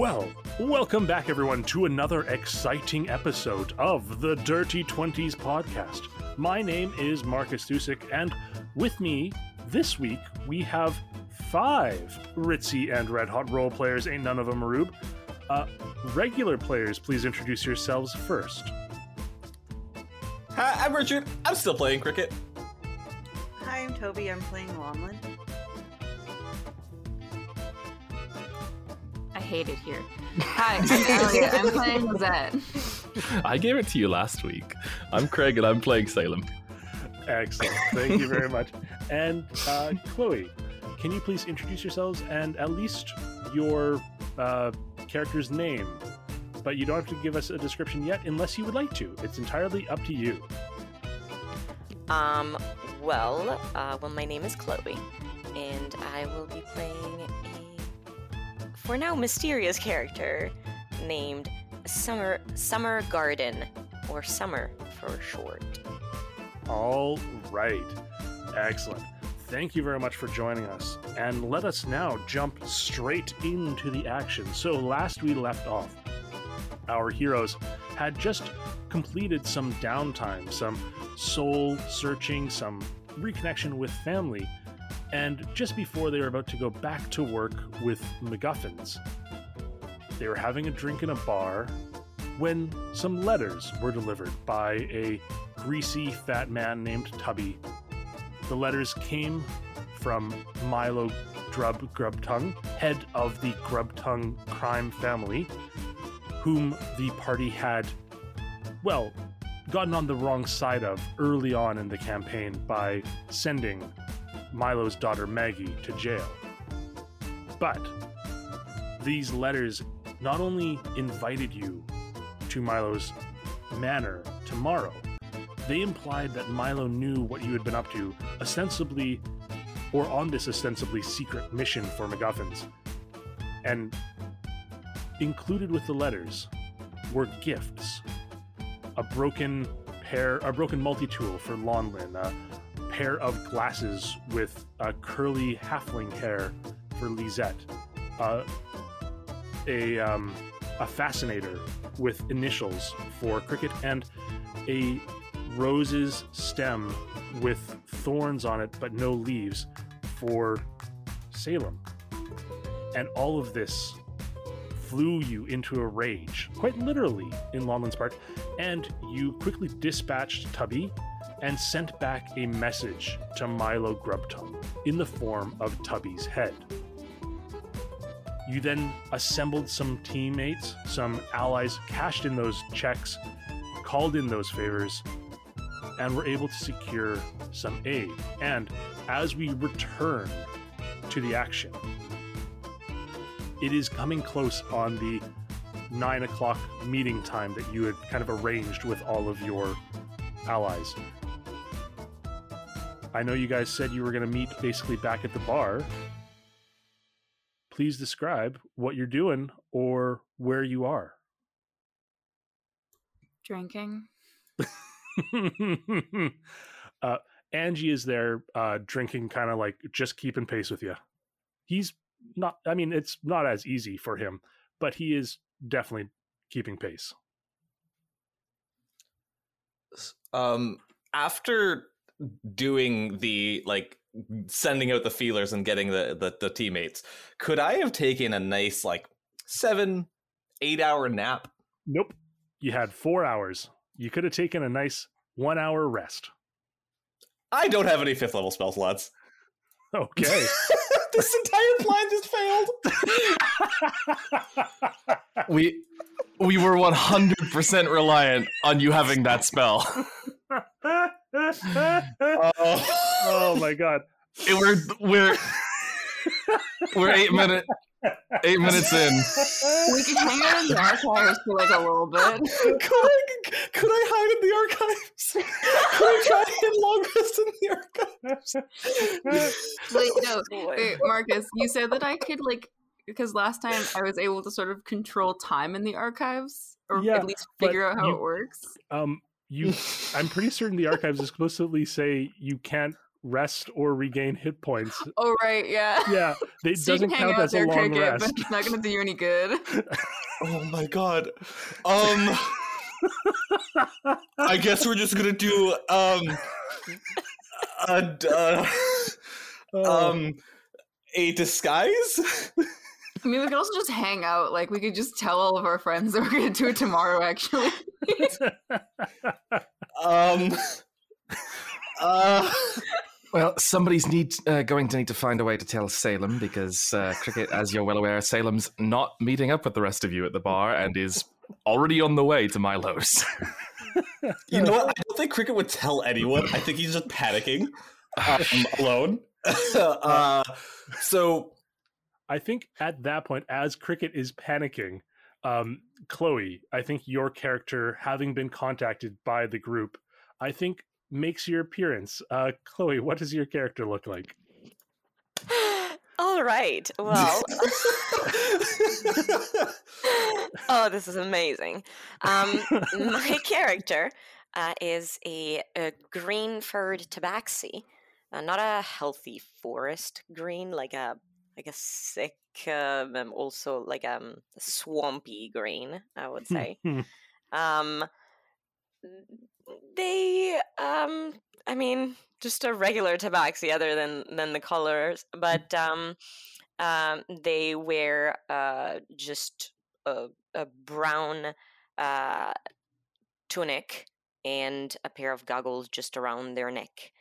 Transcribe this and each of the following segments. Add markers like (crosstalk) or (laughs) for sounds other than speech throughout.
Well, welcome back, everyone, to another exciting episode of the Dirty Twenties podcast. My name is Marcus Dusick, and with me this week we have five Ritzy and Red Hot role players. Ain't none of them a rube. Uh, regular players, please introduce yourselves first. Hi, I'm Richard. I'm still playing cricket. Hi, I'm Toby. I'm playing Lonlin. I hate it here. (laughs) Hi, I'm Elliot. I'm playing Lisette. I gave it to you last week. I'm Craig and I'm playing Salem. Excellent. Thank you very much. And uh, Chloe, can you please introduce yourselves and at least your uh, character's name? But you don't have to give us a description yet unless you would like to. It's entirely up to you. Um, well, uh, well, my name is Chloe, and I will be playing a, for now, mysterious character named Summer Summer Garden, or Summer for short. All right. Excellent. Thank you very much for joining us. And let us now jump straight into the action. So, last we left off, our heroes had just completed some downtime, some soul searching, some reconnection with family. And just before they were about to go back to work with MacGuffins, they were having a drink in a bar when some letters were delivered by a greasy fat man named Tubby. The letters came from Milo Drub Grubtongue, head of the Grubtongue crime family, whom the party had, well, gotten on the wrong side of early on in the campaign by sending Milo's daughter Maggie to jail. But these letters not only invited you to Milo's manor tomorrow, they implied that Milo knew what you had been up to, ostensibly or on this ostensibly secret mission for MacGuffins. And included with the letters were gifts a broken pair, a broken multi tool for Lonlin, a pair of glasses with a curly halfling hair for Lisette, uh, a, um, a fascinator with initials for Cricket, and a rose's stem with thorns on it but no leaves for Salem. And all of this flew you into a rage, quite literally, in Lonlin's Park, and you quickly dispatched Tubby and sent back a message to Milo Grubtongue in the form of Tubby's head. You then assembled some teammates, some allies, cashed in those checks, called in those favors, and were able to secure some aid. And as we return to the action, it is coming close on the nine o'clock meeting time that you had kind of arranged with all of your allies. I know you guys said you were going to meet basically back at the bar. Please describe what you're doing or where you are. Drinking. (laughs) uh, Angie is there uh, drinking, kind of like just keeping pace with you. He's not, I mean, it's not as easy for him, but he is definitely keeping pace. Um, after doing the like sending out the feelers and getting the, the the teammates, could I have taken a nice like seven, eight hour nap? Nope. You had four hours. You could have taken a nice one hour rest. I don't have any fifth level spell slots. Okay. (laughs) this entire plan just failed. (laughs) We we were 100% reliant on you having that spell. (laughs) oh. oh my god. It- we're we're we're 8 minute 8 minutes in. We can hang out in the archives for like a little bit. could I could I hide in the archives? could I try and long rest in the archives? Wait, no, (laughs) wait, Marcus, you said that I could like because last time I was able to sort of control time in the archives, or Yeah, at least figure out how you- it works. Um, you, I'm pretty certain the archives explicitly say you can't rest or regain hit points. Oh right, yeah. Yeah, it (laughs) so doesn't count out as a there, long cricket, rest. but it's not gonna do you any good. (laughs) Oh my god. Um I guess we're just gonna do um a d- uh, (laughs) Oh, um a disguise. I mean, we could also just hang out. Like, we could just tell all of our friends that we're gonna do it tomorrow. Actually, (laughs) Um (laughs) uh Well, somebody's need uh, going to need to find a way to tell Salem because uh, Cricket, as you're well aware, Salem's not meeting up with the rest of you at the bar and is already on the way to Milo's. you know what? I don't think Cricket would tell anyone. I think he's just panicking um, alone. (laughs) uh, so I think at that point, as Cricket is panicking, um, Chloe, I think your character, having been contacted by the group, I think makes your appearance. Uh, Chloe, what does your character look like? (sighs) All right. Well, (laughs) oh, this is amazing. Um, my (laughs) character uh, is a, a green furred tabaxi, uh, not a healthy forest green, like a like a sick, um, um, also like um, a swampy green. I would (laughs) say. um, they, um, I mean, just a regular tabaxi, other than than the colors, but um, um, they wear uh, just a, a brown uh, tunic and a pair of goggles just around their neck.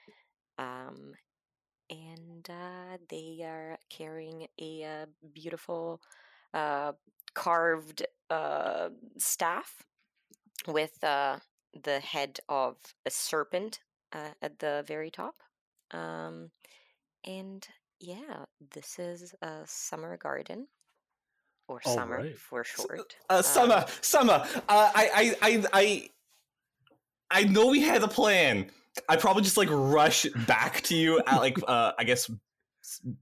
Um, and uh, they are carrying a uh, beautiful uh, carved uh, staff with uh, the head of a serpent uh, at the very top. Um, and yeah, this is a summer garden, or All summer right. for short. uh, Um, Summer, Summer, uh, I, I, I, I, I know we had a plan. I probably just like rush back to you at like, (laughs) uh, I guess.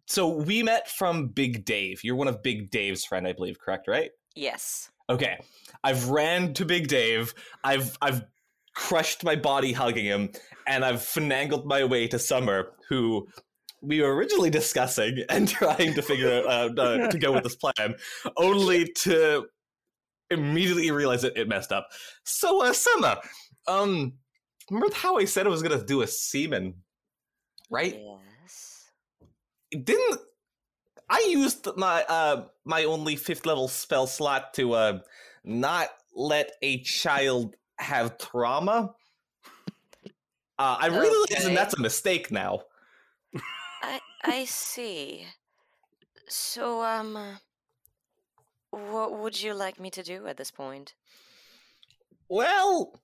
So we met from Big Dave. You're one of Big Dave's friend, I believe. Correct, right? Yes. Okay. I've ran to Big Dave. I've I've crushed my body hugging him, and I've finagled my way to Summer, who we were originally discussing (laughs) and trying to figure out uh, uh, to go with this plan, only to immediately realize that it messed up. So, uh, Summer, um, remember how I said I was gonna do a Seeming, right? Yes. didn't I used my uh my only fifth level spell slot to uh not let a child have trauma? Uh, I realize Okay. and that's a mistake now. I I see. So um what would you like me to do at this point? Well,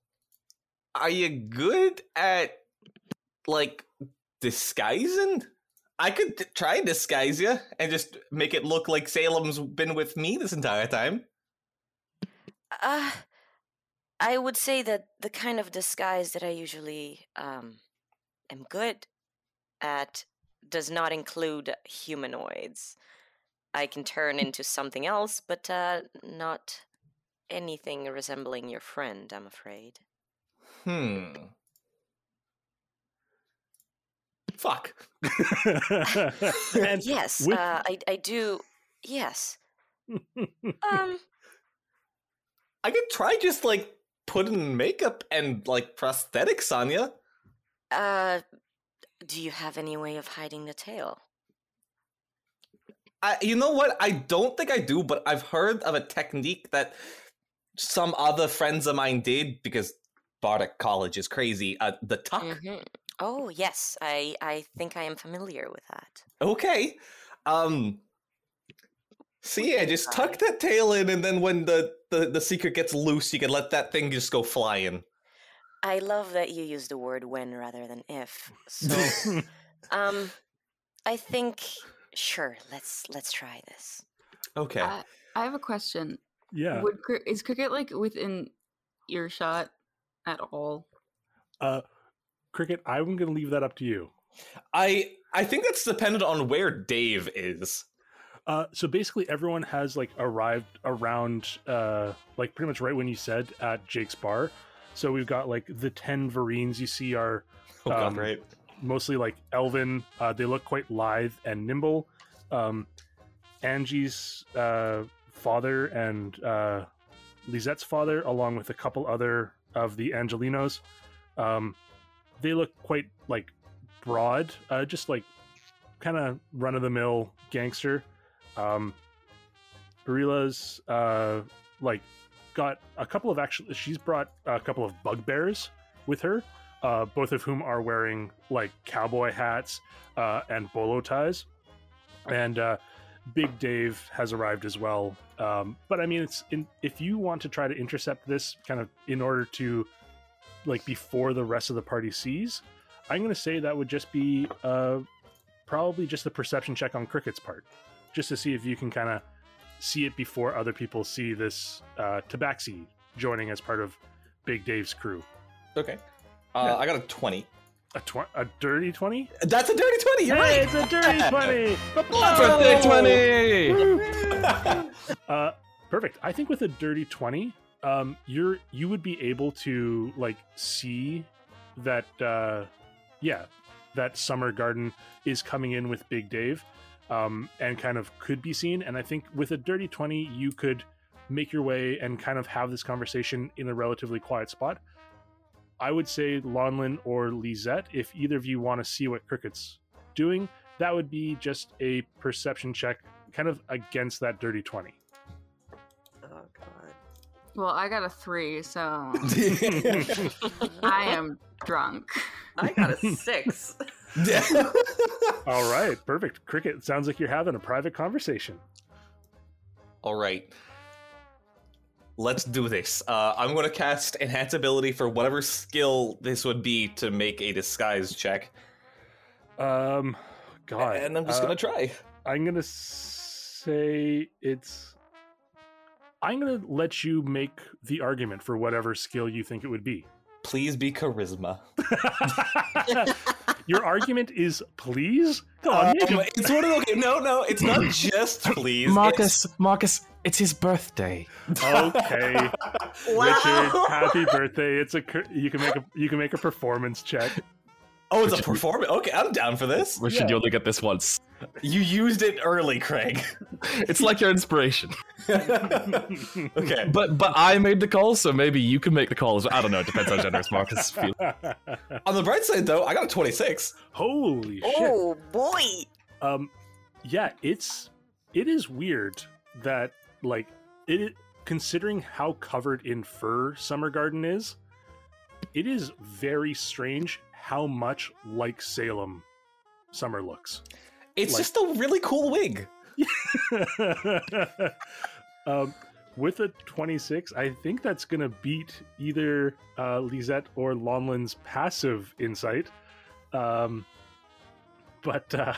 are you good at like disguising? I could try and disguise you and just make it look like Salem's been with me this entire time. Uh I would say that the kind of disguise that I usually um am good at does not include humanoids. I can turn into something else, but uh not anything resembling your friend, I'm afraid. Hmm. Fuck. (laughs) and yes, with- uh, I I do. Yes. Um. I could try just like putting makeup and like prosthetics on you. Uh. Do you have any way of hiding the tail? I, you know what? I don't think I do, but I've heard of a technique that some other friends of mine did because Bardic College is crazy. Uh, the tuck. Mhm. Oh yes, I I think I am familiar with that. Okay. Um. So yeah, just tuck that tail in, and then when the, the the secret gets loose, you can let that thing just go flying. I love that you use the word when rather than if. So, (laughs) um, I think sure. Let's let's try this. Okay. I, I have a question. yeah. Would cri- is cricket like within earshot at all? Uh, Cricket, I'm going to leave that up to you. I I think that's dependent on where Dave is. Uh, so basically, everyone has like arrived around, uh, like pretty much right when you said at Jake's bar. So we've got like the ten Varines you see are Oh Um, god, right. mostly like elven. Uh, they look quite lithe and nimble. Um, Angie's uh, father and uh, Lisette's father, along with a couple other of the Angelinos, um, they look quite like broad, uh, just like kind of run of the mill gangster. Um, Barila's uh, like got a couple of actually, she's brought a couple of bugbears with her, uh, both of whom are wearing like cowboy hats uh, and bolo ties. And uh, Big Dave has arrived as well. Um, but I mean, it's in, if you want to try to intercept this kind of in order to like before the rest of the party sees, I'm going to say that would just be uh, probably just the perception check on Cricket's part, just to see if you can kind of see it before other people see this uh, Tabaxi joining as part of Big Dave's crew. Okay. Uh, Yeah. I got a 20. A, tw- a dirty 20? That's a dirty 20. You're Hey, right. it's a dirty 20! Birthday 20! uh, perfect. I think with a dirty 20, um, you're you would be able to like see that uh yeah, that summer garden is coming in with Big Dave. Um, and kind of could be seen. And I think with a dirty 20, you could make your way and kind of have this conversation in a relatively quiet spot. I would say Lonlin or Lisette, if either of you want to see what Cricket's doing, that would be just a perception check kind of against that dirty 20. Oh god. Well, I got a three, so (laughs) I am drunk. I got a (laughs) six. (laughs) All right, perfect. Cricket, sounds like you're having a private conversation. All right. Let's do this. Uh, I'm going to cast Enhance Ability for whatever skill this would be to make a disguise check. Um, God. and I'm just uh, going to try. I'm gonna say it's. I'm gonna let you make the argument for whatever skill you think it would be. Please be Charisma. (laughs) Your argument is please. Come on, Um, it's one of the, okay, no, no, it's not (laughs) just please. Marcus, Marcus, it's his birthday. okay, (laughs) Wow. Richard. Happy birthday! It's a you can make a you can make a performance check. Oh, it's a performance. Okay, I'm down for this. Richard, you only get this once. You used it early, Craig. (laughs) It's like your inspiration. (laughs) okay. But but I made the call, so maybe you can make the call as well. I don't know. It depends how generous Marcus feels. On the bright side, though, I got a 26. Holy shit! Oh boy! Um, yeah, it's it is weird that like it considering how covered in fur Summer Garden is. It is very strange how much like Salem Summer looks. It's Like- just a really cool wig. (laughs) um, with a 26, I think that's going to beat either uh, Lisette or Lonlin's passive insight. Um, but uh,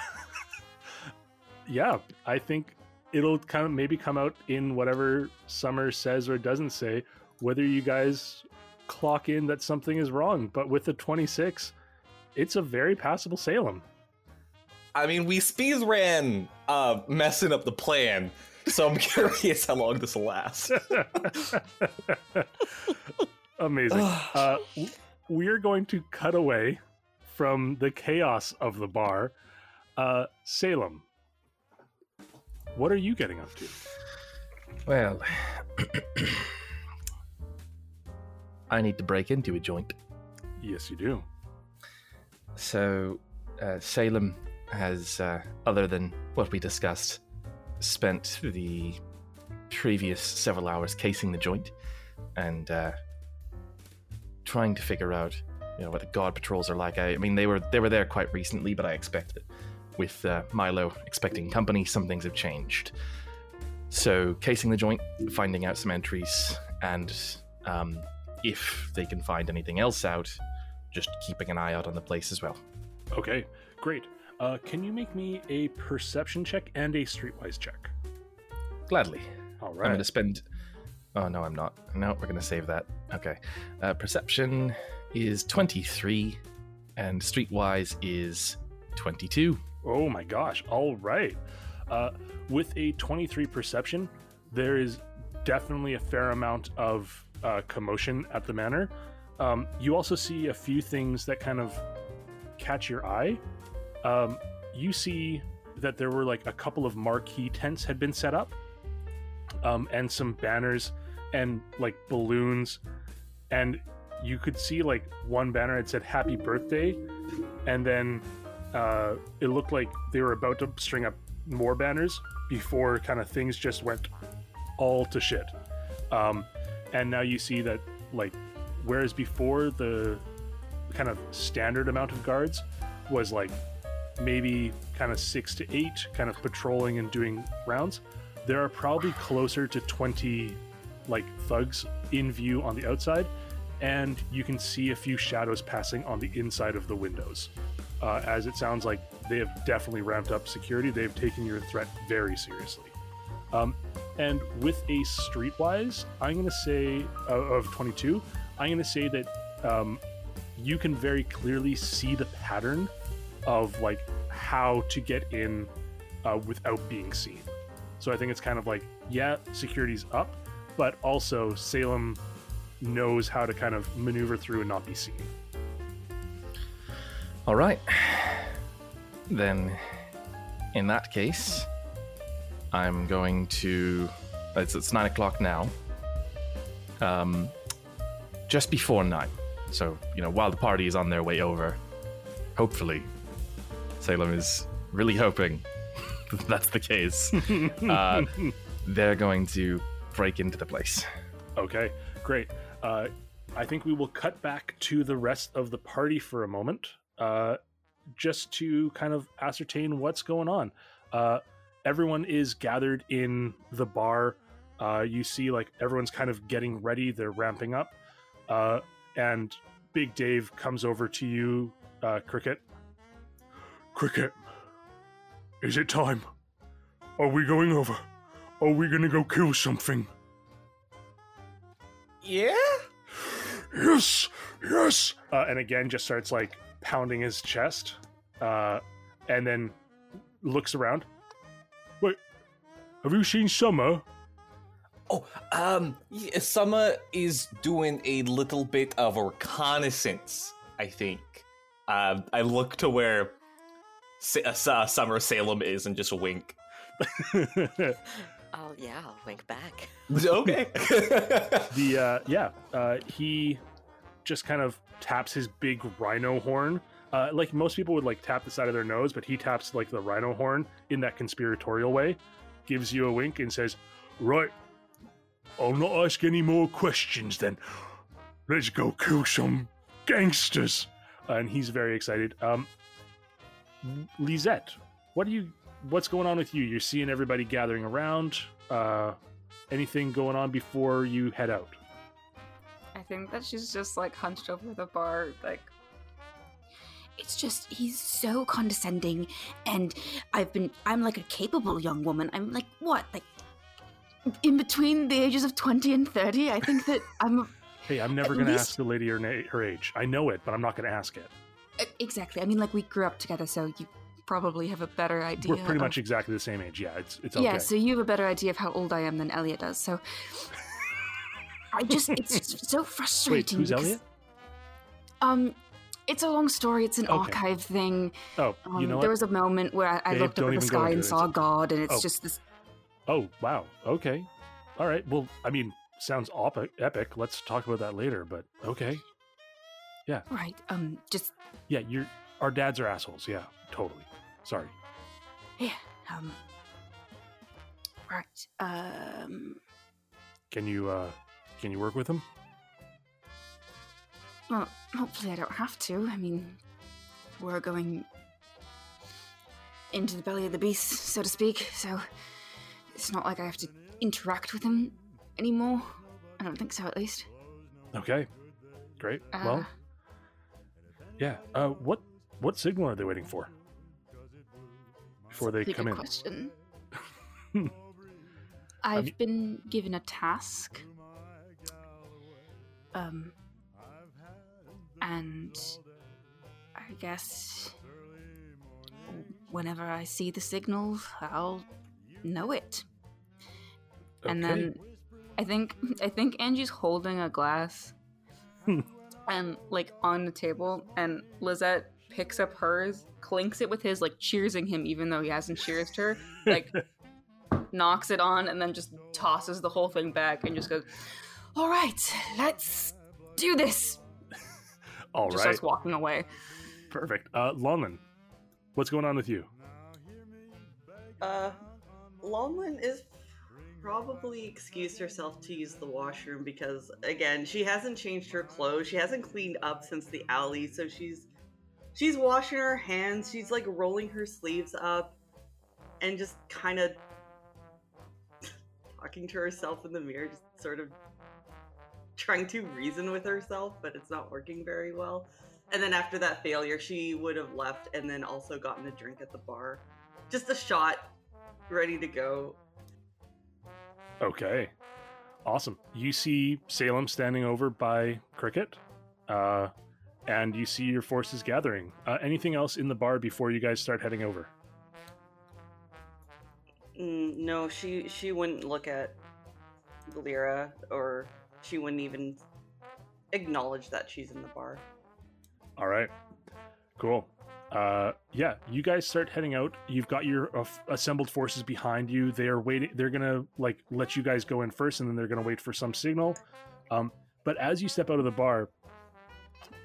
(laughs) yeah, I think it'll kind of maybe come out in whatever Summer says or doesn't say, whether you guys clock in that something is wrong. But with the 26, it's a very passable Salem. I mean, we speed ran uh, messing up the plan, so I'm (laughs) curious how long this will last. (laughs) Amazing. (sighs) uh, we're going to cut away from the chaos of the bar. Uh, Salem, what are you getting up to? Well, (clears throat) I need to break into a joint. Yes, you do. So, uh, Salem has, uh, other than what we discussed, spent the previous several hours casing the joint and uh, trying to figure out, you know, what the god patrols are like. I, I mean, they were they were there quite recently, but I expect that with uh, Milo expecting company, some things have changed. So, casing the joint, finding out some entries, and um, if they can find anything else out, just keeping an eye out on the place as well. Okay, great. Uh, can you make me a perception check and a streetwise check? Gladly. All I'm going to spend. Oh, no, I'm not. No, we're going to save that. Okay. Uh, perception is 23, and streetwise is 22. Oh my gosh. All right. Uh, with a 23 perception, there is definitely a fair amount of uh, commotion at the manor. Um, you also see a few things that kind of catch your eye. Um, you see that there were like a couple of marquee tents had been set up, um, and some banners and like balloons, and you could see like one banner had said "Happy Birthday," and then uh, it looked like they were about to string up more banners before kind of things just went all to shit. Um, and now you see that like whereas before the kind of standard amount of guards was like maybe kind of six to eight kind of patrolling and doing rounds there are probably closer to 20 like thugs in view on the outside and you can see a few shadows passing on the inside of the windows uh, as it sounds like they have definitely ramped up security they've taken your threat very seriously um, and with a streetwise i'm going to say uh, of 22 i'm going to say that um, you can very clearly see the pattern of like how to get in uh, without being seen. So I think it's kind of like, yeah, security's up, but also Salem knows how to kind of maneuver through and not be seen. All right. Then, in that case, I'm going to. It's, it's nine o'clock now. Um, just before nine. So, you know, while the party is on their way over, hopefully, Salem is really hoping that (laughs) that's the case. (laughs) uh, they're going to break into the place. Okay, great. Uh, I think we will cut back to the rest of the party for a moment, uh, just to kind of ascertain what's going on. Uh, everyone is gathered in the bar. Uh, you see, like everyone's kind of getting ready. They're ramping up, uh, and Big Dave comes over to you, uh, Cricket. Cricket, is it time? Are we going over? Are we gonna go kill something? Yeah? yes, yes. Uh, and again, just starts like pounding his chest, uh, and then looks around. Wait, have you seen Summer? Oh, um, yeah, Summer is doing a little bit of a reconnaissance, I think. Um, I look to where Sa- uh, Summer Salem is and just wink. Oh yeah, I'll wink back. (laughs) okay. (laughs) the uh, yeah, uh, he just kind of taps his big rhino horn. Uh, like most people would like tap the side of their nose, but he taps like the rhino horn in that conspiratorial way, gives you a wink and says, "Right, I'll not ask any more questions then. Let's go kill some gangsters." and he's very excited. Um, Lisette, what do you? What's going on with you? You're seeing everybody gathering around. Uh, anything going on before you head out? I think that she's just like hunched over the bar, like It's just he's so condescending, and I've been I'm like a capable young woman. I'm like what like in between the ages of twenty and thirty. I think that (laughs) I'm Hey, I'm never going to least- ask the lady her, na- her age. I know it, but I'm not going to ask it. uh, exactly. I mean, like we grew up together, so you probably have a better idea. We're pretty of- much exactly the same age. Yeah, it's it's okay. yeah. So you have a better idea of how old I am than Elliot does. So (laughs) I just it's just so (laughs) Wait, frustrating. who's because- Elliot? Um, it's a long story. It's an Okay. archive thing. Oh, Um, you know there what? was a moment where I, I looked up at the sky and it. saw God, and it's Oh. just this. Oh, wow. Okay. All right. Well, I mean, sounds op- epic. Let's talk about that later. But okay. Yeah. Right. Um. Just Yeah, you're our dads are assholes. Yeah, totally. Sorry. yeah. Um. Right. Um. Can you uh can you work with him? Well, hopefully I don't have to. I mean, we're going into the belly of the beast, so to speak. So it's not like I have to interact with him anymore. I don't think so, at least. Okay. Great. Uh, well, yeah. Uh, what what signal are they waiting for? Before they come in. question. (laughs) I've been given a task. Um, and I guess whenever I see the signal, I'll know it. And then I think I think Angie's holding a glass (laughs) and like on the table, and Lisette picks up hers, clinks it with his, like cheersing him even though he hasn't cheersed her, like (laughs) knocks it on, and then just tosses the whole thing back and just goes, All right, let's do this. (laughs) All just right, starts walking away. perfect. Uh, Lonlin, what's going on with you? Uh, Lonlin is probably excused herself to use the washroom because, again, she hasn't changed her clothes. She hasn't cleaned up since the alley, so she's she's washing her hands. She's like rolling her sleeves up and just kind of (laughs) talking to herself in the mirror, just sort of trying to reason with herself, but it's not working very well. And then after that failure, she would have left and then also gotten a drink at the bar. Just a shot, ready to go. Okay, awesome. You see Salem standing over by Cricket, uh, and you see your forces gathering. Uh, anything else in the bar before you guys start heading over? Mm, no, she she wouldn't look at Lyra, or she wouldn't even acknowledge that she's in the bar. All right, cool. Uh, yeah, you guys start heading out. You've got your uh, assembled forces behind you. They are waiting. They're gonna like let you guys go in first, and then they're gonna wait for some signal. Um, but as you step out of the bar,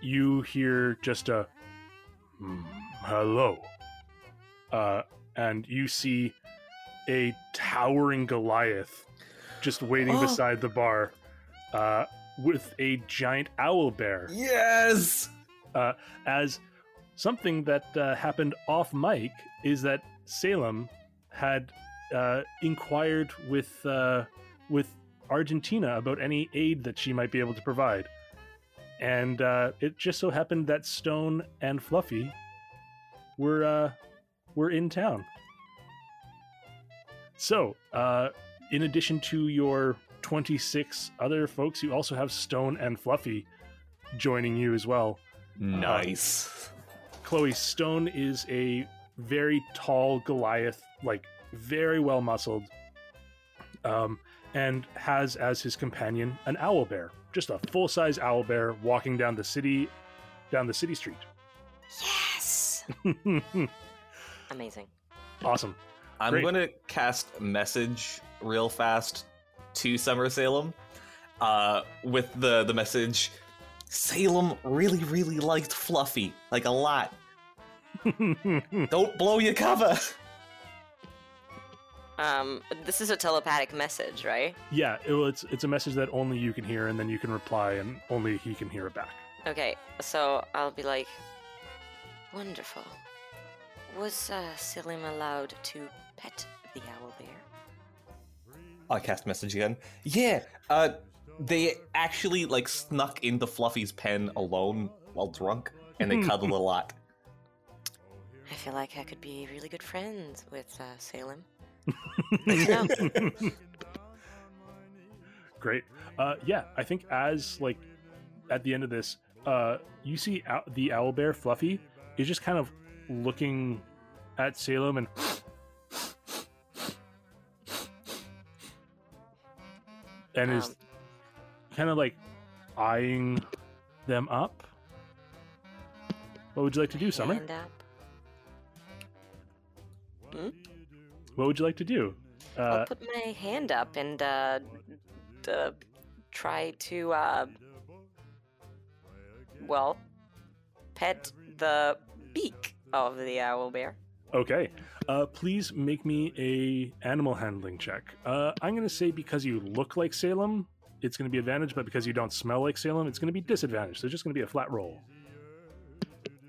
you hear just a "Hmm, hello, uh, and you see a towering Goliath just waiting Oh. beside the bar, uh, with a giant owl bear Yes. Uh, as something that uh, happened off mic is that Salem had uh, inquired with uh, with Argentina about any aid that she might be able to provide, and uh, it just so happened that Stone and Fluffy were uh, were in town. So, uh, in addition to your twenty six other folks, you also have Stone and Fluffy joining you as well. Nice. Chloe Stone is a very tall Goliath, like very well muscled, um, and has as his companion an owl bear, just a full size owl bear walking down the city, down the city street. Yes! (laughs) Amazing. awesome. I'm Great. going to cast message real fast to Summer Salem uh, with the, the message Salem really, really liked Fluffy, like a lot. (laughs) Don't blow your cover. Um, this is a telepathic message, right? yeah, it, it's it's a message that only you can hear, and then you can reply, and only he can hear it back. Okay, so I'll be like, wonderful. Was uh, Salem allowed to pet the owl bear? I cast message again. Yeah, uh, they actually like snuck into Fluffy's pen alone while drunk, and they cuddled a lot. I feel like I could be really good friends with uh, Salem. (laughs) No. Great. Uh, yeah, I think as like at the end of this, uh, you see ow- the owl bear Fluffy is just kind of looking at Salem and and is Um, kind of like eyeing them up. What would you like to do, Summer? Up. What would you like to do? Uh, I'll put my hand up and uh, uh, try to, uh, well, pet the beak of the owl bear. Okay. Uh, please make me a animal handling check. Uh, I'm going to say because you look like Salem, it's going to be advantage, but because you don't smell like Salem, it's going to be disadvantage. So it's just going to be a flat roll.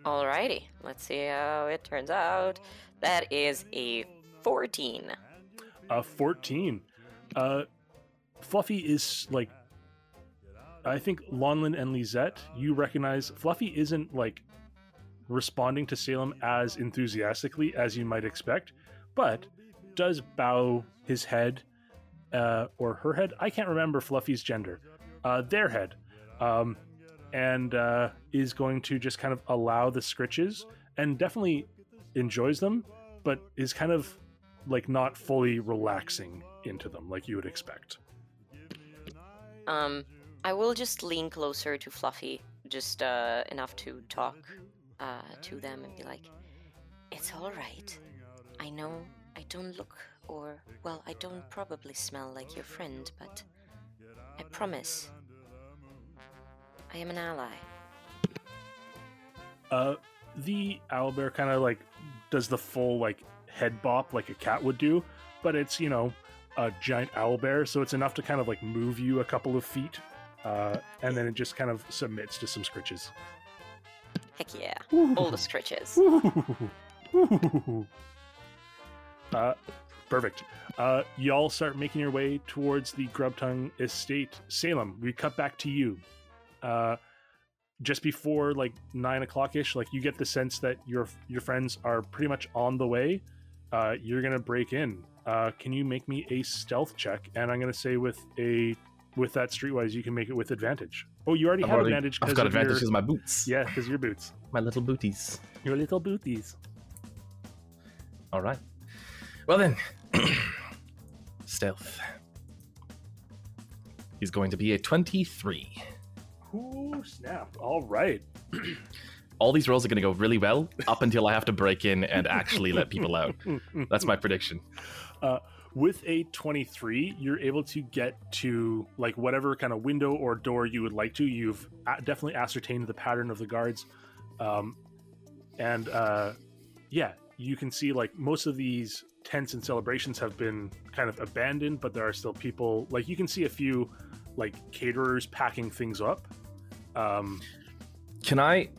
Alrighty, let's see how it turns out. That is a 14. A 14. Uh, Fluffy is like. I think Lonlin and Lisette, you recognize Fluffy isn't like responding to Salem as enthusiastically as you might expect, but does bow his head uh, or her head. I can't remember Fluffy's gender. Uh, their head. Um, and uh, is going to just kind of allow the scritches and definitely enjoys them, but is kind of like not fully relaxing into them like you would expect. Um, I will just lean closer to Fluffy, just uh, enough to talk uh, to them and be like, It's alright. I know I don't look or, well, I don't probably smell like your friend, but I promise I am an ally. Uh, the owlbear kind of like does the full like head bop like a cat would do, but it's you know a giant owlbear, so it's enough to kind of like move you a couple of feet, uh, and then it just kind of submits to some scritches. Heck yeah. All the scritches. (laughs) uh, perfect. Uh, y'all start making your way towards the Grubtongue estate. Salem, we cut back to you. Uh, just before like nine o'clock ish, like you get the sense that your your friends are pretty much on the way. Uh, you're gonna break in. Uh, can you make me a stealth check? And I'm gonna say with a with that streetwise, you can make it with advantage. Oh, you already I've have already- advantage. I've got of advantage because of my boots. yeah, because your boots. (laughs) My little booties. Your little booties. All right. Well then, (clears throat) stealth. He's going to be a 23. Ooh, snap! All right. (clears throat) All these rolls are going to go really well up until I have to break in and actually let people out. (laughs) That's my prediction. Uh, with a 23 you're able to get to like whatever kind of window or door you would like to. You've a- definitely ascertained the pattern of the guards um, and uh, yeah you can see like most of these tents and celebrations have been kind of abandoned but there are still people like you can see a few like caterers packing things up um, Can I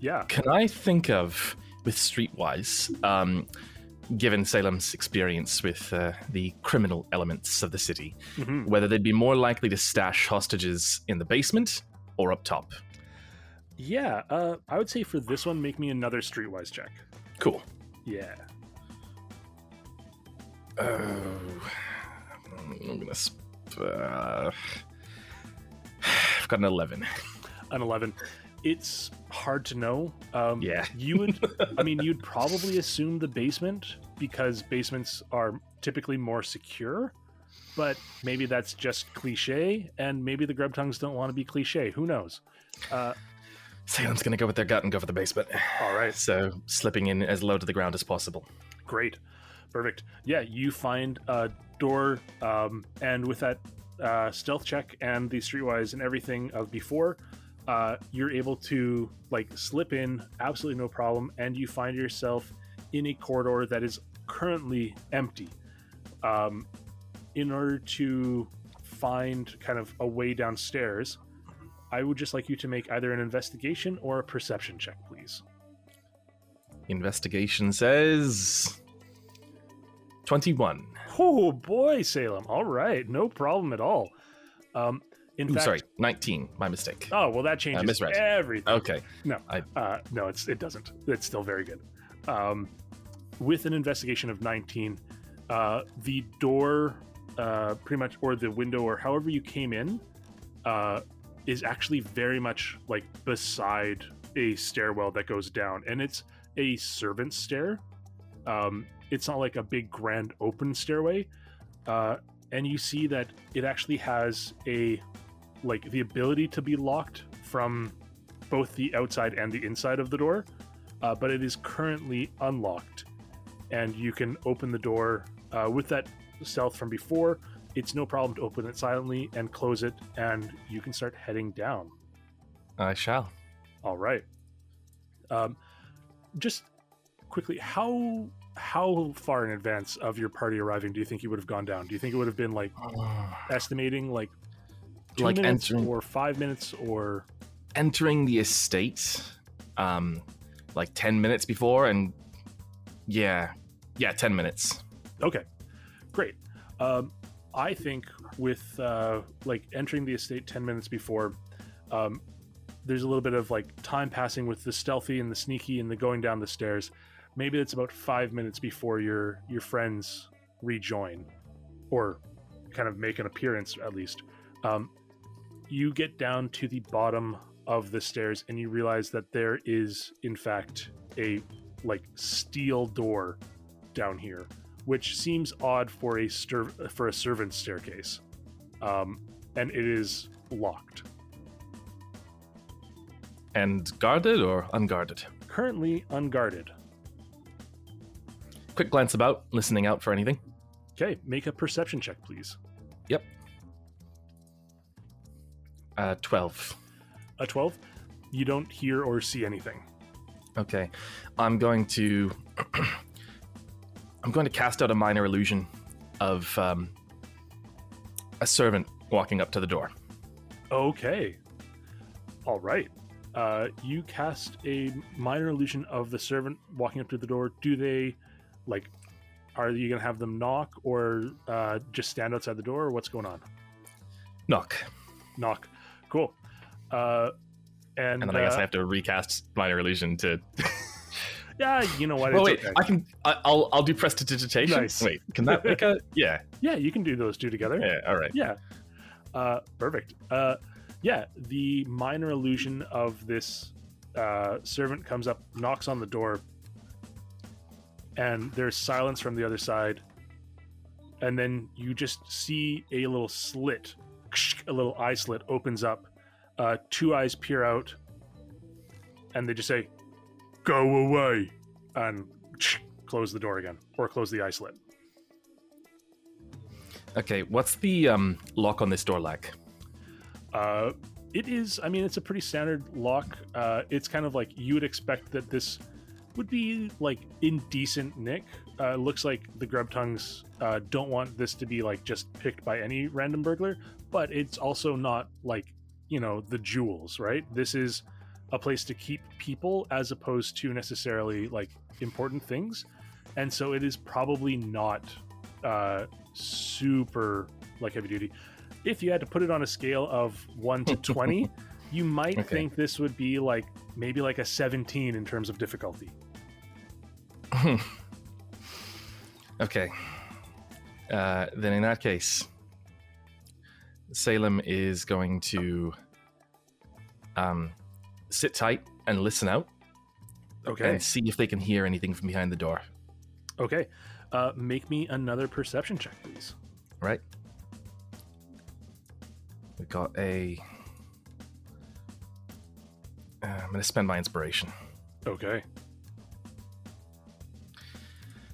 yeah. can I think of with Streetwise, um, given Salem's experience with uh, the criminal elements of the city, Mhm. whether they'd be more likely to stash hostages in the basement or up top? yeah uh, i would say for this one make me another streetwise check Cool. yeah Oh, I'm gonna. Sp- uh, (sighs) I've got an eleven. an 11 it's hard to know um Yeah. you would i mean you'd probably assume the basement because basements are typically more secure but maybe that's just cliche and maybe the Grubtongues don't want to be cliche who knows uh Salem's gonna go with their gut and go for the basement. all right So slipping in as low to the ground as possible. Great. Perfect. Yeah, you find a door, um, and with that uh, stealth check and the streetwise and everything of before, uh, you're able to like slip in, absolutely no problem, and you find yourself in a corridor that is currently empty. Um, in order to find kind of a way downstairs, I would just like you to make either an investigation or a perception check, please. Investigation says twenty-one. Oh boy, Salem. All right, no problem at all. Um, in Ooh, fact, sorry, nineteen. My mistake. oh well, that changes misread. everything. Okay. No, I- uh, no, it's it doesn't. It's still very good. Um, with an investigation of nineteen, uh, the door, uh, pretty much, or the window, or however you came in, uh, is actually very much like beside a stairwell that goes down, and it's a servant stair. Um, it's not like a big grand open stairway, uh, and you see that it actually has a like the ability to be locked from both the outside and the inside of the door, uh, but it is currently unlocked, and you can open the door uh, with that stealth from before. It's no problem to open it silently and close it, and you can start heading down. I shall. All right. Um, just quickly, how how far in advance of your party arriving do you think you would have gone down? Do you think it would have been like (sighs) estimating like two Like minutes entering- or five minutes or Entering the estate, um, like ten minutes before, and yeah, yeah, ten minutes. Okay, great. Um, I think with uh, like entering the estate ten minutes before, um, there's a little bit of like time passing with the stealthy and the sneaky and the going down the stairs. Maybe it's about five minutes before your your friends rejoin, or kind of make an appearance at least. Um, you get down to the bottom of the stairs and you realize that there is in fact a like steel door down here which seems odd for a stir- for a servant staircase, um, and it is locked. And guarded or unguarded? currently unguarded. Quick glance about, listening out for anything. Okay, make a perception check, please. Uh, 12. A 12. You don't hear or see anything. Okay. I'm going to. (clears throat) I'm going to cast out a minor illusion of um, a servant walking up to the door. Okay. All right. Uh, you cast a minor illusion of the servant walking up to the door. Do they, like, are you going to have them knock or uh, just stand outside the door? Or what's going on? Knock. Knock. Cool. Uh, and, And then I guess uh, I have to recast minor illusion to. (laughs) Yeah, you know what? oh it's wait, okay. I can. I, I'll I'll do prestidigitation. Nice. Wait, can that make a? (laughs) Yeah. Yeah, you can do those two together. Yeah. All right. Yeah. Uh, perfect. Uh, yeah, the minor illusion of this uh, servant comes up, knocks on the door, and there's silence from the other side. And then you just see a little slit, a little eye slit opens up. Uh, two eyes peer out, and they just say, Go away! And close the door again, or close the eye slit. Okay. What's the um lock on this door like? Uh, it is. I mean, it's a pretty standard lock. Uh, it's kind of like you would expect that this would be like indecent nick. Uh, it looks like the Grubtongues uh, don't want this to be like just picked by any random burglar, but it's also not like you know the jewels, right? This is a place to keep people as opposed to necessarily like important things, and so it is probably not uh, super like heavy duty if you had to put it on a scale of 1 to 20 (laughs) you might Okay. think this would be like maybe like a 17 in terms of difficulty (laughs) okay. Uh, then in that case, Salem is going to um, sit tight and listen out okay and see if they can hear anything from behind the door. okay uh, make me another perception check please Right? We got a. Uh, I'm going to spend my inspiration. okay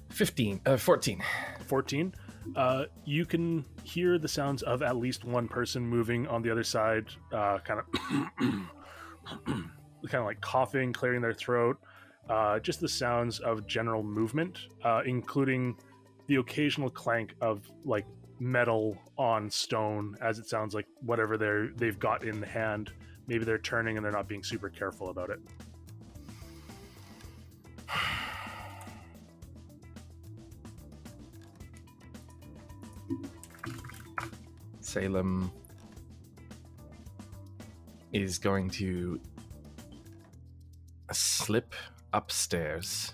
15, uh, 14. 14 uh, you can hear the sounds of at least one person moving on the other side uh, kind of kind of like coughing clearing their throat uh, just the sounds of general movement uh, including the occasional clank of like metal on stone as it sounds like whatever they're they've got in the hand maybe they're turning and they're not being super careful about it Salem is going to slip upstairs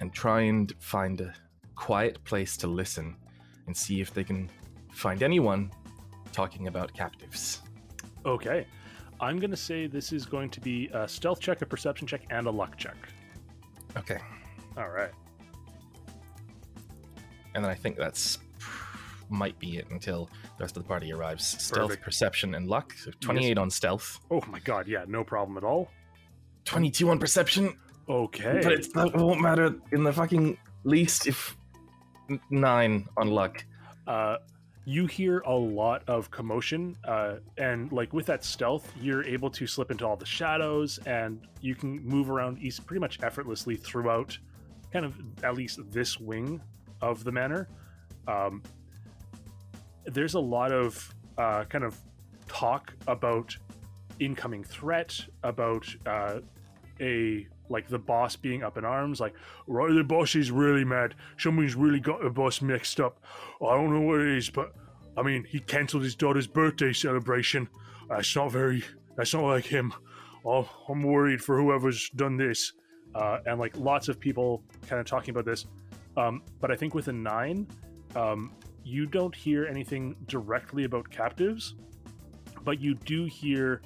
and try and find a quiet place to listen and see if they can find anyone talking about captives. okay i'm going to say this is going to be a stealth check a perception check and a luck check Okay. all right And then I think that's might be it until the rest of the party arrives. Stealth, Perfect. perception, and luck. So 28 on stealth, Oh my god, yeah, no problem at all. 22 on perception, Okay. but it's it won't matter in the fucking least if n- nine on luck. uh, you hear a lot of commotion, uh, and like with that stealth, you're able to slip into all the shadows, and you can move around east pretty much effortlessly throughout, kind of at least this wing of the manor. Um, there's a lot of uh, kind of talk about incoming threat, about uh, a like the boss being up in arms, like right, the boss is really mad. Someone's really got the boss mixed up. I don't know what it is, but I mean, he cancelled his daughter's birthday celebration. That's not very. That's not like him. Oh, I'm worried for whoever's done this. Uh, and like lots of people kind of talking about this. Um, but I think with a nine, um, you don't hear anything directly about captives, but you do hear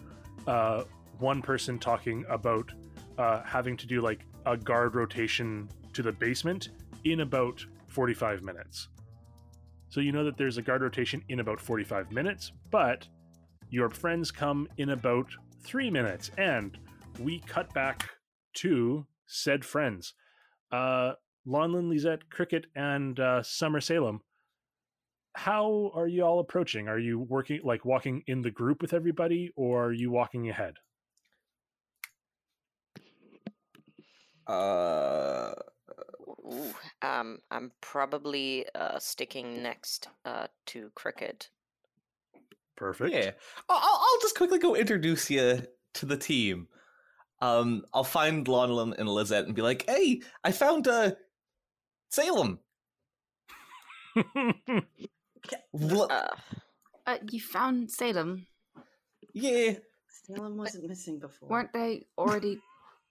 uh, one person talking about uh, having to do like a guard rotation to the basement in about 45 minutes. So you know that there's a guard rotation in about 45 minutes, but your friends come in about three minutes, and we cut back to said friends. Uh, Lonlin, Lisette, Cricket, and uh, Summer Salem. How are you all approaching? Are you working like walking in the group with everybody, or are you walking ahead? Uh, Ooh, um, I'm probably uh, sticking next uh, to Cricket. Perfect. yeah. I'll, I'll I'll just quickly go introduce you to the team. Um, I'll find Lonlin and Lisette and be like, "Hey, I found uh Salem. (laughs) L- Uh, Uh, you found Salem. yeah. Salem wasn't missing before. Weren't they already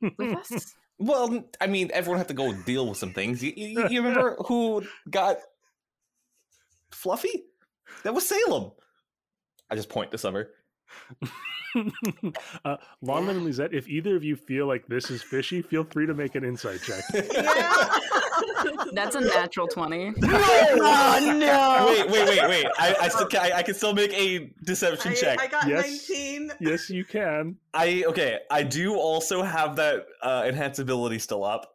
(laughs) with us? Well, I mean, everyone had to go deal with some things. You, you, you remember (laughs) who got Fluffy? That was Salem. I just point to Summer. (laughs) uh, Lonlin and Lisette, if either of you feel like this is fishy, feel free to make an insight check. Yeah. That's a (laughs) natural 20. oh no! Wait, wait, wait, wait. I, I still can, I, I can still make a deception I, check. I got Yes. 19. yes, you can. I okay. I do also have that uh, enhance ability still up.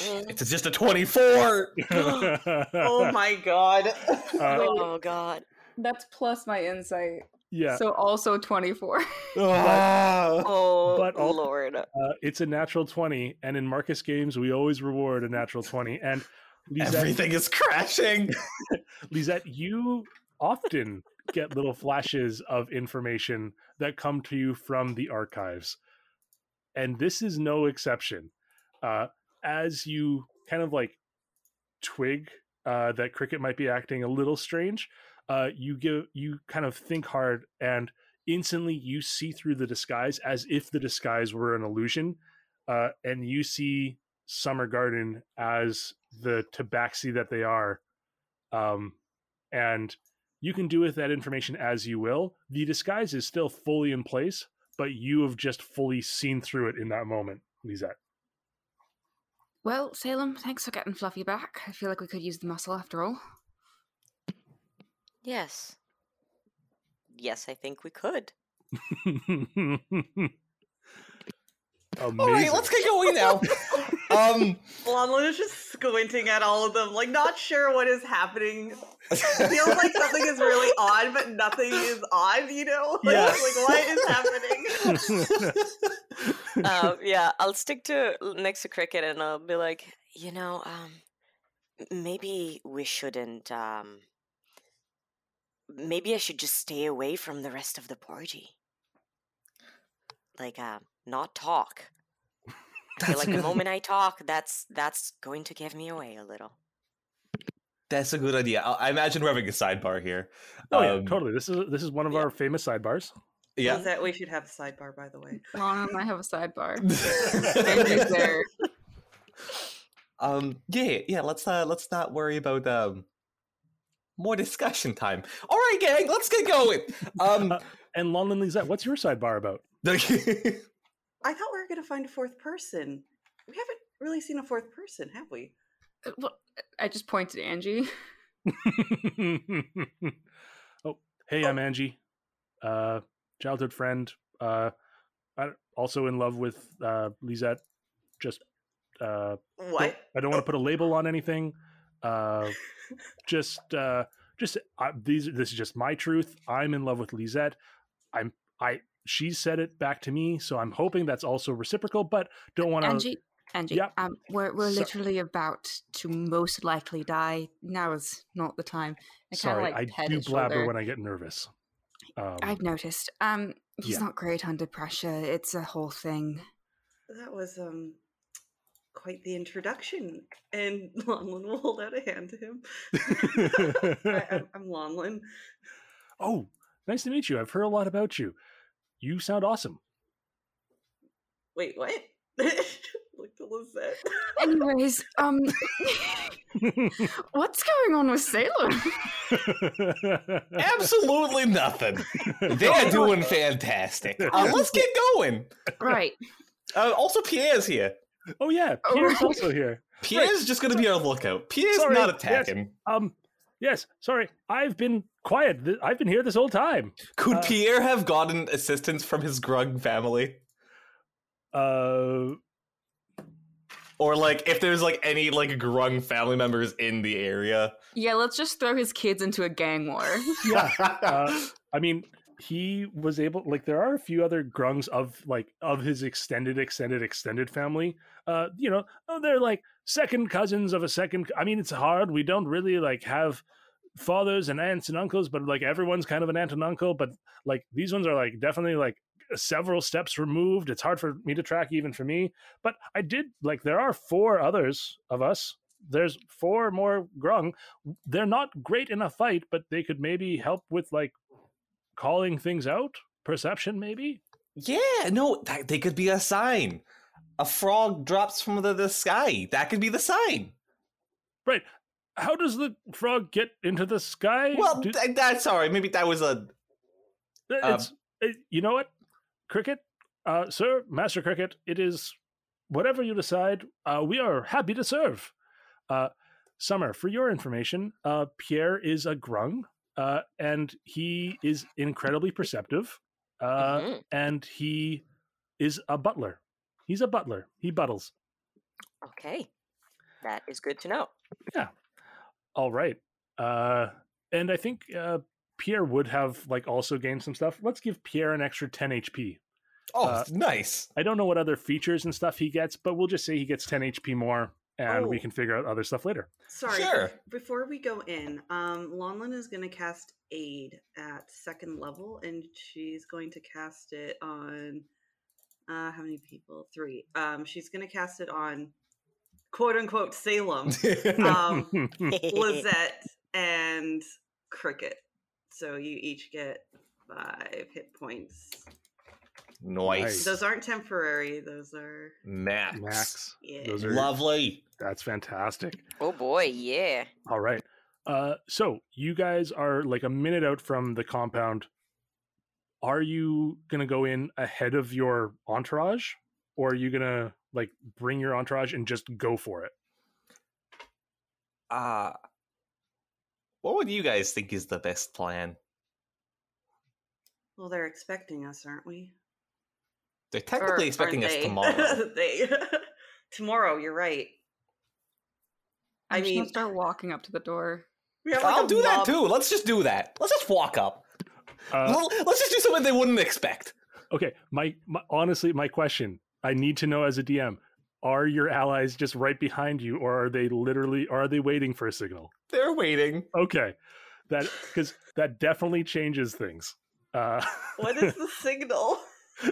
It's just a twenty-four. (gasps) Oh my god. (laughs) Uh, oh God. That's plus my insight. Yeah, So also 24. (laughs) Ah. Oh but al- Lord. uh, it's a natural 20, and in Marcus games, we always reward a natural 20. And Lisette, Everything is crashing. (laughs) Lisette, you often get little flashes of information that come to you from the archives. And this is no exception. Uh, as you kind of like twig uh, that Cricket might be acting a little strange, uh, you give you kind of think hard and instantly you see through the disguise as if the disguise were an illusion. Uh, and you see Summer Garden as the tabaxi that they are. Um, and you can do with that information as you will. The disguise is still fully in place, but you have just fully seen through it in that moment, Lisette. Well, Salem, thanks for getting Fluffy back. I feel like we could use the muscle after all. Yes. Yes, I think we could. Amazing. (laughs) All right, let's get going now. (laughs) um, Lonlin is just squinting at all of them, like not sure what is happening. Feels like (laughs) something is really odd, but nothing is odd, you know? Like, Yeah. like what is happening? uh, yeah, I'll stick to next to Cricket and I'll be like, you know, um, maybe we shouldn't. Um, maybe I should just stay away from the rest of the party. Like, uh, not talk. (laughs) I feel like the moment I talk, that's that's going to give me away a little. that's a good idea. I, I imagine we're having a sidebar here. oh yeah, Um, totally. This is this is one of yeah. our famous sidebars. Yeah. Is that we should have a sidebar, by the way. (laughs) Lana and I have a sidebar. (laughs) Um. Yeah. Yeah. Let's uh. Let's not worry about um. More discussion time. All right, gang. Let's get going. Um. Uh, (laughs) and Lonlin Lisette, what's your sidebar about? (laughs) I thought we were going to find a fourth person. We haven't really seen a fourth person, have we? Uh, Well, I just pointed to Angie. (laughs) oh, hey, I'm Angie, uh, childhood friend. Uh, I, also in love with uh, Lisette. Just, uh, don't- What? I don't want to put a label on anything. Uh, just, uh, just uh, these. This is just my truth. I'm in love with Lisette. I'm. I. She said it back to me, so I'm hoping that's also reciprocal. But don't want to. Angie, Angie, Yeah. um, we're we're So- literally about to most likely die. Now is not the time. I kinda, Sorry, like, I do blabber shoulder. when I get nervous. Um, I've noticed. Um, he's yeah. not great under pressure. It's a whole thing. That was um quite the introduction. And (laughs) Lonlin will hold out a hand to him. (laughs) I, I'm, (laughs) I'm Lonlin. oh, nice to meet you. I've heard a lot about you. You sound awesome. Wait, what? Look to Lisette. Anyways, um, what's going on with Salem? Absolutely nothing. They're doing fantastic. Uh, let's get going. right. Uh, also, Pierre's here. Oh yeah, Oh, Pierre's right. also here. Pierre's just going to be our lookout. Pierre's Sorry, not yes. attacking. Um, yes. Sorry, I've been quiet. I've been here this whole time. Could Uh, Pierre have gotten assistance from his grung family? Uh, Or like if there's like any like grung family members in the area. Yeah, let's just throw his kids into a gang war. yeah. Uh, (laughs) I mean, he was able. Like, there are a few other grungs of like of his extended, extended, extended family. Uh, you know, oh, they're like second cousins of a second. I mean, it's hard. We don't really like have fathers and aunts and uncles, but like everyone's kind of an aunt and uncle. But like these ones are like definitely like several steps removed. It's hard for me to track even for me. But I did like there are four others of us. There's four more grung. They're not great in a fight, but they could maybe help with like calling things out, perception maybe. yeah, no, that, they could be a sign. A frog drops from the, the sky. That could be the sign. Right. How does the frog get into the sky? Well, Do- th- that's sorry. Maybe that was a it's, it- you know what? Cricket, uh, sir, Master Cricket, it is whatever you decide. Uh, we are happy to serve. Uh, Summer, for your information, uh, Pierre is a grung, uh, and he is incredibly perceptive, uh, Mhm. and he is a butler. He's a butler. He buttles. Okay. That is good to know. Yeah. All right. Uh, and I think uh, Pierre would have like also gained some stuff. Let's give Pierre an extra 10 HP. oh, Uh, nice. I don't know what other features and stuff he gets, but we'll just say he gets 10 HP more, and we Oh. can figure out other stuff later. Sorry. Sure. Before we go in, um, Lonlin is going to cast Aid at second level, and she's going to cast it on. Uh, how many people? Three. Um, she's going to cast it on, quote unquote, Salem, um, (laughs) Lisette, and Cricket. So you each get five hit points. Nice. Those aren't temporary. Those are Max. Max. yeah. Those are Lovely. that's fantastic. Oh boy, yeah. All right. Uh, so you guys are like a minute out from the compound. Are you gonna go in ahead of your entourage, or are you gonna like bring your entourage and just go for it? Uh what would you guys think is the best plan? Well, they're expecting us, aren't we? They're technically aren't expecting us they? tomorrow. (laughs) they (laughs) tomorrow. You're right. I I'm just mean- gonna start walking up to the door. We have, like, I'll a do that too. Let's just do that. Let's just walk up. Uh, Let's just do something they wouldn't expect. okay, my, my honestly, my question I need to know as a DM: Are your allies just right behind you, or are they literally? Are they waiting for a signal? They're waiting. Okay, that because that definitely changes things. Uh, What is (laughs) the signal?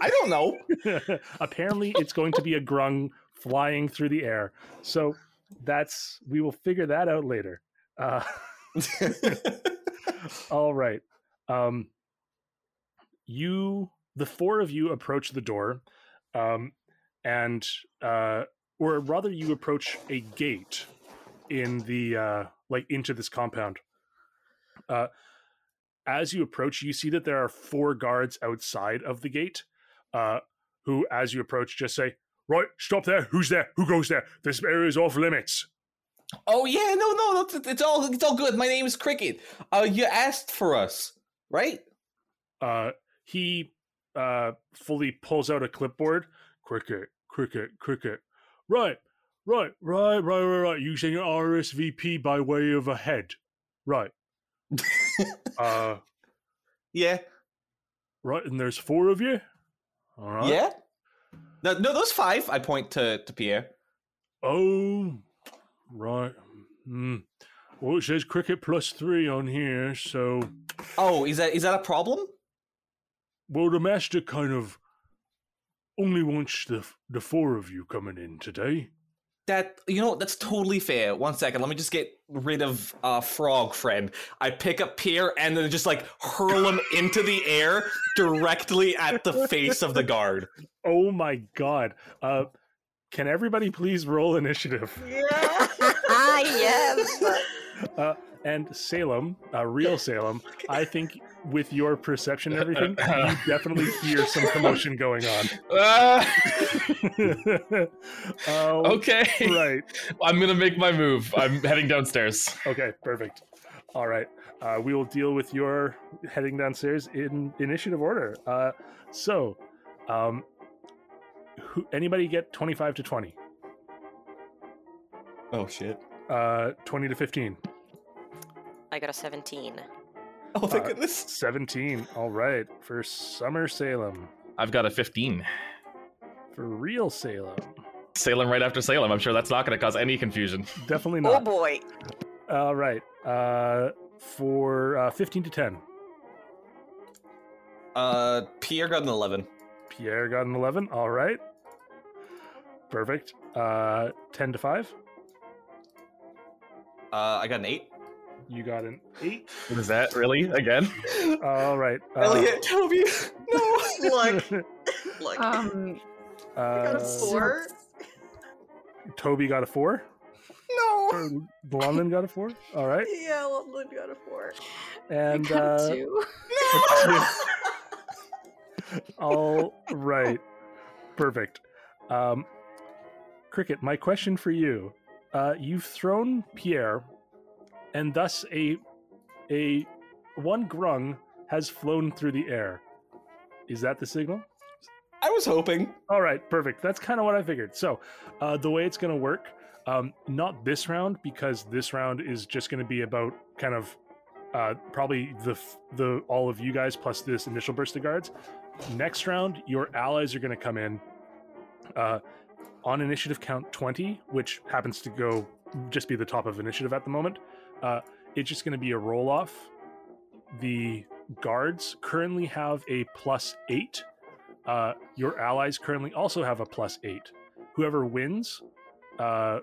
I don't know. (laughs) apparently, it's going to be a grung flying through the air. So that's we will figure that out later. Uh, (laughs) all right. Um, you, the four of you, approach the door, um, and uh, or rather, you approach a gate in the uh, like into this compound. Uh, as you approach, you see that there are four guards outside of the gate, uh, who, as you approach, just say, "Right, stop there. Who's there? Who goes there? This area is off limits." oh yeah, no, no, it's, it's all it's all good. My name is Cricket. Uh, you asked for us, right? uh, he uh, fully pulls out a clipboard. Cricket, cricket, cricket. Right, right, right, right, right, right. Using RSVP by way of a head. Right. (laughs) uh, Yeah, right, and there's four of you. All right. yeah. No, no, those five. I point to to Pierre. Oh, right. Hmm. Well, it says cricket plus three on here, so Oh, is that is that a problem? well, the master kind of only wants the the four of you coming in today. That you know that's totally fair. One second, let me just get rid of uh, frog friend. I pick up Pierre and then just like hurl him (laughs) into the air directly at the face of the guard. Oh my god. Uh can everybody please roll initiative? Yeah. (laughs) Ah, yes. Uh and Salem, uh, real (laughs) Salem, I think with your perception and (laughs) everything, you (laughs) definitely hear some commotion going on. Ah, oh, okay. right. I'm gonna make my move. I'm heading downstairs. Okay, perfect. All right. Uh, we will deal with your heading downstairs in initiative order. Uh, so, um, who, anybody get 25 to 20? Oh shit. Uh, 20 to 15. I got a 17. Oh thank Uh, goodness. (laughs) 17. All right. For Summer Salem. I've got a 15. For real Salem. Salem right after Salem. I'm sure that's not going to cause any confusion. (laughs) Definitely not. Oh boy. All right. Uh, for uh, 15 to 10. Uh, Pierre got an eleven. Pierre got an 11. All right. Perfect. Uh, 10 to 5. Uh, I got an eight. You got an 8. What is that? Really? Again? (laughs) All right. Uh, Elliot, Toby, (laughs) no. like, (laughs) look. Um, I got a uh, four. Toby got a 4. no. Lonlin got a 4. All right. Yeah, Lonlin got a four. And I got uh, two. All right. Perfect. Um, Cricket, my question for you. Uh, you've thrown Pierre, and thus a a one grung has flown through the air. Is that the signal? I was hoping. All right, perfect. That's kind of what I figured. So, uh, the way it's going to work, um, not this round because this round is just going to be about kind of uh, probably the the all of you guys plus this initial burst of guards. Next round, your allies are going to come in uh, on initiative count twenty, which happens to go just be the top of initiative at the moment. Uh, it's just going to be a roll off. The guards currently have a plus eight uh, your allies currently also have a plus eight. Whoever wins, uh,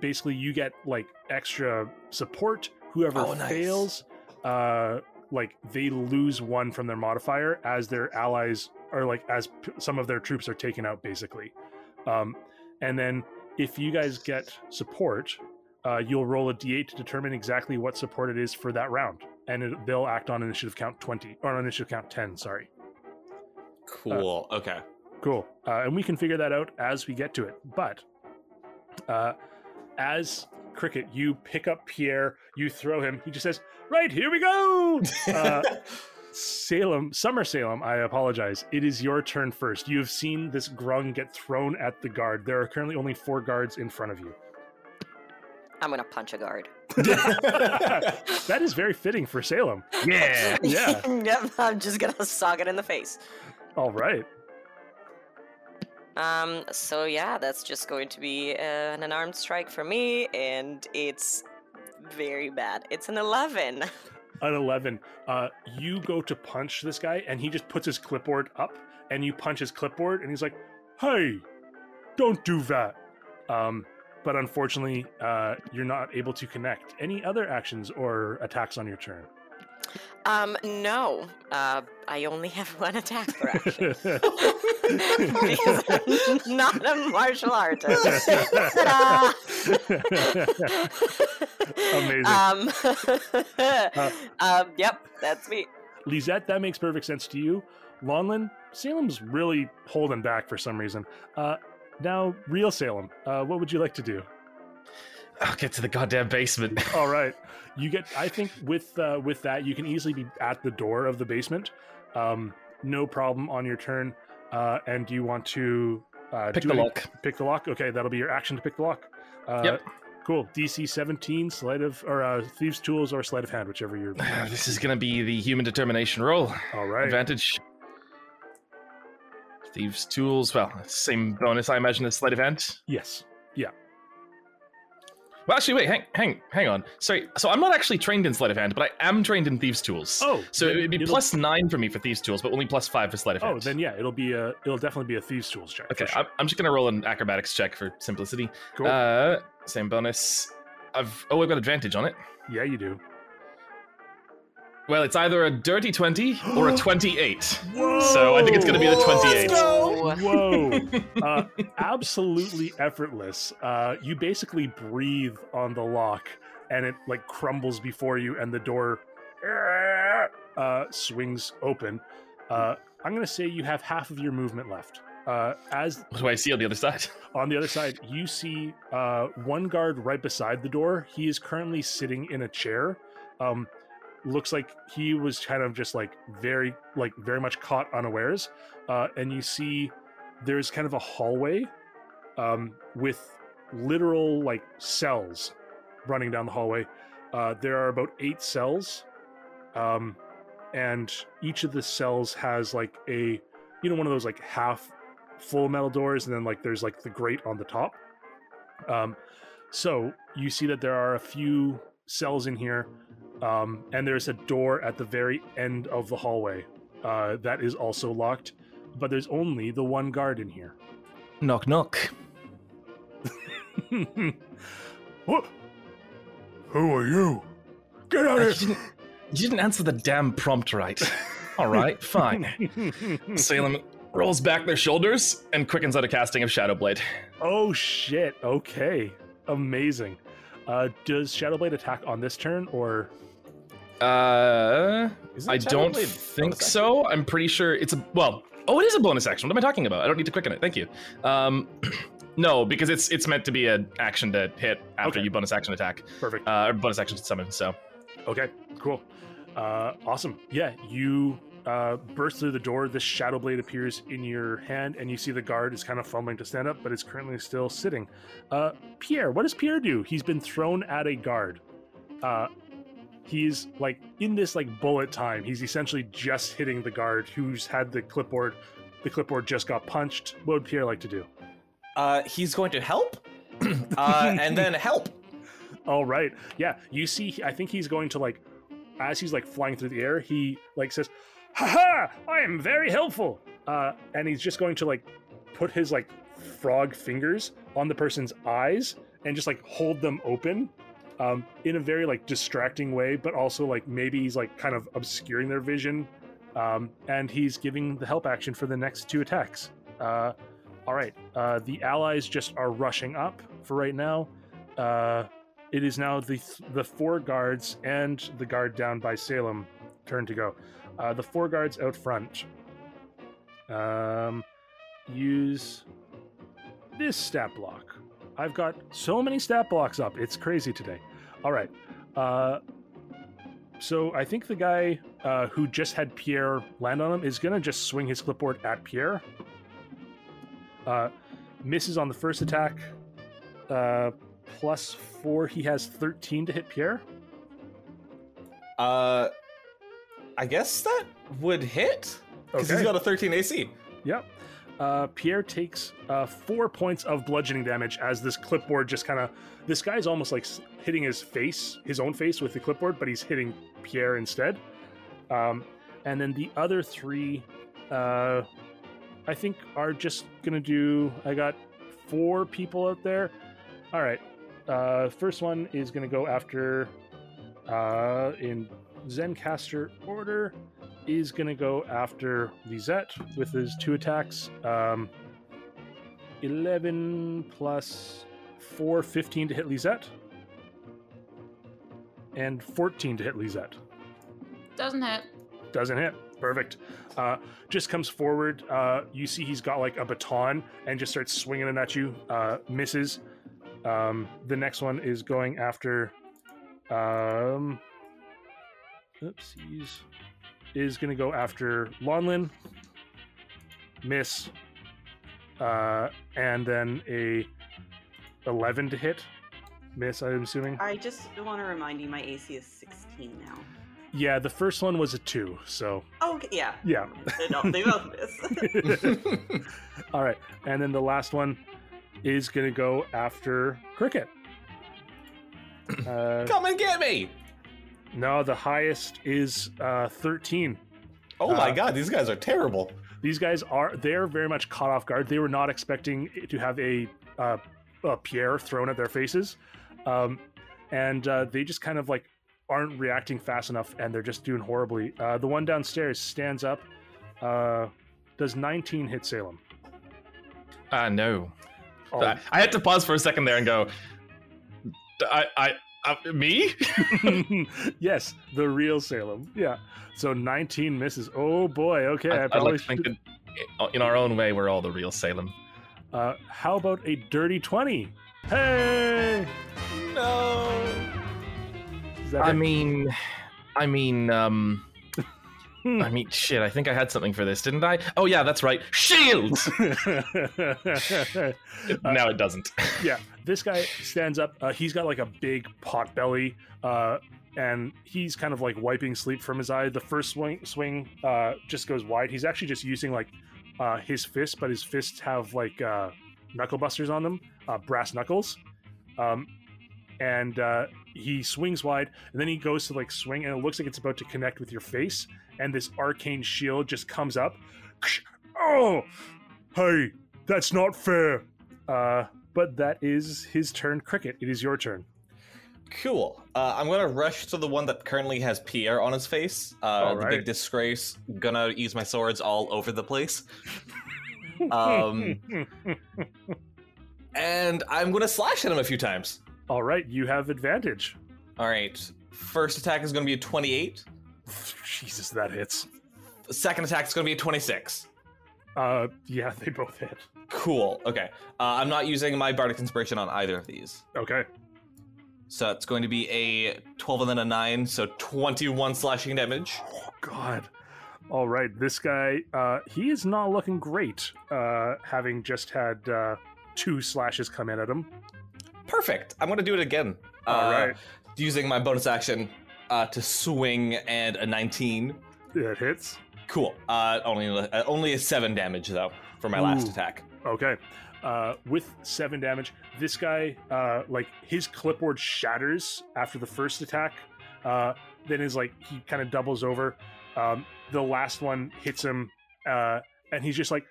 basically you get like extra support. Whoever Oh, nice. fails, uh, like they lose one from their modifier as their allies are like as p- some of their troops are taken out, basically. Um, and then if you guys get support, uh, you'll roll a d8 to determine exactly what support it is for that round, and it, they'll act on initiative count 20 or on initiative count 10. Sorry. Cool. okay. Cool. Uh, and we can figure that out as we get to it. But uh, as Cricket, you pick up Pierre, you throw him. He just says, Right, here we go. (laughs) Uh, Salem, Summer Salem, I apologize. It is your turn first. You have seen this grung get thrown at the guard. There are currently only four guards in front of you. I'm gonna punch a guard. (laughs) (laughs) that is very fitting for Salem. Yeah. Yeah. (laughs) yep, I'm just gonna sock it in the face. All right. Um, so yeah, that's just going to be uh, an unarmed strike for me, and it's very bad. It's an 11. an 11 uh you go to punch this guy and he just puts his clipboard up and you punch his clipboard and he's like hey don't do that um but unfortunately uh you're not able to connect any other actions or attacks on your turn Um, no. Uh, I only (laughs) have one attack per action. because (laughs) I'm (laughs) not a martial artist. Amazing. Um, um, yep, that's me. Lisette, that makes perfect sense to you. Lonlin, Salem's really holding back for some reason. Uh, now, real Salem, uh, what would you like to do? I'll get to the goddamn basement. (laughs) All right, you get. I think with uh, with that, you can easily be at the door of the basement. Um, no problem on your turn. Uh, and do you want to uh, Pick the lock. Pick the lock. Okay, that'll be your action to pick the lock. Uh, Yep. Cool. DC 17, sleight of or uh, thieves' tools or sleight of hand, whichever you're. (sighs) this is going to be the human determination roll. All right. Advantage. Thieves' tools. Well, same bonus, I imagine, as sleight of hand. Yes. Yeah. Well, actually, wait, hang, hang, hang on. Sorry. So I'm not actually trained in sleight of hand, but I am trained in thieves' tools. Oh, So then it'd be plus nine for me for thieves' tools, but only plus five for sleight of hand. Oh, then yeah, it'll be a. It'll definitely be a thieves' tools check. Okay, sure. I'm, I'm just gonna roll an acrobatics check for simplicity. Cool. Uh, same bonus. I've oh, I've got advantage on it. yeah, you do. Well, it's either a dirty twenty or a (gasps) twenty-eight. So I think it's gonna be the Whoa! twenty-eight. Whoa. Whoa. (laughs) uh, absolutely effortless. Uh, you basically breathe on the lock and it like crumbles before you and the door uh, swings open. Uh, I'm going to say you have half of your movement left. Uh, as What do I see on the other side? (laughs) on the other side, you see uh, one guard right beside the door. He is currently sitting in a chair. Um, looks like he was kind of just like very, like very much caught unawares. Uh, and you see there's kind of a hallway um, with literal like cells running down the hallway. Uh, there are about eight cells, um, and each of the cells has like a, you know, one of those like half full metal doors, and then like there's like the grate on the top. Um, so you see that there are a few cells in here, um, and there's a door at the very end of the hallway uh, that is also locked. But there's only the one guard in here. Knock knock. (laughs) what? Who are you? Get out of didn't, you didn't answer the damn prompt right. All right, (laughs) fine. Salem rolls back their shoulders and quickens out a casting of Shadow Blade. oh shit! Okay, amazing. Uh, does Shadowblade attack on this turn or? Uh, I don't think so. I'm pretty sure it's a well. Oh, it is a bonus action. What am I talking about? I don't need to quicken it. Thank you. Um, (clears throat) no, because it's it's meant to be an action to hit after Okay. you bonus action attack, Perfect. uh, or bonus action to summon. So Okay, cool. Uh, awesome. Yeah, you uh, burst through the door. This shadow blade appears in your hand, and you see the guard is kind of fumbling to stand up, but is currently still sitting. Uh, Pierre, what does Pierre do? He's been thrown at a guard. Uh, he's like in this like bullet time. He's essentially just hitting the guard who's had the clipboard. The clipboard just got punched. What would Pierre like to do? Uh, he's going to help, (clears throat) uh, and then help. (laughs) All right. Yeah, you see, I think he's going to like, as he's like flying through the air, he like says, "Ha ha! I am very helpful." Uh, and he's just going to like put his like frog fingers on the person's eyes and just like hold them open, um, in a very like distracting way, but also like maybe he's like kind of obscuring their vision. Um, and he's giving the help action for the next two attacks. Uh, all right. Uh, the allies just are rushing up for right now. Uh, it is now the the four guards and the guard down by Salem turn to go. Uh, the four guards out front um, use this stat block. I've got so many stat blocks up. It's crazy today. All right. Uh, so I think the guy uh, who just had Pierre land on him is going to just swing his clipboard at Pierre. Uh, misses on the first attack. Uh, plus four. He has 13 to hit Pierre. Uh, I guess that would hit because he's got a 13 AC. Yep. Uh, Pierre takes uh, four points of bludgeoning damage as this clipboard just kind of. This guy's almost like hitting his face, his own face with the clipboard, but he's hitting Pierre instead. Um, and then the other three, uh, I think, are just going to do. I got four people out there. All right. Uh, first one is going to go after. Uh, in Zencastr order is going to go after Lisette with his two attacks. Um, 11 plus 4, 15 to hit Lisette. And 14 to hit Lisette. Doesn't hit. Doesn't hit. Perfect. Uh, just comes forward. Uh, you see he's got like a baton and just starts swinging it at you. Uh, misses. Um, the next one is going after. Um, oopsies. Is going to go after Lonlin. Miss. Uh, and then a 11 to hit. Miss, I'm assuming. I just want to remind you, my AC is 16 now. Yeah, the first one was a 2, so Oh, okay, yeah. yeah. They, don't, they both miss. (laughs) All right, and then the last one is gonna go after Cricket. (clears throat) Uh, Come and get me! No, the highest is uh, thirteen. Oh my Uh, god, these guys are terrible. These guys are they're very much caught off guard. They were not expecting to have a, uh, a Pierre thrown at their faces, um, and uh, they just kind of like aren't reacting fast enough, and they're just doing horribly. Uh, the one downstairs stands up. Uh, does 19 hit Salem? uh, no. Oh, I, I had to pause for a second there and go. I I uh, me? (laughs) yes, the real Salem. Yeah. So 19 misses. Oh boy. Okay. I, I, I probably like to think should- that in our own way we're all the real Salem. uh, how about a dirty 20? Hey. No. Is that I it? mean, I mean, um, I mean, shit. I think I had something for this, didn't I? Oh yeah, that's right. Shield. (laughs) (laughs) now it doesn't. (laughs) yeah, this guy stands up. Uh, he's got like a big pot belly, uh, and he's kind of like wiping sleep from his eye. The first swing swing uh, just goes wide. He's actually just using like uh, his fist, but his fists have like uh, knuckle busters on them, uh, brass knuckles. Um, and uh, he swings wide, and then he goes to like swing, and it looks like it's about to connect with your face, and this arcane shield just comes up. (sniffs) Oh, hey, that's not fair. Uh, but that is his turn. Cricket, it is your turn. Cool. Uh, I'm gonna rush to the one that currently has Pierre on his face. Uh, the big disgrace. Gonna use my swords all over the place. (laughs) Um, (laughs) and I'm gonna slash at him a few times. All right, you have advantage. All right. First attack is gonna be a 28. Jesus, that hits. Second attack is gonna be a 26. Uh, yeah, they both hit. Cool. Okay. Uh, I'm not using my bardic inspiration on either of these. Okay. So it's going to be a 12 and then a 9, so 21 slashing damage. Oh God. All right, this guy, uh, he is not looking great. Uh, having just had uh, two slashes come in at him. Perfect. I'm to do it again. All uh, right. Using my bonus action uh, to swing and a 19. It hits. Cool. Uh, only only a 7 damage, though, for my last attack. Okay. Uh, with seven damage, this guy, uh, like his clipboard shatters after the first attack. Uh, then is like he kind of doubles over. Um, the last one hits him, uh, and he's just like,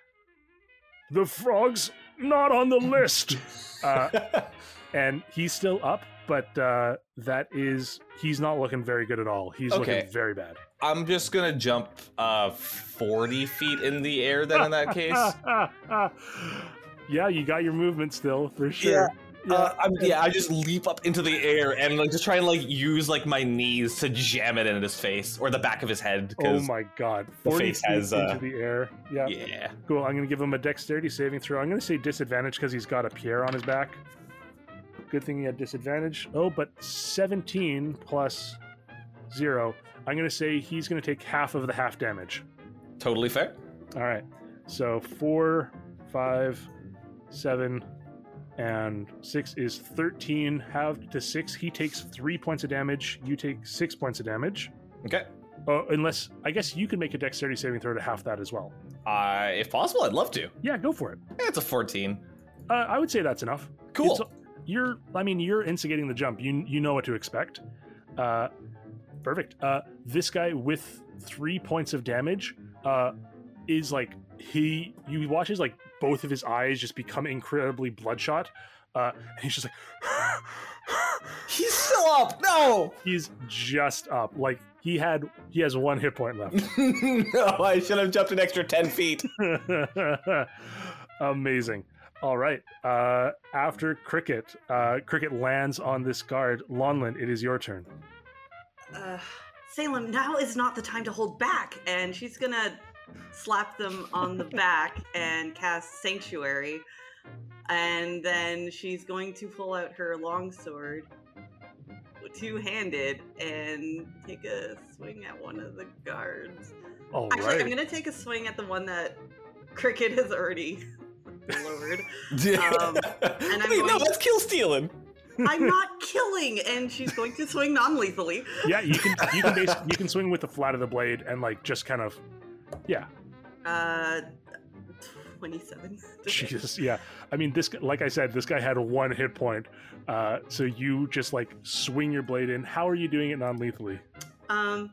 "The frog's not on the list." (laughs) Uh, and he's still up, but uh, that is he's not looking very good at all. He's Okay. looking very bad. I'm just to jump uh, 40 feet in the air, then, in that case. (laughs) yeah, you got your movement still for sure. Uh, I'm, yeah, I just leap up into the air and like just try and like use like my knees to jam it into his face or the back of his head. Oh my god. the 40 face feet has, uh, into the air. Yeah. yeah. Cool. I'm to give him a dexterity saving throw. I'm to say disadvantage because he's got a Pierre on his back. Good thing he had disadvantage. Oh, but 17 plus 0. I'm going to say he's going to take half of the half damage. Totally fair. All right. So four, five, seven, and six is 13 halved to six. He takes three points of damage. You take six points of damage. Okay. Uh, unless, I guess you can make a dexterity saving throw to half that as well. Uh, if possible, I'd love to. Yeah, go for it. Eh, It's a 14. Uh, I would say that's enough. Cool. It's- you're, I mean, you're instigating the jump. You you know what to expect. Uh, perfect. Uh, this guy with three points of damage uh, is like he. You watch his like both of his eyes just become incredibly bloodshot. Uh, and he's just like (laughs) He's still up. No. he's just up. Like he had he has one hit point left. (laughs) no, I should have jumped an extra 10 feet. (laughs) Amazing. All right. Uh, after Cricket, uh, Cricket lands on this guard. Lonlin, it is your turn. Uh, Salem, now is not the time to hold back. And she's gonna slap them on the back (laughs) and cast Sanctuary. And then she's going to pull out her longsword, two handed, and take a swing at one of the guards. All Actually, right. I'm gonna take a swing at the one that Cricket has already lowered. (laughs) Um, and I'm Wait, no, going- that's kill stealing. I'm not (laughs) killing, and she's going to swing non-lethally. Yeah, you can you can base, you can (laughs) swing with the flat of the blade and like just kind of yeah. Uh, 27. Jesus, yeah. I mean, this guy- like I said, this guy had one hit point. Uh, so you just like swing your blade in. How are you doing it non-lethally? Um,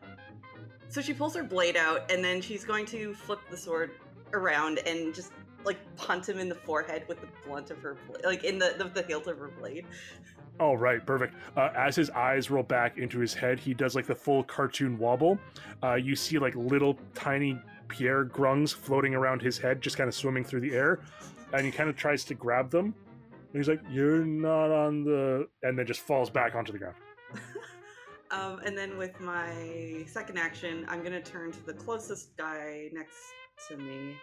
so she pulls her blade out, and then she's going to flip the sword around and just like punt him in the forehead with the blunt of her, bla- like in the the, the hilt of her blade. Oh, right, perfect. Uh, as his eyes roll back into his head, he does like the full cartoon wobble. Uh, you see like little tiny Pierre grungs floating around his head, just kind of swimming through the air, and he kind of tries to grab them. And he's like, "You're not on the," and then just falls back onto the ground. (laughs) Um, and then with my second action, I'm gonna turn to the closest guy next to me,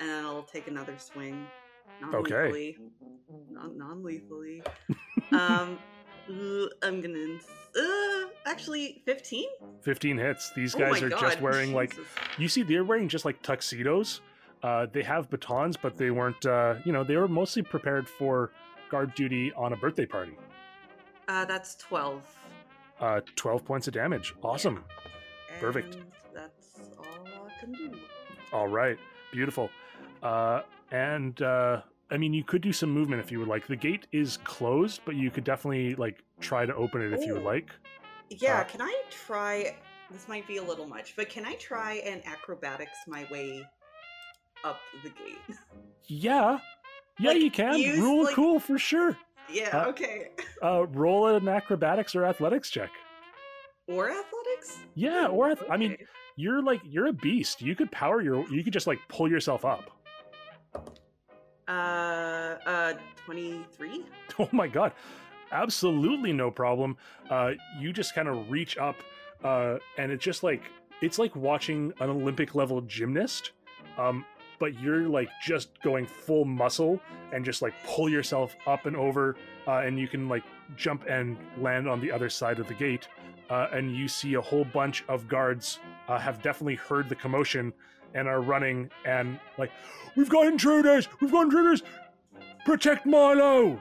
and then I'll take another swing. Non-lethally. Non non-lethally. (laughs) um, I'm gonna. Uh, actually 15? 15 hits. These Oh guys my are God, just (laughs) wearing like Jesus. you see they're wearing just like tuxedos. Uh, they have batons, but they weren't. Uh, you know, they were mostly prepared for guard duty on a birthday party. Uh, that's 12. Uh, 12 points of damage. Awesome. Perfect. And that's all I can do. All right, beautiful. Uh, and uh, I mean, you could do some movement if you would like. The gate is closed, but you could definitely like try to open it if you would like. Yeah, Uh, can I try? This might be a little much, but can I try and acrobatics my way up the gate? Yeah, yeah, Like, you can. use, Rule like- cool for sure. yeah, Uh, okay. Uh, roll an acrobatics or athletics check. Or athletics? Yeah, or ath- I mean, you're like you're a beast. You could power your. You could just like pull yourself up. Uh, uh, 23? (laughs) Oh my god, absolutely no problem. Uh, you just kind of reach up, uh, and it's just like it's like watching an Olympic level gymnast, um, but you're like just going full muscle and just like pull yourself up and over, uh, and you can like jump and land on the other side of the gate, uh, and you see a whole bunch of guards uh, have definitely heard the commotion and are running and like, we've got intruders, we've got intruders, protect Milo.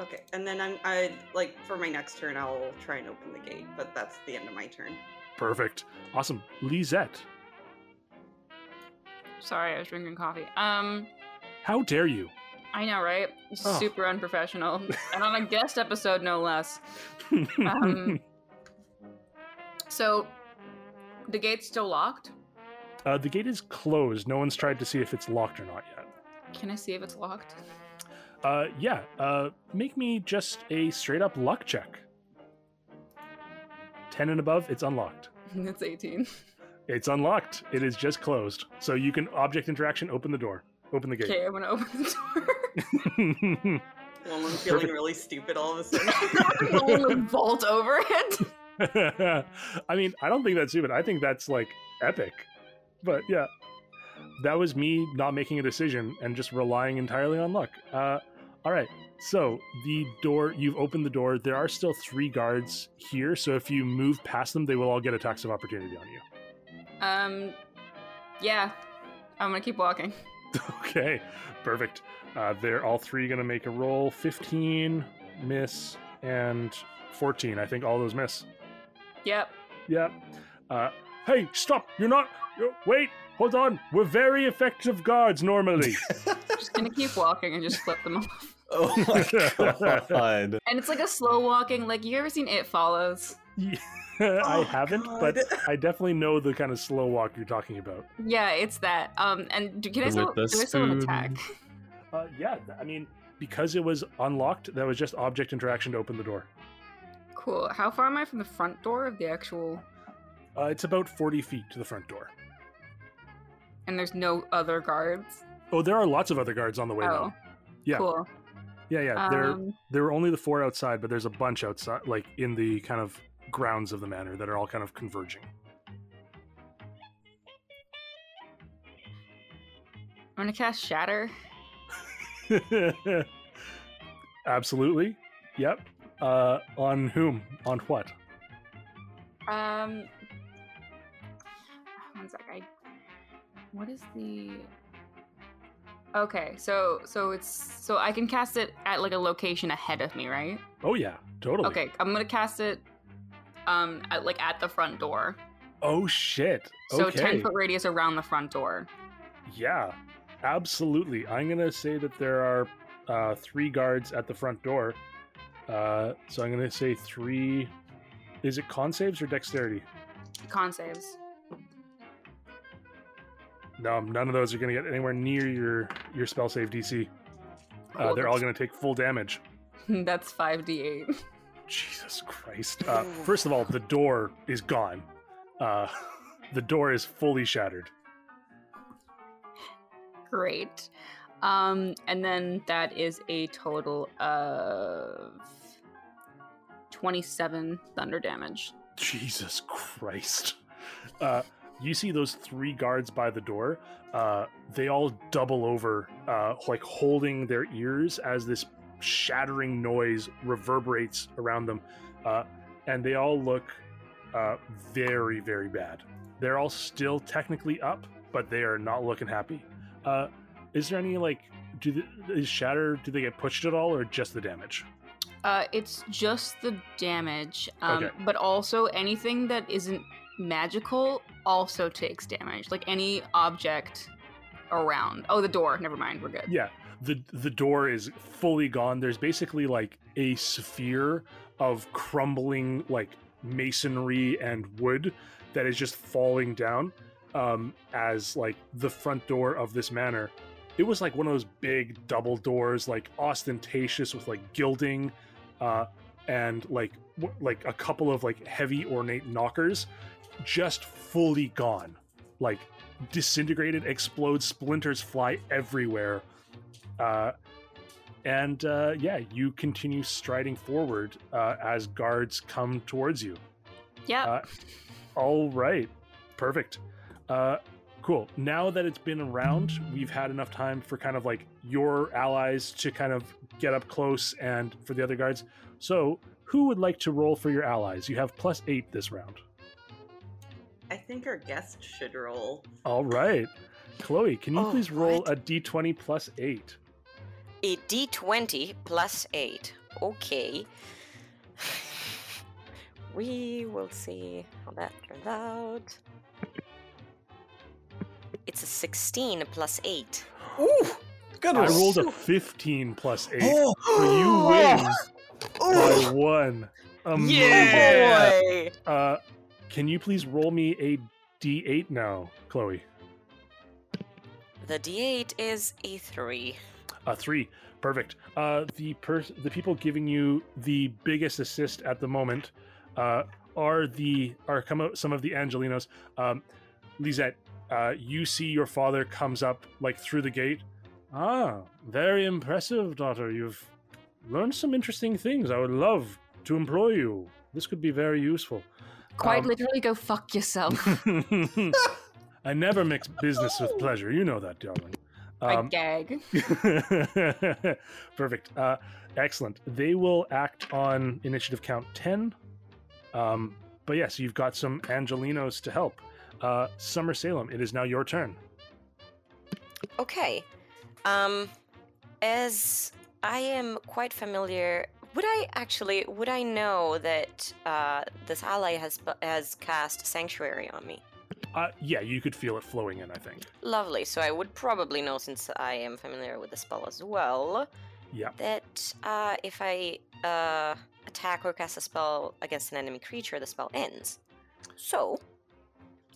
Okay, and then I'm, I, like, for my next turn, I'll try and open the gate, but that's the end of my turn. Perfect. Awesome. Lisette, Sorry, I was drinking coffee. Um, how dare you? I know, right? Oh. Super unprofessional, (laughs) and on a guest episode, no less. (laughs) Um, so, the gate's still locked. Uh, the gate is closed. No one's tried to see if it's locked or not yet. Can I see if it's locked? Uh, yeah. Uh, make me just a straight up luck check. 10 and above, it's unlocked. (laughs) it's 18. It's unlocked. It is just closed. So you can object interaction, open the door, open the gate. Okay, I'm gonna open the door. (laughs) Well, I'm feeling Perfect. really stupid all of a sudden. (laughs) Roll and vault over it. I mean, I don't think that's stupid. I think that's like epic. But yeah, that was me not making a decision and just relying entirely on luck. Uh, all right. So the door, you've opened the door. There are still three guards here. So if you move past them, they will all get attacks of opportunity on you. Um, yeah, I'm gonna keep walking. (laughs) Okay, perfect. Uh, they're all three going to make a roll 15, miss, and 14. I think all those miss. Yep. Yep. Uh, hey, stop! You're not. you- Wait, hold on. We're very effective guards normally. (laughs) Just gonna keep walking and just flip them off. (laughs) Oh my god. And it's like a slow walking. Like you ever seen It Follows? I Oh, haven't, God. but I definitely know the kind of slow walk you're talking about. Yeah, it's that. Um, and do, can I With still, the do I still an attack? Uh, yeah, I mean, because it was unlocked, that was just object interaction to open the door. Cool. How far am I from the front door of the actual? Uh, it's about 40 feet to the front door. And there's no other guards. Oh, there are lots of other guards on the way, oh, though. Yeah. Cool. Yeah, yeah. there, Um, there were only the four outside, but there's a bunch outside, like in the kind of grounds of the manor that are all kind of converging. I'm gonna cast Shatter. (laughs) Absolutely. Yep. Uh, on whom? On what? Um, one sec. I. What is the? Okay, so so it's so I can cast it at like a location ahead of me, right? Oh yeah, totally. Okay, I'm gonna cast it, um, at like at the front door. Oh shit. So okay. ten foot radius around the front door. Yeah, absolutely. I'm gonna say that there are uh, three guards at the front door. Uh, so I'm gonna say three. Is it con saves or dexterity? Con saves. No, none of those are gonna get anywhere near your your spell save DC. Uh, they're all gonna take full damage. (laughs) That's five d eight. Jesus Christ! Uh, first of all, the door is gone. Uh, (laughs) the door is fully shattered. Great. Um, and then that is a total of twenty-seven thunder damage. Jesus Christ. Uh, you see those three guards by the door. Uh, they all double over, uh, like holding their ears as this shattering noise reverberates around them. Uh, and they all look uh, very, very bad. They're all still technically up, but they are not looking happy. Uh, is there any like, do the, is shatter? Do they get pushed at all, or just the damage? Uh, it's just the damage, um, Okay. but also anything that isn't magical also takes damage. Like any object around. Oh, the door. Never mind. We're good. Yeah, the the door is fully gone. There's basically like a sphere of crumbling like masonry and wood that is just falling down um, as like the front door of this manor. It was like one of those big double doors, like ostentatious with like gilding, uh, and like w- like a couple of like heavy ornate knockers, just fully gone, like disintegrated, explodes, splinters fly everywhere. Uh, and uh, yeah, you continue striding forward uh, as guards come towards you. Yeah. Uh, all right, perfect. Uh, cool. Now that it's been around, we've had enough time for kind of like your allies to kind of get up close and for the other guards. So, who would like to roll for your allies? You have plus eight this round. I think our guest should roll. All right. Chloe, can you Oh, please roll what? a d20 plus eight? A d20 plus 8. Okay. (sighs) We will see how that turns out. It's a 16 plus 8. Ooh, good I rolled a 15 plus eight. Oh, (gasps) So you (gasps) win by one. Amazing. Yeah. Boy! Uh, can you please roll me a d8 now, Chloe? The d8 is a 3. A three. Perfect. Uh, the pers- the people giving you the biggest assist at the moment uh, are the are come out some of the Angelinos. Um, Lisette, uh, you see your father comes up like through the gate. Ah, very impressive, daughter. You've learned some interesting things. I would love to employ you. This could be very useful. Quite um, literally, go fuck yourself. (laughs) I never mix business with pleasure. You know that, darling. (laughs) I Um, gag. (laughs) Perfect. Uh, excellent. They will act on initiative count 10. Um, but yes, you've got some Angelinos to help. Uh, Summer Salem, it is now your turn. Okay. Um, as I am quite familiar, would I actually would I know that uh, this ally has has cast sanctuary on me? Uh, yeah, you could feel it flowing in, I think. Lovely. So I would probably know since I am familiar with the spell as well Yeah. that uh, if I uh, attack or cast a spell against an enemy creature, the spell ends. So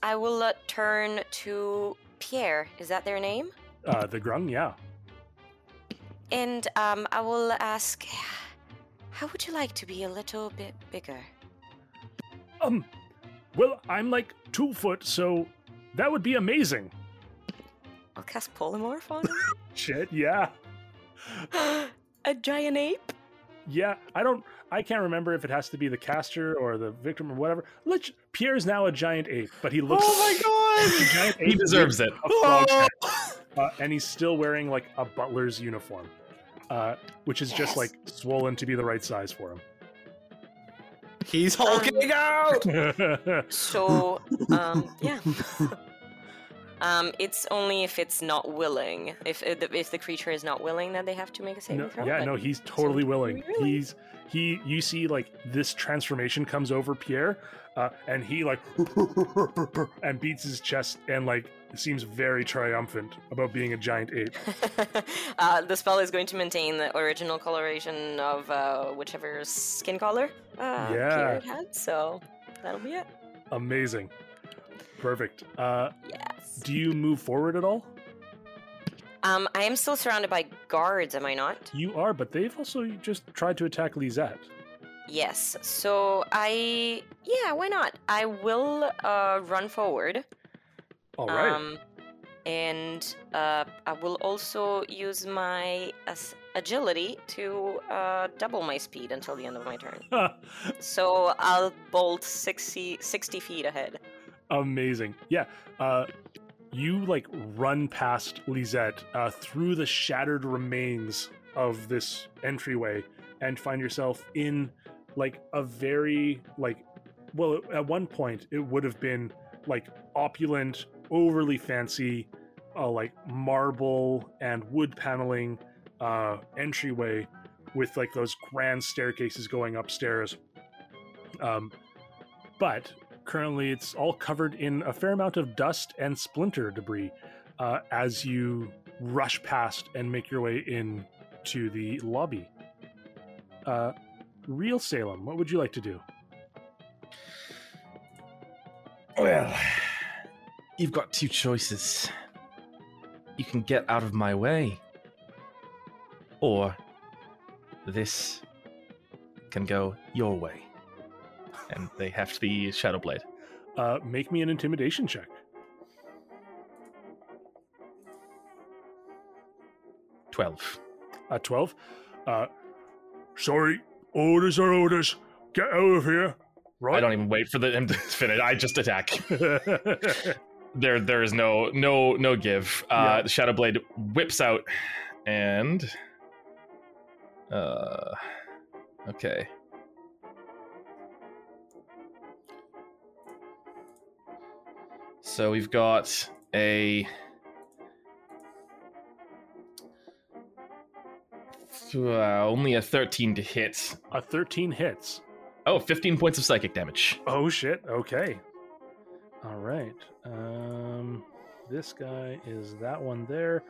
I will uh, turn to Pierre. Is that their name? Uh, the Grung, yeah. And um, I will ask, how would you like to be a little bit bigger? Um, well, I'm like two foot, so that would be amazing. I'll cast polymorph on (laughs) Shit, yeah. (gasps) a giant ape? Yeah, I don't. I can't remember if it has to be the caster or the victim or whatever. Let's. Pierre's now a giant ape, but he looks. Oh my a (laughs) giant He deserves it. with a frog (laughs) head. Uh, and he's still wearing like a butler's uniform, uh, which is just like swollen to be the right size for him. He's hulking out. (laughs) So, um, yeah. (laughs) um, it's only if it's not willing. If if the, creature is not willing, that they have to make a saving no, throw. yeah, no, he's totally willing. Really? He's he. You see, like this transformation comes over Pierre, uh, and he like (laughs) and beats his chest and like seems very triumphant about being a giant ape. (laughs) uh, the spell is going to maintain the original coloration of uh, whichever skin color uh, Yeah. Pierre had. So that'll be it. Amazing, perfect. Uh, Yes. do you move forward at all? Um, I am still surrounded by guards, am I not? You are, but they've also just tried to attack Lisette. Yes. So I, yeah, why not? I will uh, run forward. All right. Um, and uh, I will also use my as- agility to uh, double my speed until the end of my turn. (laughs) So I'll bolt 60, 60 feet ahead. Amazing. Yeah. Uh, you like run past Lisette uh, through the shattered remains of this entryway and find yourself in like a very like well at one point it would have been like opulent overly fancy uh, like marble and wood paneling uh entryway with like those grand staircases going upstairs. Um but currently it's all covered in a fair amount of dust and splinter debris uh, as you rush past and make your way in to the lobby uh real salem what would you like to do Well, you've got two choices. You can get out of my way, or this can go your way. And they heft the Shadow Blade. uh make me an intimidation check 12. uh 12 uh sorry orders are orders get out of here right I don't even wait for the, him (laughs) to finish. I just attack. (laughs) there, there is no, no, no give. Uh, Yeah. The Shadow Blade whips out, and uh, okay. So we've got a uh, only a 13 to hit. a 13 hits Oh, 15 points of psychic damage. Oh shit. Okay. All right. Um this guy is that one there.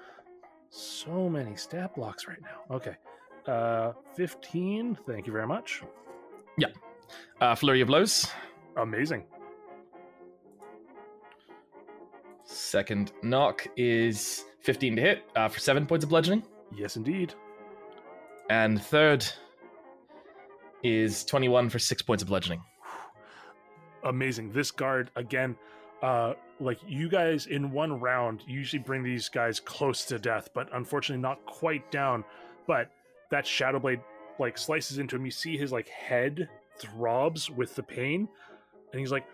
So many stat blocks right now. Okay. Uh 15. Thank you very much. Yeah. Uh, flurry of blows. Amazing. Second knock is 15 to hit uh, for 7 points of bludgeoning. Yes indeed. And third is 21 for 6 points of bludgeoning. Amazing. This guard again uh like you guys in one round usually bring these guys close to death, but unfortunately not quite down. But that shadow blade like slices into him. You see his like head throbs with the pain, and he's like,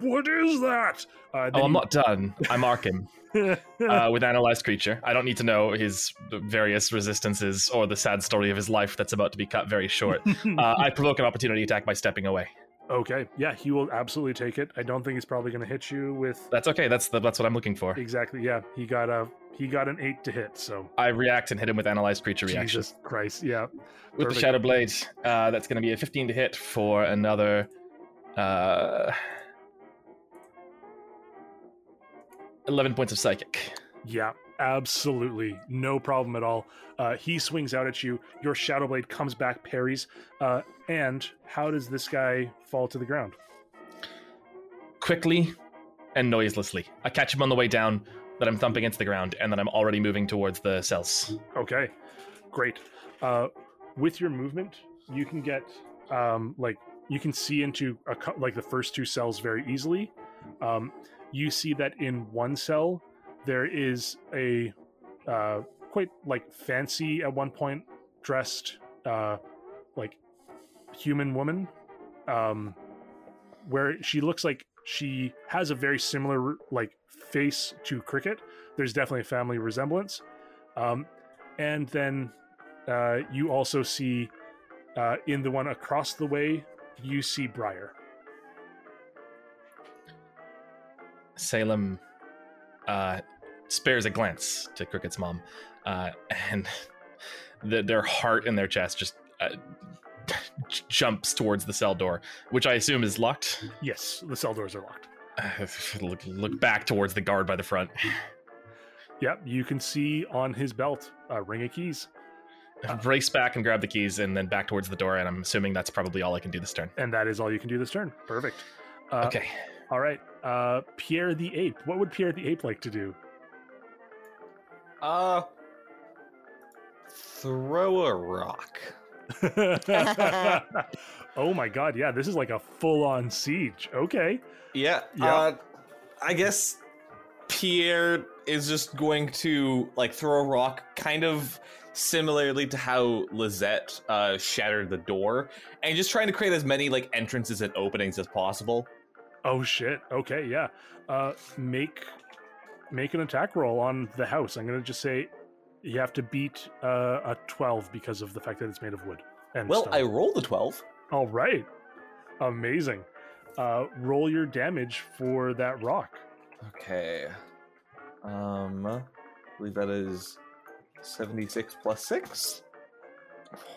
"What is that?" Uh, Oh, I'm not done. I mark him (laughs) uh, with Analyzed Creature. I don't need to know his various resistances or the sad story of his life that's about to be cut very short. (laughs) Uh, I provoke an opportunity attack by stepping away. okay, yeah, he will absolutely take it. I don't think he's probably going to hit you with That's okay. That's the, that's what I'm looking for. exactly. Yeah, he got a he got an eight to hit. So I react and hit him with Analyzed Creature reaction. Jesus Christ, yeah, With Perfect. the Shadow Blade, uh, that's going to be a 15 to hit for another uh, 11 points of psychic. Yeah, absolutely. No problem at all. Uh, he swings out at you. Your Shadow Blade comes back, parries. Uh, and how does this guy fall to the ground? Quickly and noiselessly. I catch him on the way down, that I'm thumping into the ground, and then I'm already moving towards the cells. Okay, great. Uh, with your movement, you can get um, like you can see into a, like the first two cells very easily. Um, you see that in one cell there is a uh, quite like fancy at one point dressed uh, like human woman, um, where she looks like she has a very similar like face to Cricket. There's definitely a family resemblance. Um, and then uh, you also see uh, in the one across the way, you see Briar. Salem uh, spares a glance to Cricket's mom, uh, and the, their heart in their chest just uh, (laughs) jumps towards the cell door, which I assume is locked. Yes, the cell doors are locked. Uh, look, look back towards the guard by the front. Yep, you can see on his belt a ring of keys, Race back and grab the keys, and then back towards the door. And I'm assuming that's probably all I can do this turn. and that is all you can do this turn. Perfect. Uh, okay. All right. Uh, Pierre the Ape. What would Pierre the Ape like to do? Uh, throw a rock. (laughs) (laughs) oh my god, yeah, this is like a full on siege. Okay. Yeah. Yeah. Uh, I guess Pierre is just going to like throw a rock, kind of similarly to how Lisette uh, shattered the door, and just trying to create as many like entrances and openings as possible. Oh shit. Okay, yeah. Uh make make an attack roll on the house. I'm gonna just say you have to beat uh, a 12 because of the fact that it's made of wood. And Well, stone. I rolled a twelve. All right. Amazing. Uh, roll your damage for that rock. Okay. Um, I believe that is 76 plus 6.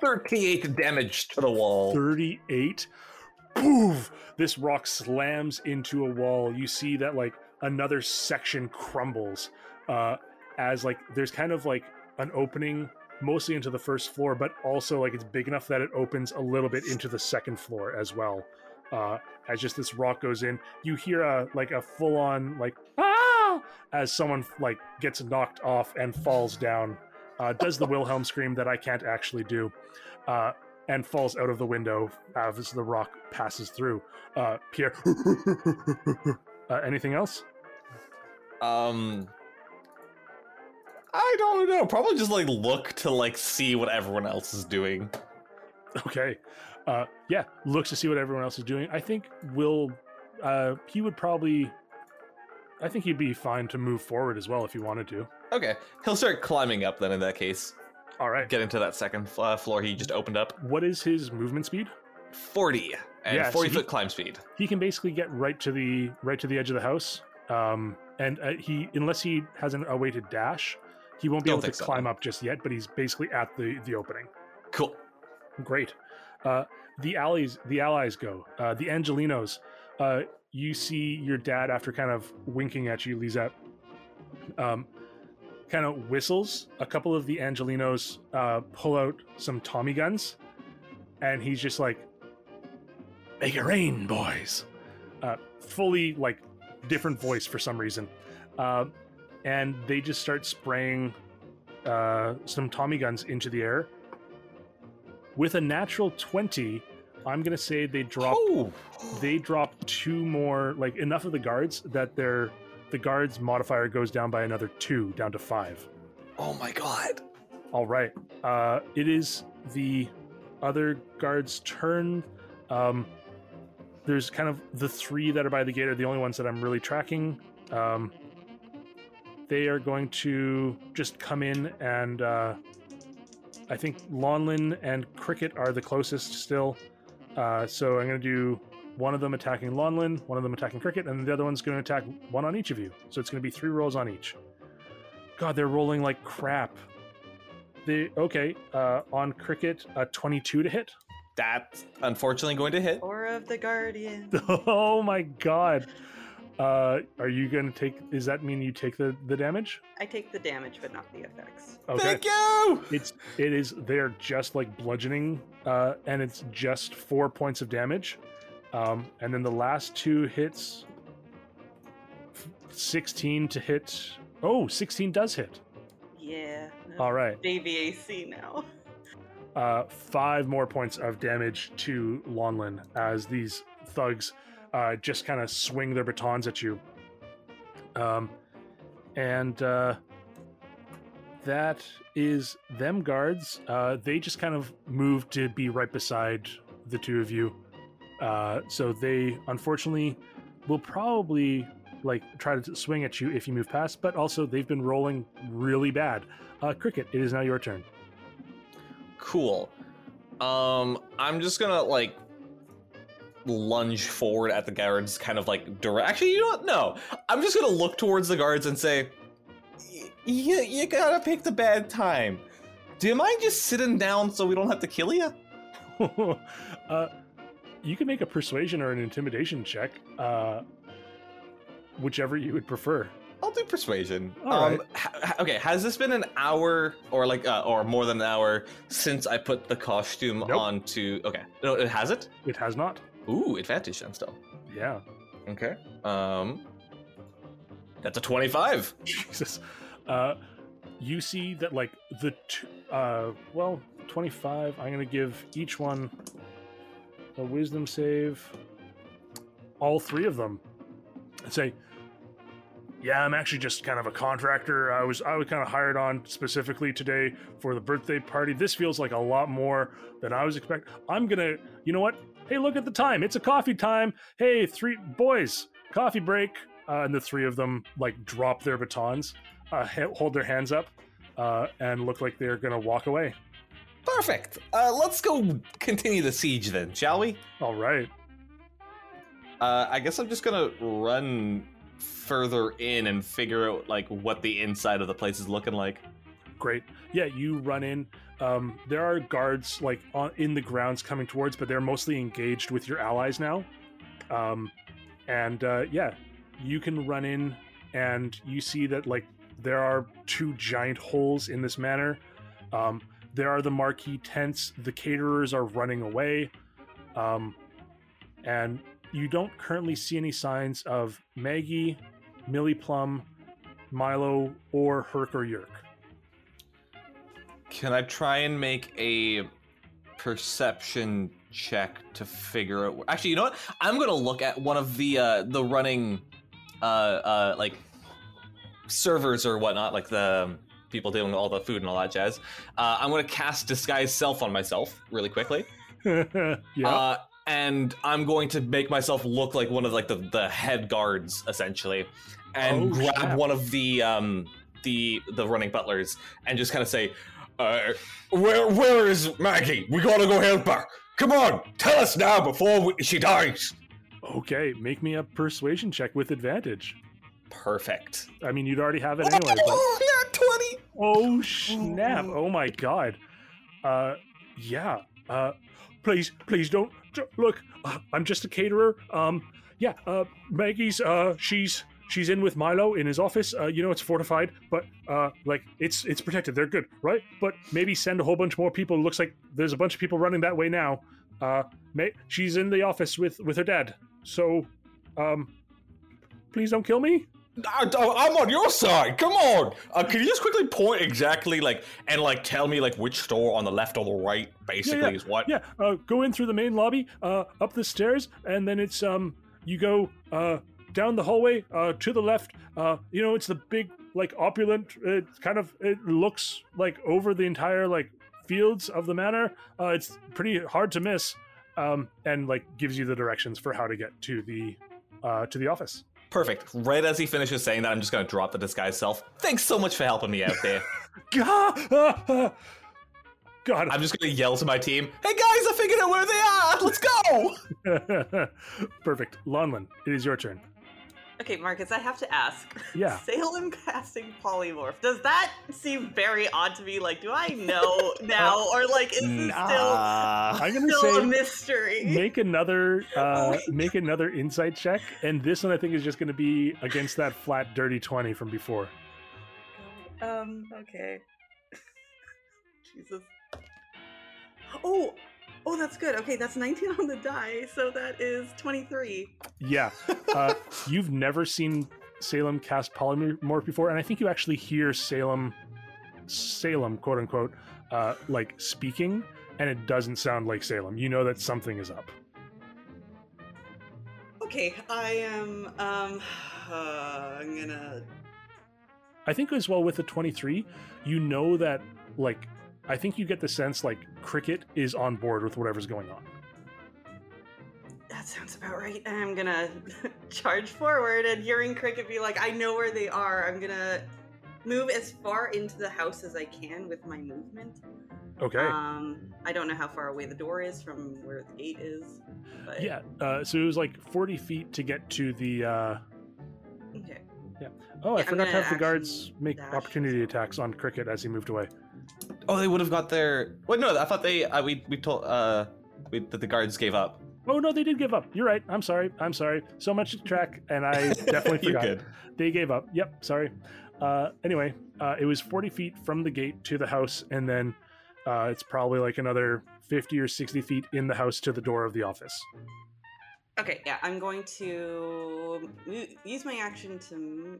38 damage to the wall. 38. This rock slams into a wall. You see that like another section crumbles uh, as like there's kind of like an opening mostly into the first floor, but also like it's big enough that it opens a little bit into the second floor as well. Uh, as just this rock goes in, you hear a like a full on like ah as someone like gets knocked off and falls down. Uh, does the Wilhelm scream that I can't actually do. Uh, and falls out of the window as the rock passes through. Uh, Pierre, (laughs) uh, anything else? Um, I don't know. Probably just like look to like see what everyone else is doing. Okay. Uh, yeah, looks to see what everyone else is doing. I think Will, uh, he would probably, I think he'd be fine to move forward as well if he wanted to. Okay, he'll start climbing up then. In that case, All right. get into that second uh, floor he just opened up. What is his movement speed? 40 and Yeah, so 40 he- foot climb speed. He can basically get right to the right to the edge of the house. Um, and uh, he, unless he has an, a way to dash, he won't be Don't able to so, climb no. up just yet. But he's basically at the the opening. Cool. Great. Uh, the allies, the allies go. Uh, the Angelinos. Uh, you see your dad after kind of winking at you, Lisette. Um, kind of whistles. A couple of the Angelinos uh, pull out some Tommy guns, and he's just like, "Make it rain, boys." Uh, fully like different voice for some reason, uh, and they just start spraying uh, some Tommy guns into the air. With a natural twenty, I'm gonna say they drop Oh, they drop two more like enough of the guards that their the guards modifier goes down by another two down to five. Oh my god. all right. Uh it is the other guards turn. Um there's kind of the three that are by the gate are the only ones that i'm really tracking. Um they are going to just come in and uh i think lonlin and cricket are the closest still. Uh so i'm going to do one of them attacking Lonlin, one of them attacking Cricket, and the other one's going to attack one on each of you. So it's going to be three rolls on each. God, they're rolling like crap. They okay uh, on Cricket, a twenty-two to hit. That's unfortunately going to hit. (laughs) Or of the Guardian. (laughs) oh my God! Uh, are you going to take? Does that mean you take the the damage? I take the damage, but not the effects. Okay. Thank you. It's it is they're just like bludgeoning, uh, and it's just four points of damage, um, and then the last two hits, sixteen to hit. Oh, 16 does hit. Yeah. All right, JVAC now. (laughs) uh, five more points of damage to Lonlin as these thugs uh, just kind of swing their batons at you, um, and uh, that is them guards. Uh, they just kind of move to be right beside the two of you. Uh, so they unfortunately will probably like try to swing at you if you move past, but also they've been rolling really bad. Uh, Cricket, it is now your turn. Cool. Um, I'm just gonna like lunge forward at the guards, kind of like direct. Actually, you know what? No, I'm just gonna look towards the guards and say, "Y- "You you gotta pick the bad time. Do you mind just sitting down so we don't have to kill you?" (laughs) uh, you can make a persuasion or an intimidation check, uh, whichever you would prefer. I'll do persuasion. All um, right. ha- okay, has this been an hour or like uh, or more than an hour since I put the costume Nope. onto? Okay, no, it has it. It has not. Ooh, advantage then still. Yeah. Okay. Um, that's a twenty-five. (laughs) (laughs) Jesus. Uh, you see that like the t- uh, well, twenty-five. I'm gonna give each one a wisdom save. All three of them. I'd say. Yeah, I'm actually just kind of a contractor. I was I was kind of hired on specifically today for the birthday party. This feels like a lot more than I was expecting. I'm gonna, you know what? Hey, look at the time. It's a coffee time. Hey, three boys, coffee break. Uh, and the three of them like drop their batons, uh, hold their hands up, uh, and look like they're gonna walk away. Perfect. Uh, let's go continue the siege then, shall we? All right. Uh, I guess I'm just gonna run further in and figure out like what the inside of the place is looking like. Great. Yeah, you run in. Um, there are guards like on, in the grounds coming towards, but they're mostly engaged with your allies now. Um, and uh, yeah, you can run in, and you see that like there are two giant holes in this manor. Um, there are the marquee tents. The caterers are running away, um, and you don't currently see any signs of Maggie, Millie Plum, Milo, or Herc or Yerk. Can I try and make a perception check to figure out? Actually, you know what? I'm gonna look at one of the uh, the running, uh, uh, like servers or whatnot, like the um, people dealing with all the food and all that jazz. Uh, I'm gonna cast disguise self on myself really quickly. (laughs) yeah. Uh, and I'm going to make myself look like one of like the, the head guards essentially, and Oh, grab snap. one of the um the the running butlers and just kind of say, uh, "Where where is Maggie? We gotta go help her. Come on, tell us now before we, she dies." okay, make me a persuasion check with advantage. Perfect. I mean, you'd already have it anyway. But... Oh, not twenty. Oh snap! Oh my god. Uh, yeah. Uh, please, please don't look. Uh, I'm just a caterer. Um, yeah. Uh, Maggie's. Uh, she's she's in with Milo in his office. Uh, you know it's fortified, but uh, like it's it's protected. They're good, right? But maybe send a whole bunch more people. Looks like there's a bunch of people running that way now. Uh, may- she's in the office with with her dad. So, um, please don't kill me. I, am on your side. Come on. Uh, can you just quickly point exactly like and like tell me like which store on the left or the right basically yeah. is what? Yeah, uh, go in through the main lobby, uh, up the stairs, and then it's um, you go uh, down the hallway uh, to the left. Uh, you know, it's the big like opulent. It kind of it looks like over the entire like fields of the manor. Uh, it's pretty hard to miss, um, and like gives you the directions for how to get to the uh, to the office. Perfect. Right as he finishes saying that, I'm just gonna drop the disguise self. Thanks so much for helping me out there. (laughs) God. God, I'm just gonna yell to my team, "Hey guys, I figured out where they are. Let's go!" (laughs) perfect. Lonlin, it is your turn. Okay, Marcus, I have to ask. (laughs) Yeah. Salem casting polymorph. Does that seem very odd to me? Like, do I know (laughs) now, or like, is this I'm gonna still still a say mystery? make another (laughs) uh, make another insight check, and this one I think is just going to be against that flat dirty twenty from before. Um. Okay. Jesus. Oh. Oh, that's good. Okay, that's 19 on the die, so that is 23. Yeah, (laughs) uh, you've never seen Salem cast polymorph before, and I think you actually hear Salem, Salem, quote unquote, uh, like speaking, and it doesn't sound like Salem. You know that something is up. Okay, I am. Um. Uh, (sighs) I'm gonna. I think as well with the 23, you know that like I think you get the sense like Cricket is on board with whatever's going on. That sounds about right. I'm gonna (laughs) charge forward and hearing Cricket be like, I know where they are. I'm gonna move as far into the house as I can with my movement. Okay. Um, I don't know how far away the door is from where the gate is. But yeah. Uh, so it was like 40 feet to get to the. Uh... Okay. Yeah. Oh, I Yeah, forgot to have the guards make dash opportunity attacks on Cricket as he moved away. Oh, they would have got their. Wait, no, I thought they. Uh, we we told uh we, that the guards gave up. Oh no, they did give up. You're right. I'm sorry. I'm sorry. So much to track, and I (laughs) definitely forgot. good. They gave up. Yep. Sorry. Uh, anyway, uh, it was 40 feet from the gate to the house, and then uh, it's probably like another 50 or 60 feet in the house to the door of the office. Okay, yeah, I'm going to use my action to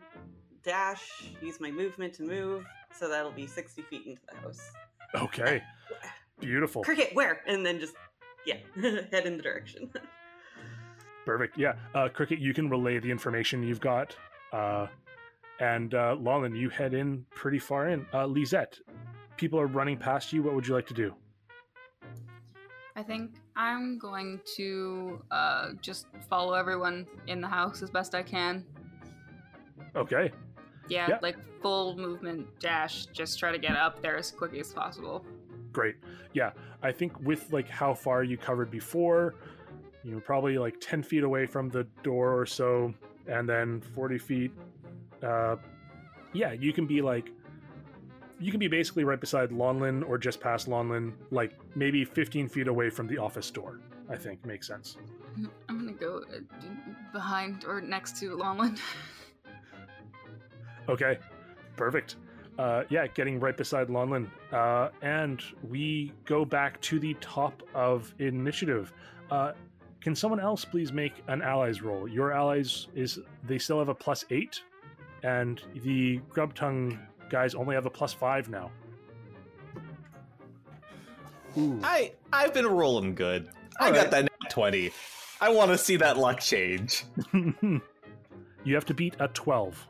dash, use my movement to move, so that'll be 60 feet into the house. Okay. Beautiful. Cricket, where? And then just, yeah, (laughs) head in the direction. (laughs) Perfect. Yeah. Uh, Cricket, you can relay the information you've got. Uh, and uh, Lonlin, you head in pretty far in. Uh, Lisette, people are running past you. What would you like to do? I think I'm going to uh, just follow everyone in the house as best I can. Okay. Yeah, Yeah. like full movement dash. Just try to get up there as quickly as possible. Great. Yeah, I think with like how far you covered before, you were probably like 10 feet away from the door or so, and then 40 feet. Uh, yeah, you can be like, you can be basically right beside Lonlin or just past Lonlin, like maybe 15 feet away from the office door. I think makes sense. I'm gonna go uh, behind or next to Longland. (laughs) Okay, perfect. Uh, yeah, getting right beside Lonlin. Uh, and we go back to the top of initiative. Uh, can someone else please make an allies roll? Your allies is they still have a plus eight, and the Grubtongue guys only have a plus five now. Ooh. I I've been rolling good. I All got that twenty. I want to see that luck change. (laughs) you have to beat a twelve.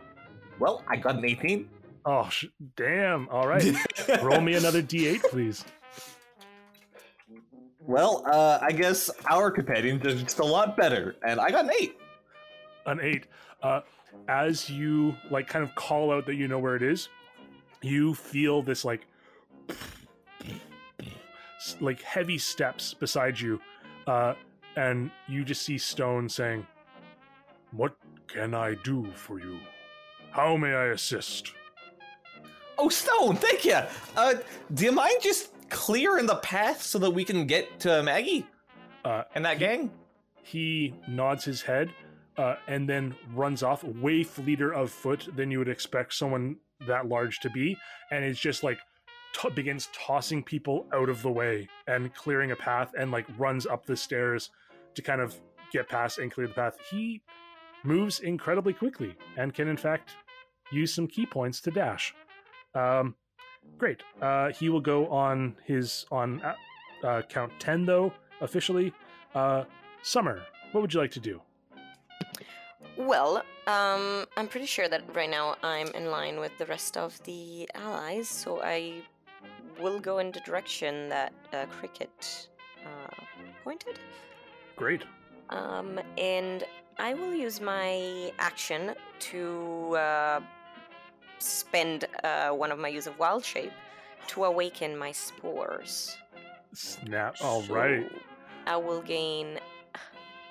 Well, I got an eighteen. Oh, sh- damn! All right, (laughs) roll me another d8, please. Well, uh, I guess our companions are just a lot better, and I got an eight. an eight. Uh, as you like kind of call out that you know where it is, you feel this like (sniffs) like heavy steps beside you, uh, and you just see Stone saying, "What can I do for you? How may I assist?" Oh, Stone, thank you. Uh, do you mind just clearing the path so that we can get to Maggie Uh, and that gang? he nods his head uh, and then runs off way fleeter of foot than you would expect someone that large to be and it's just like t- begins tossing people out of the way and clearing a path and like runs up the stairs to kind of get past and clear the path he moves incredibly quickly and can in fact use some key points to dash um, great uh, he will go on his on uh, uh, count 10 though officially uh, Summer, what would you like to do? Well, um, I'm pretty sure that right now I'm in line with the rest of the allies, so I will go in the direction that uh, Cricket uh, pointed. Great. Um, and I will use my action to uh, spend uh, one of my use of wild shape to awaken my spores. Snap. All right. So I will gain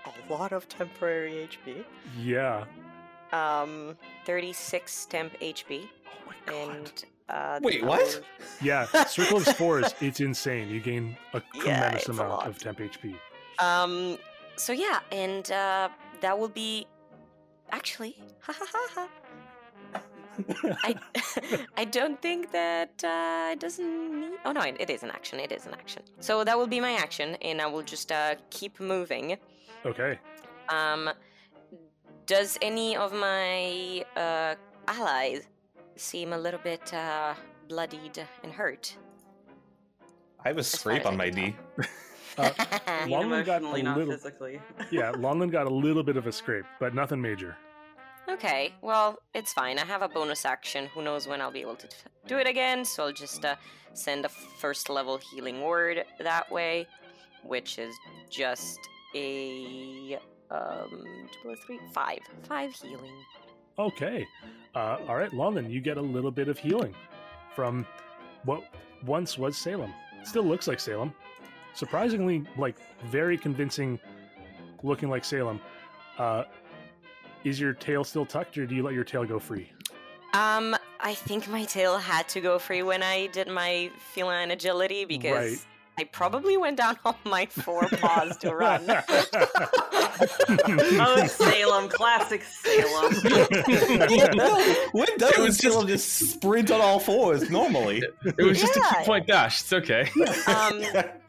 a lot of temporary HP. Yeah. Um, 36 temp HP, Oh my god. and uh, Wait, what? will- Yeah. (laughs) Circle of Spores, it's insane. You gain a tremendous it's a amount lot. of temp HP. Um, so yeah, and uh, that will be actually. (laughs) Ha ha ha ha. I (laughs) (laughs) I don't think that uh, it doesn't need. Oh no, it, it is an action. It is an action. So that will be my action, and I will just uh, keep moving. Okay. Um, does any of my uh, allies seem a little bit uh, bloodied and hurt? I have a scrape on my can D. (laughs) Uh, I got a little- physically. Yeah, Lonlin got a little bit of a scrape, but nothing major. Okay, well, it's fine. I have a bonus action. Who knows when I'll be able to do it again? So I'll just uh, send a first level healing word that way, which is just a um two three, five, five healing. Okay. Uh, all right, Lonlin, you get a little bit of healing from what once was Salem. Still looks like Salem. Surprisingly, like very convincing looking like Salem. Uh, is your tail still tucked or do you let your tail go free? Um, I think my tail had to go free when I did my feline agility because Right. I probably went down (laughs) on my four paws to run. (laughs) Oh, Salem, classic Salem. (laughs) when does It was Salem just sprint on all fours normally? It was just a Yeah. two point dash. It's okay. um,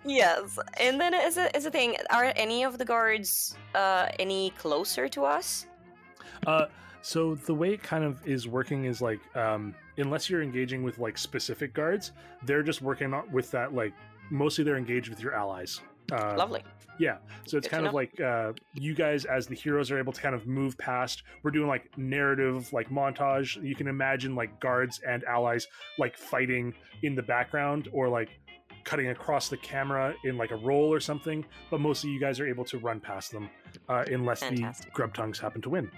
yes, and then as a, as a thing, are any of the guards uh, any closer to us? Uh, so the way it kind of is working is like, um, unless you're engaging with like specific guards, they're just working on, with that like mostly they're engaged with your allies. Uh, Lovely. Yeah, so it's Good kind of know. like uh, you guys as the heroes are able to kind of move past. We're doing like narrative, like montage. You can imagine like guards and allies like fighting in the background or like cutting across the camera in like a roll or something. But mostly you guys are able to run past them uh, unless Fantastic. the Grubtongues happen to win.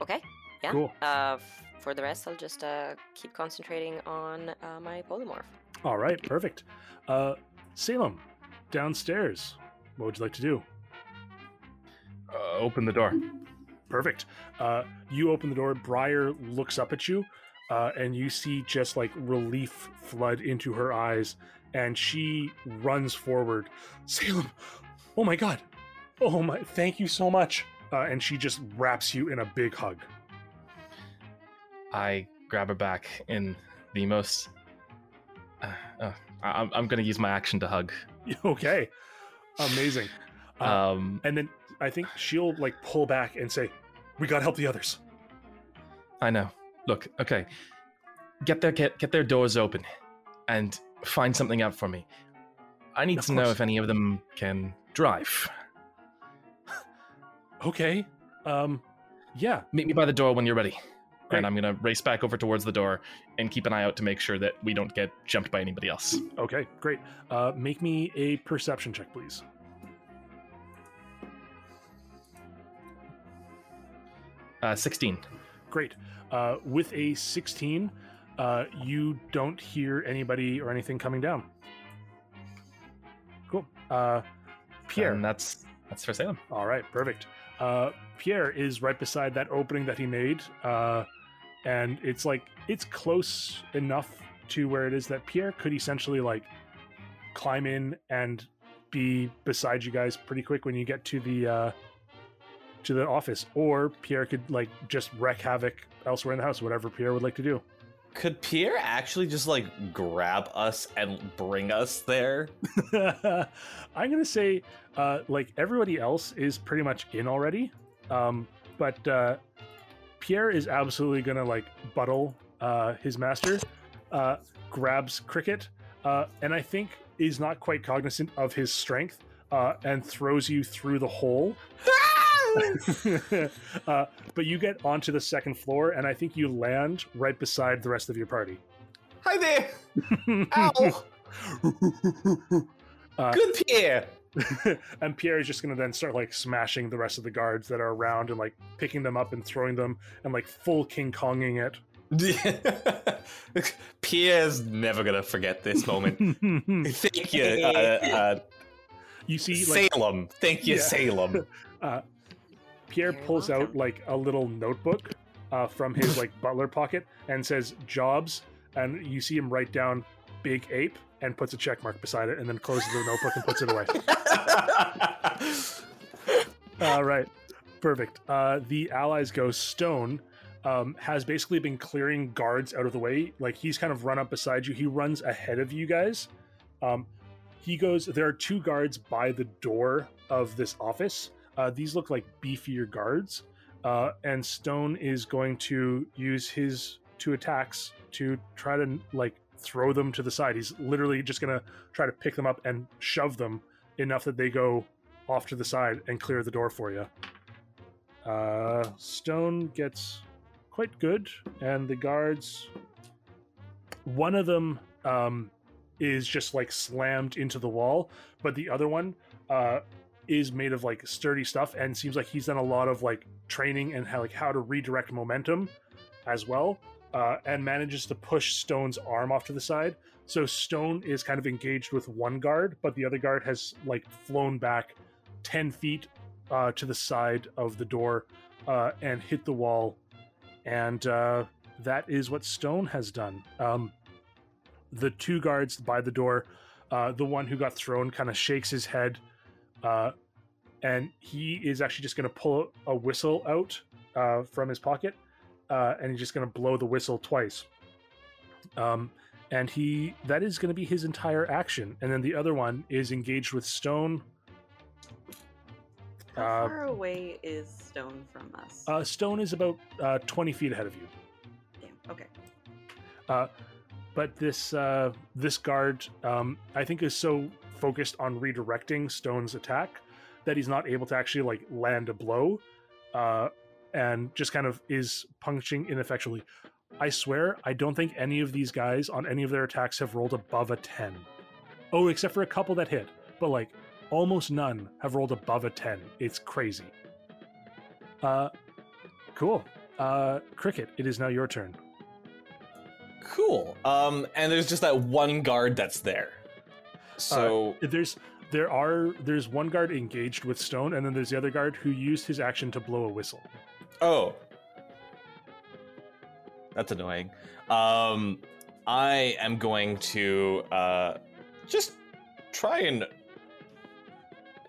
Okay. Yeah. Cool. Uh, f- for the rest, I'll just uh, keep concentrating on uh, my polymorph. All right, perfect. Uh, Salem, downstairs. What would you like to do? Uh, open the door. (laughs) Perfect. Uh, you open the door. Briar looks up at you, uh, and you see just like relief flood into her eyes, and she runs forward. Salem, oh my god, oh my, thank you so much. Uh, and she just wraps you in a big hug. I grab her back in the most. Uh, uh, I'm, I'm going to use my action to hug. (laughs) okay, amazing. Uh, Um, and then I think she'll like pull back and say, "We gotta help the others." I know. Look, okay. Get their get, get their doors open, and find something out for me. I need Of to know if any of them can drive. Okay. Um, yeah. Meet me by the door when you're ready. Great. And I'm gonna race back over towards the door and keep an eye out to make sure that we don't get jumped by anybody else. Okay. Great. Uh, make me a perception check, please. Uh, 16. Great. Uh, with a 16, uh, you don't hear anybody or anything coming down. Cool. Uh, Pierre. And that's that's for Salem. All right, perfect. Uh, Pierre is right beside that opening that he made, uh, and it's like it's close enough to where it is that Pierre could essentially like climb in and be beside you guys pretty quick when you get to the uh, to the office, or Pierre could like just wreak havoc elsewhere in the house, whatever Pierre would like to do. Could Pierre actually just like grab us and bring us there? (laughs) I'm gonna say, uh, like everybody else is pretty much in already, um, but uh, Pierre is absolutely gonna like buttle uh, his master, uh, grabs Cricket, uh, and I think is not quite cognizant of his strength, uh, and throws you through the hole. (laughs) (laughs) uh, but you get onto the second floor, and I think you land right beside the rest of your party. Hi there! (laughs) Ow! (laughs) Uh, Good Pierre! and Pierre is just gonna then start like smashing the rest of the guards that are around and like picking them up and throwing them and like full King Konging it. Pierre's never gonna forget this moment. Thank you, uh, uh, you see, like Salem. Thank you, Yeah. Salem. uh, Pierre You're pulls out like a little notebook uh, from his like butler pocket and says "jobs," and you see him write down "big ape" and puts a check mark beside it, and then closes the notebook and puts it away. (laughs) All right, perfect. Uh, the allies go Stone. Um, has basically been clearing guards out of the way. Like he's kind of run up beside you. He runs ahead of you guys. Um, he goes. There are two guards by the door of this office. Uh, these look like beefier guards. Uh, and Stone is going to use his two attacks to try to like throw them to the side. He's literally just gonna try to pick them up and shove them enough that they go off to the side and clear the door for you. Uh, Stone gets quite good, and the guards. One of them um, is just like slammed into the wall, but the other one uh, is made of like sturdy stuff, and seems like he's done a lot of like training and how like how to redirect momentum as well, uh, and manages to push Stone's arm off to the side. So Stone is kind of engaged with one guard, but the other guard has like flown back ten feet uh, to the side of the door uh, and hit the wall, and uh, that is what Stone has done. Um, the two guards by the door, uh, the one who got thrown, kind of shakes his head, uh, and he is actually just going to pull a whistle out uh, from his pocket, uh, and he's just going to blow the whistle twice. Um, and he that is going to be his entire action, and then the other one is engaged with Stone. How Uh, far away is Stone from us? Uh, Stone is about uh, 20 feet ahead of you. Damn. Okay. Uh, but this uh, this guard, um, I think, is so focused on redirecting Stone's attack that he's not able to actually like land a blow, uh, and just kind of is punching ineffectually. I swear, I don't think any of these guys on any of their attacks have rolled above a 10. Oh, except for a couple that hit, but like almost none have rolled above a 10. It's crazy. Uh, cool. Uh, Cricket, it is now your turn. Cool. Um, and there's just that one guard that's there. So There's there are there's one guard engaged with stone, and then there's the other guard who used his action to blow a whistle. Oh. That's annoying. Um I am going to uh just try and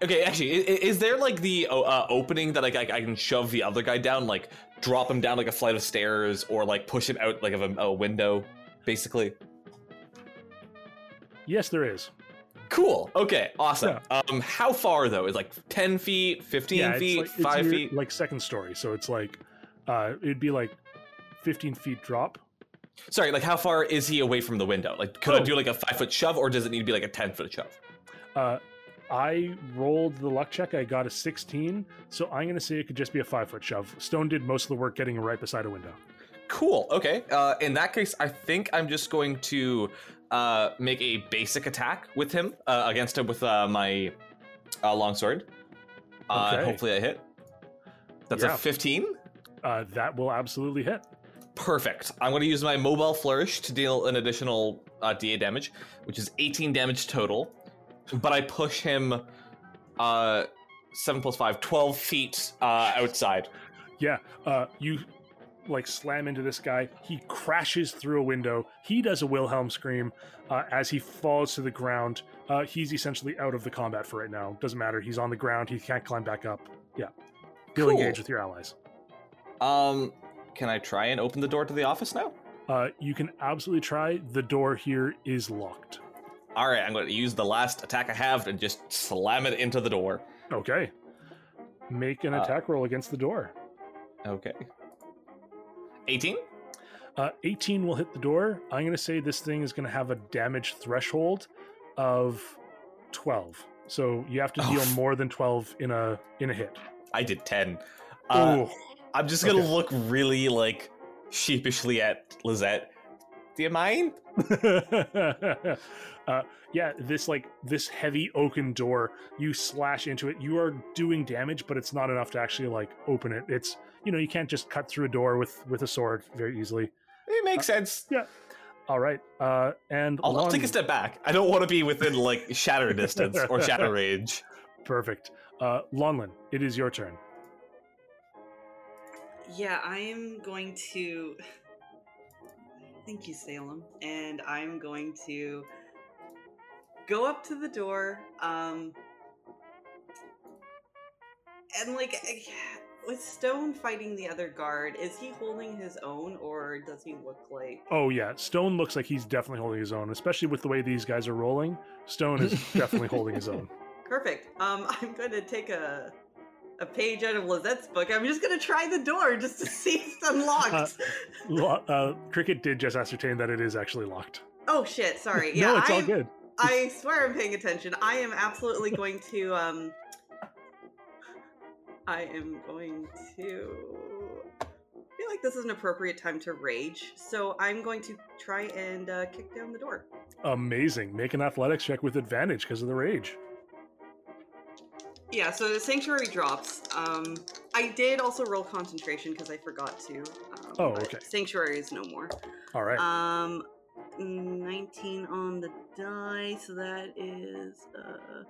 Okay, actually, i- i- is there like the uh, uh, opening that like I, I can shove the other guy down, like drop him down like a flight of stairs, or like push him out like of a, a window, basically? Yes, there is. Cool. Okay. Awesome. Um, how far though? Is like ten feet, fifteen yeah, feet, like, five your, feet? like second story. So it's like uh, it'd be like 15 feet drop. Sorry, like how far is he away from the window? Like, could I Oh. do like a five foot shove, or does it need to be like a ten foot shove? Uh, I rolled the luck check. I got a 16, so I'm going to say it could just be a five foot shove. Stone did most of the work getting right beside a window. Cool. Okay. Uh, in that case, I think I'm just going to uh, make a basic attack with him uh, against him with uh, my uh, longsword. Uh, Okay. Hopefully, I hit. That's Yeah. a 15. Uh, that will absolutely hit. Perfect. I'm going to use my mobile flourish to deal an additional uh, DA damage, which is 18 damage total. But I push him uh, 7 plus 5, 12 feet uh, outside. Yeah, uh, you like slam into this guy. He crashes through a window. He does a Wilhelm scream uh, as he falls to the ground. Uh, he's essentially out of the combat for right now. Doesn't matter. He's on the ground. He can't climb back up. Yeah, he'll Cool. engage with your allies. Um, can I try and open the door to the office now? Uh, you can absolutely try. The door here is locked. All right, I'm going to use the last attack I have and just slam it into the door. Okay. Make an Uh, attack roll against the door. Okay. 18? Uh, 18 will hit the door. I'm going to say this thing is going to have a damage threshold of 12. So you have to Oh, deal f- more than 12 in a in a hit. I did 10. Uh, I'm just going to okay. look really, like, sheepishly at Lisette. Do you mind? (laughs) uh, yeah, this like this heavy oaken door. You slash into it. You are doing damage, but it's not enough to actually like open it. It's you know you can't just cut through a door with with a sword very easily. It makes sense. Yeah. All right, uh, and I'll, I'll take a step back. I don't want to be within, like, shatter distance or shatter (laughs) range. Perfect. Uh, Lonlin, it is your turn. Yeah, I am going to. Thank you, Salem. And I'm going to go up to the door. Um, and like with Stone fighting the other guard, is he holding his own, or does he look like? Oh yeah, Stone looks like he's definitely holding his own, especially with the way these guys are rolling. Stone is (laughs) definitely holding his own. Perfect. Um, (laughs) I'm going to take a a page out of Lisette's book. I'm just going to try the door just to see if it's unlocked. (laughs) Lo- uh, Cricket did just ascertain that it is actually locked. oh shit! Sorry. (laughs) Yeah, no, it's all I'm- good. I swear I'm paying attention. I am absolutely (laughs) going to um I am going to I feel like this is an appropriate time to rage. So I'm going to try and uh, kick down the door. Amazing. Make an athletics check with advantage because of the rage. Yeah, so the sanctuary drops. Um I did also roll concentration because I forgot to. Um, Oh, okay. Sanctuary is no more. All right. Um 19 on the die, so that is uh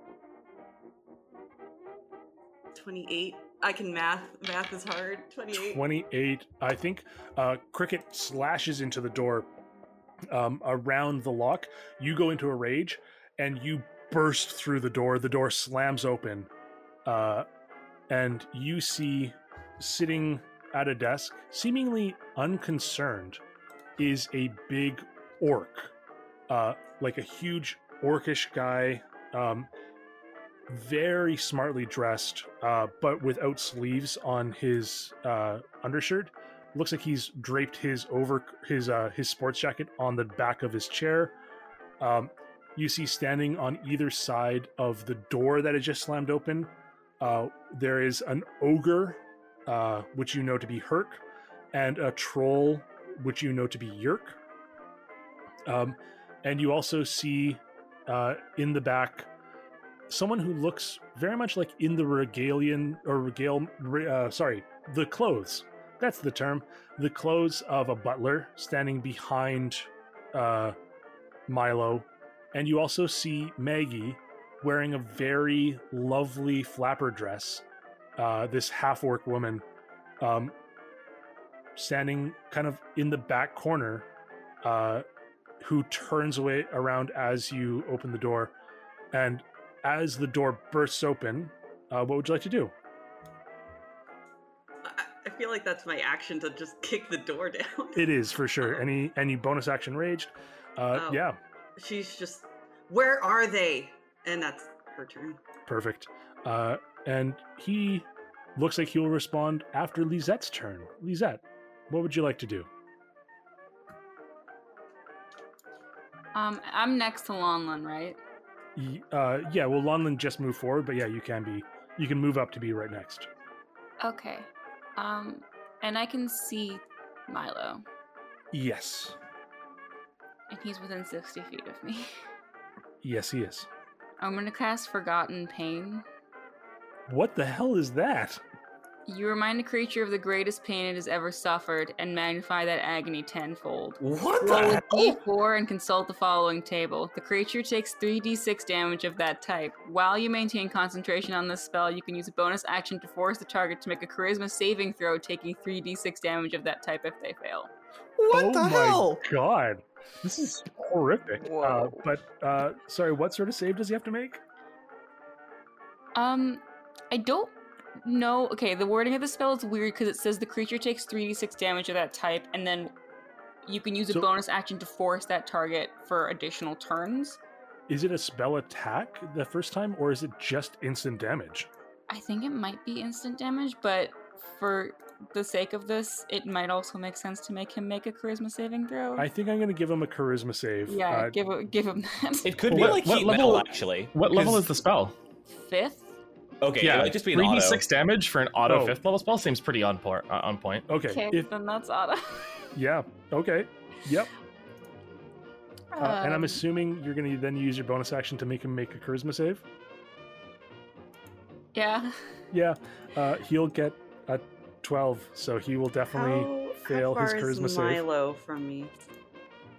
28. I can math. Math is hard. 28. 28. I think uh, Cricket slashes into the door um, around the lock. You go into a rage and you burst through the door. The door slams open. Uh, and you see sitting at a desk, seemingly unconcerned, is a big orc. Uh, like a huge orcish guy. Um, very smartly dressed, uh, but without sleeves on his uh, undershirt. Looks like he's draped his over his uh, his sports jacket on the back of his chair. Um, you see standing on either side of the door that had just slammed open. Uh, there is an ogre, uh, which you know to be Herc, and a troll, which you know to be Yerk. Um, and you also see uh, in the back someone who looks very much like in the regalian or regale, uh, sorry, the clothes. That's the term. The clothes of a butler standing behind uh, Milo, and you also see Maggie wearing a very lovely flapper dress. Uh, this half orc woman, um, standing kind of in the back corner, uh, who turns away around as you open the door, and as the door bursts open, uh, what would you like to do? I, feel like that's my action to just (laughs) kick the door down. It is for sure. Any any bonus action raged? Uh, Oh. Yeah, She's just, where are they? And that's her turn. perfect. Uh, and he looks like he will respond after Lisette's turn. Lisette, what would you like to do? Um, I'm next to Lonlin, right? Y- Uh, yeah, well, Lonlin just moved forward, but yeah, you can be. You can move up to be right next. Okay. Um, and I can see Milo, Yes, and he's within 60 feet of me. (laughs) yes, he is. I'm gonna cast Forgotten Pain. What the hell is that? You remind a creature of the greatest pain it has ever suffered and magnify that agony tenfold. What Roll the a hell? d4 and consult the following table. The creature takes 3d6 damage of that type. While you maintain concentration on this spell, you can use a bonus action to force the target to make a charisma saving throw, taking 3d6 damage of that type if they fail. What oh the my hell? god, this is horrific. Uh, but uh, sorry, what sort of save does he have to make? Um, I don't know. Okay, the wording of the spell is weird because it says the creature takes 3d6 damage of that type, and then you can use a So- bonus action to force that target for additional turns. Is it a spell attack the first time, or is it just instant damage? I think it might be instant damage, but for the sake of this, it might also make sense to make him make a charisma saving throw. I think I'm going to give him a charisma save. yeah, Uh, give it, give him that. It could What- be like what heat level- metal, actually. What level is the spell? Fifth. Okay, yeah, it might just be an three d auto. six damage for an auto Oh. fifth level spell seems pretty on por- uh, on point. okay. Okay, If then that's auto. (laughs) yeah. Okay. Yep. Uh, and I'm Um, assuming you're going to then use your bonus action to make him make a charisma save. Yeah. Yeah. Uh, he'll get a 12, so he will definitely How, fail how his far charisma is save. Milo from me?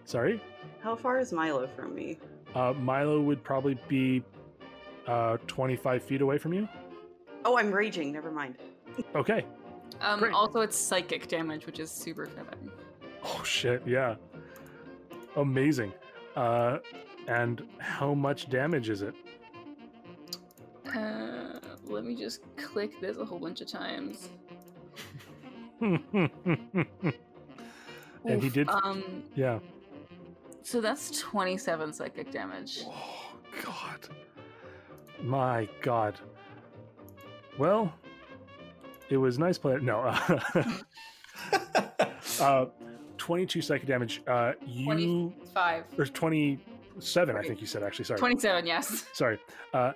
Sorry. How far is Milo from me? Uh, Milo would probably be uh, 25 feet away from you. Oh, I'm raging. Never mind. Okay. Um, Great. also, it's psychic damage, which is super fitting. Oh shit, yeah. Amazing. Uh and how much damage is it? Uh, let me just click this a whole bunch of times. And he did Um, yeah. so that's 27 psychic damage. Oh god. My god. Well, it was nice play. No. Uh, (laughs) uh 22 psychic damage. Uh you 25. or 27 I think you said actually, sorry. 27, yes. sorry. Uh,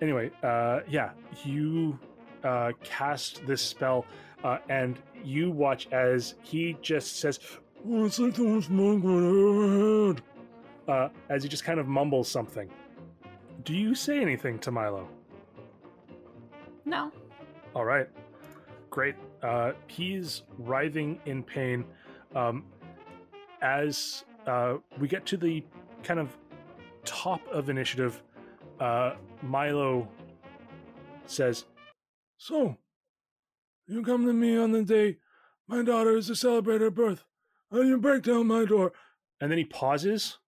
anyway, uh, yeah, you uh, cast this spell, uh, and you watch as he just says, "Oh, it's like the most monk I've ever had," uh, as he just kind of mumbles something. Do you say anything to Milo? No. All right, great. Uh, he's writhing in pain. Um, as uh, we get to the kind of top of initiative, uh, Milo says, "So, you come to me on the day my daughter is to celebrate her birth, and you break down my door." And then he pauses.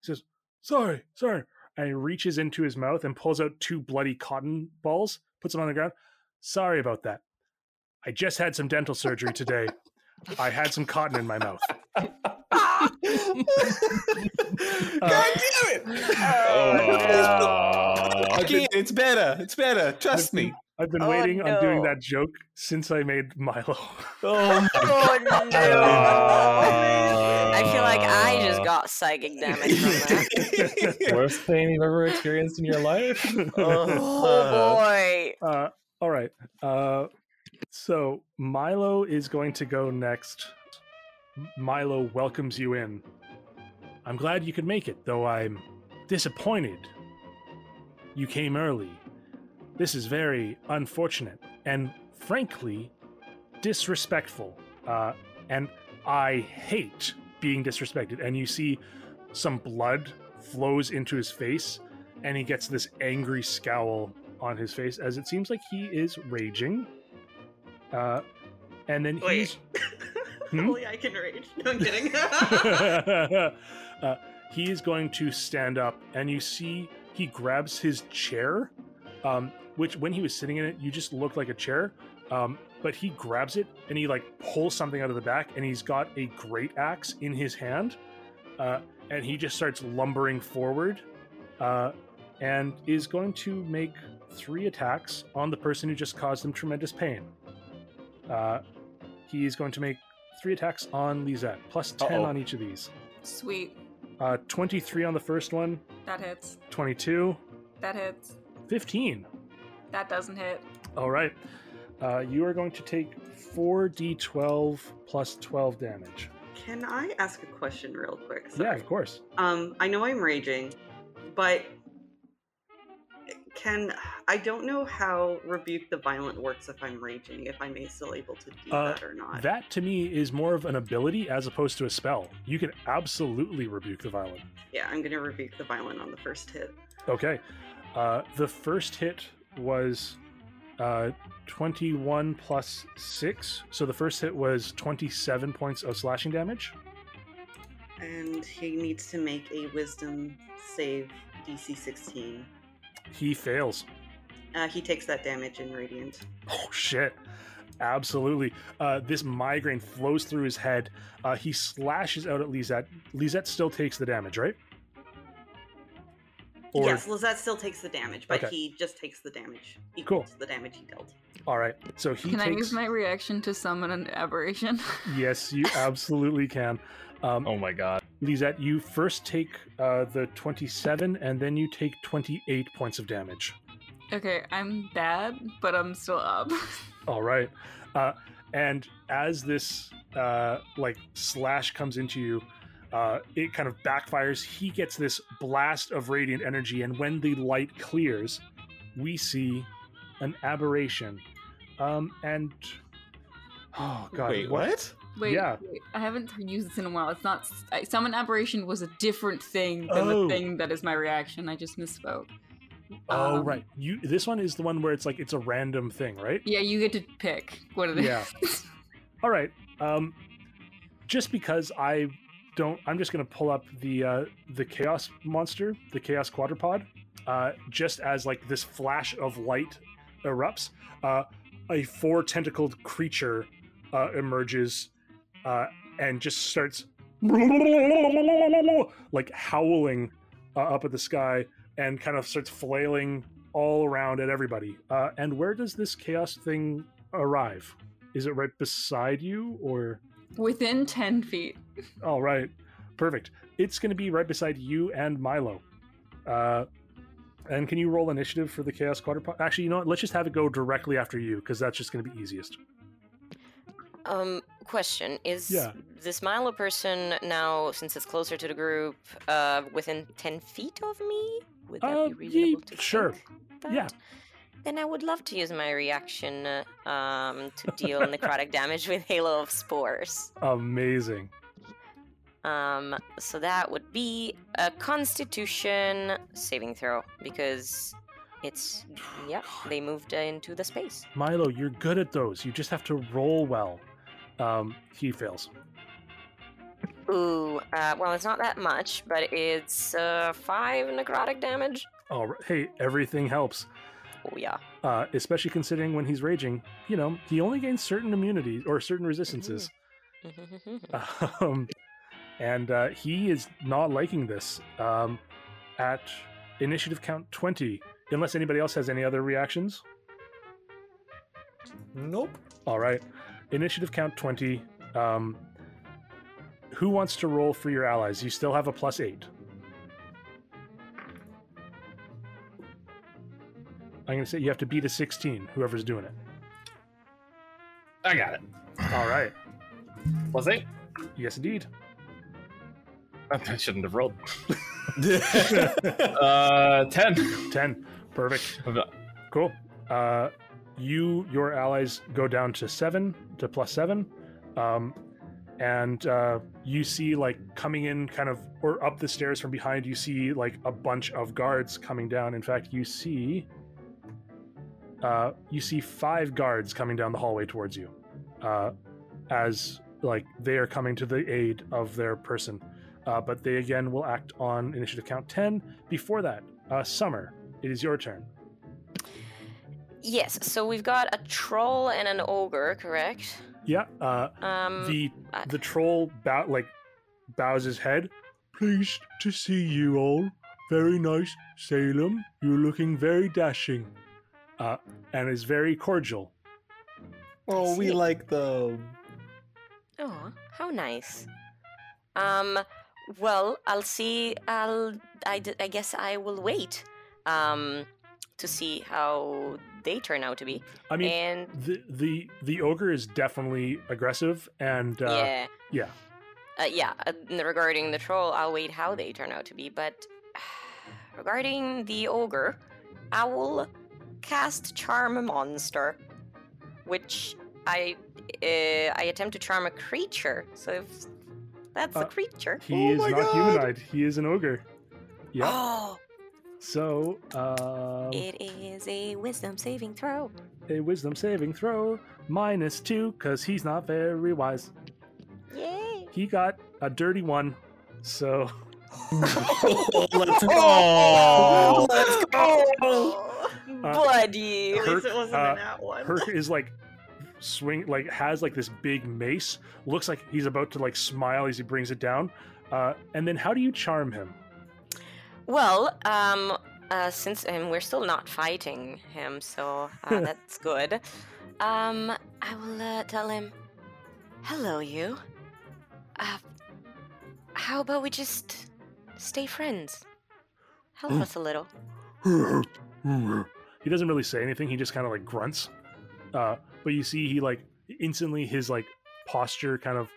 He says, "Sorry, sorry," and he reaches into his mouth and pulls out two bloody cotton balls, puts them on the ground. Sorry about that. I just had some dental surgery today. I had some cotton in my mouth. (laughs) Uh, God damn it! Oh. (laughs) okay, it's better. It's better. Trust me. I've been Oh, waiting on doing that joke since I made Milo. (laughs) Oh, (laughs) Oh no! I feel like I Uh. just got psychic damage from (laughs) that. Worst pain you've ever experienced in your life? Oh boy! Uh, all right. Uh, so Milo is going to go next. Milo welcomes you in. I'm glad you could make it, though I'm disappointed. You came early. This is very unfortunate and, frankly, disrespectful. Uh, and I hate being disrespected, and you see some blood flows into his face, and he gets this angry scowl on his face as it seems like he is raging. Uh, and then Wait. he's (laughs) Hmm? Only I can rage. No, I'm kidding. (laughs) (laughs) uh, he is going to stand up, and you see he grabs his chair, um, which when he was sitting in it, you just looked like a chair. Um, but he grabs it and he like pulls something out of the back, and he's got a great axe in his hand, uh, and he just starts lumbering forward, uh, and is going to make three attacks on the person who just caused him tremendous pain. Uh, he is going to make three attacks on Lisette, plus 10 Uh-oh. on each of these. Sweet. Uh, 23 on the first one, That hits. 22, That hits. 15. That doesn't hit. All right. Uh, you are going to take 4d12 plus 12 damage. Can I ask a question real quick? Yeah, of course. Um, I know I'm raging, but can I don't know how rebuke the violent works if I'm raging. If I'm still able to do Uh, that or not. That to me is more of an ability as opposed to a spell. You can absolutely rebuke the violent. yeah, I'm gonna rebuke the violent on the first hit. Okay. Uh, the first hit was uh, 21 plus 6. So the first hit was 27 points of slashing damage. And he needs to make a wisdom save DC 16. He fails. Uh, he takes that damage in radiant. Oh shit. Absolutely. Uh, this migraine flows through his head. Uh, he slashes out at Lisette. Lisette still takes the damage, right? Or yes, Lisette still takes the damage, but Okay. he just takes the damage equal Cool. to the damage he dealt. all right. So he Can I use my reaction to summon an aberration? (laughs) Yes, you absolutely can. Um, Oh my god. Lisette, you first take uh, the 27, and then you take 28 points of damage. okay, I'm bad, but I'm still up. (laughs) All right. Uh, and as this uh, like slash comes into you, uh, it kind of backfires. He gets this blast of radiant energy, and when the light clears, we see an aberration. Um, and oh god, Wait, what? Wait, Yeah. wait, I haven't used this in a while. It's not. I, summon aberration was a different thing than Oh. the thing that is my reaction. I just misspoke. Oh Um, right, you. This one is the one where it's like it's a random thing, right? Yeah, you get to pick what it is. Yeah. (laughs) All right. Um, just because I don't, I'm just gonna pull up the uh, the chaos monster, the chaos quadrupod. Uh, just as like this flash of light erupts, uh, a four tentacled creature uh, emerges uh, and just starts like howling uh, up at the sky and kind of starts flailing all around at everybody. Uh, and where does this chaos thing arrive? Is it right beside you or? Within ten feet. All right, perfect. It's going to be right beside you and Milo. Uh, and can you roll initiative for the Chaos Quadrupod? Actually, you know what? Let's just have it go directly after you because that's just going to be easiest. Um, question is Yeah. this Milo person now, since it's closer to the group, uh, within ten feet of me? Would that Uh, be reasonable ye- to sure. think that? Yeah. Then I would love to use my reaction um, to deal (laughs) necrotic damage with Halo of Spores. Amazing. Um, so that would be a Constitution saving throw because it's yeah they moved into the space. Milo, you're good at those. You just have to roll well. Um, he fails. Ooh, uh, well it's not that much, but it's uh, five necrotic damage. Right. Hey, everything helps. Oh yeah. Uh, especially considering when he's raging, you know, he only gains certain immunities or certain resistances. (laughs) um, and uh, he is not liking this. Um, at initiative count 20, unless anybody else has any other reactions. Nope. All right. Initiative count 20. Um, who wants to roll for your allies? You still have a plus eight. I'm going to say you have to beat a 16, whoever's doing it. I got it. All right. Was it? Yes, indeed. I shouldn't have rolled. (laughs) Uh, ten. 10. Perfect. Cool. Uh, you, your allies go down to seven, to plus seven. Um, and uh, you see like coming in kind of or up the stairs from behind you see like a bunch of guards coming down in fact you see uh, you see five guards coming down the hallway towards you uh, as like they are coming to the aid of their person uh, but they again will act on initiative count 10 before that uh, summer it is your turn Yes, so we've got a troll and an ogre, correct? yeah uh, Um, the the troll bow like bows his head. Pleased to see you all. Very nice, Salem. You're looking very dashing, uh, and is very cordial. Oh, we like them. Oh, how nice. Um, well, I'll see. I'll. I, d- I guess I will wait. Um, to see how they turn out to be. I mean, and the the the ogre is definitely aggressive, and uh, yeah, yeah. uh, yeah. Uh, regarding the troll, I'll wait how they turn out to be. But (sighs) regarding the ogre, I will cast charm a monster, which I uh, I attempt to charm a creature. So if that's Uh, a creature. he Oh is not God. humanoid. He is an ogre. Yeah. Oh, So, um, it is a wisdom saving throw. a wisdom saving throw minus two because he's not very wise. Yay! He got a dirty one. So (laughs) (laughs) Let's go. Let's go. Buddy! At least it wasn't uh, an at one. Herc is like swing like has like this big mace looks like he's about to like smile as he brings it down uh and then how do you charm him Well, um, uh, since um, we're still not fighting him, so uh, (laughs) that's good. Um, I will uh, tell him, "Hello, you. Uh, how about we just stay friends? Help us a little." (laughs) he doesn't really say anything he just kind of like grunts uh but you see he like instantly his like posture kind of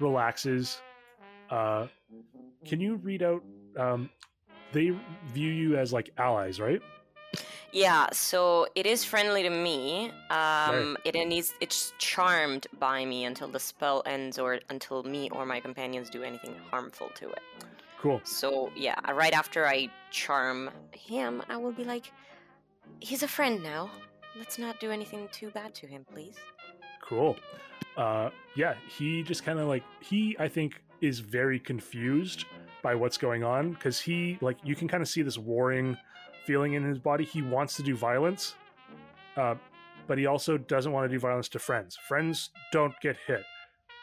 relaxes uh can you read out um they view you as like allies right Yeah, so it is friendly to me. Um, it needs it's charmed by me until the spell ends, or until me or my companions do anything harmful to it. cool So yeah, right after I charm him, I will be like, "He's a friend now. Let's not do anything too bad to him, please." Cool. Uh, yeah, he just kind of like he, I think, is very confused by what's going on because he, like, you can kind of see this warring feeling in his body. He wants to do violence, uh, but he also doesn't want to do violence to friends. Friends don't get hit,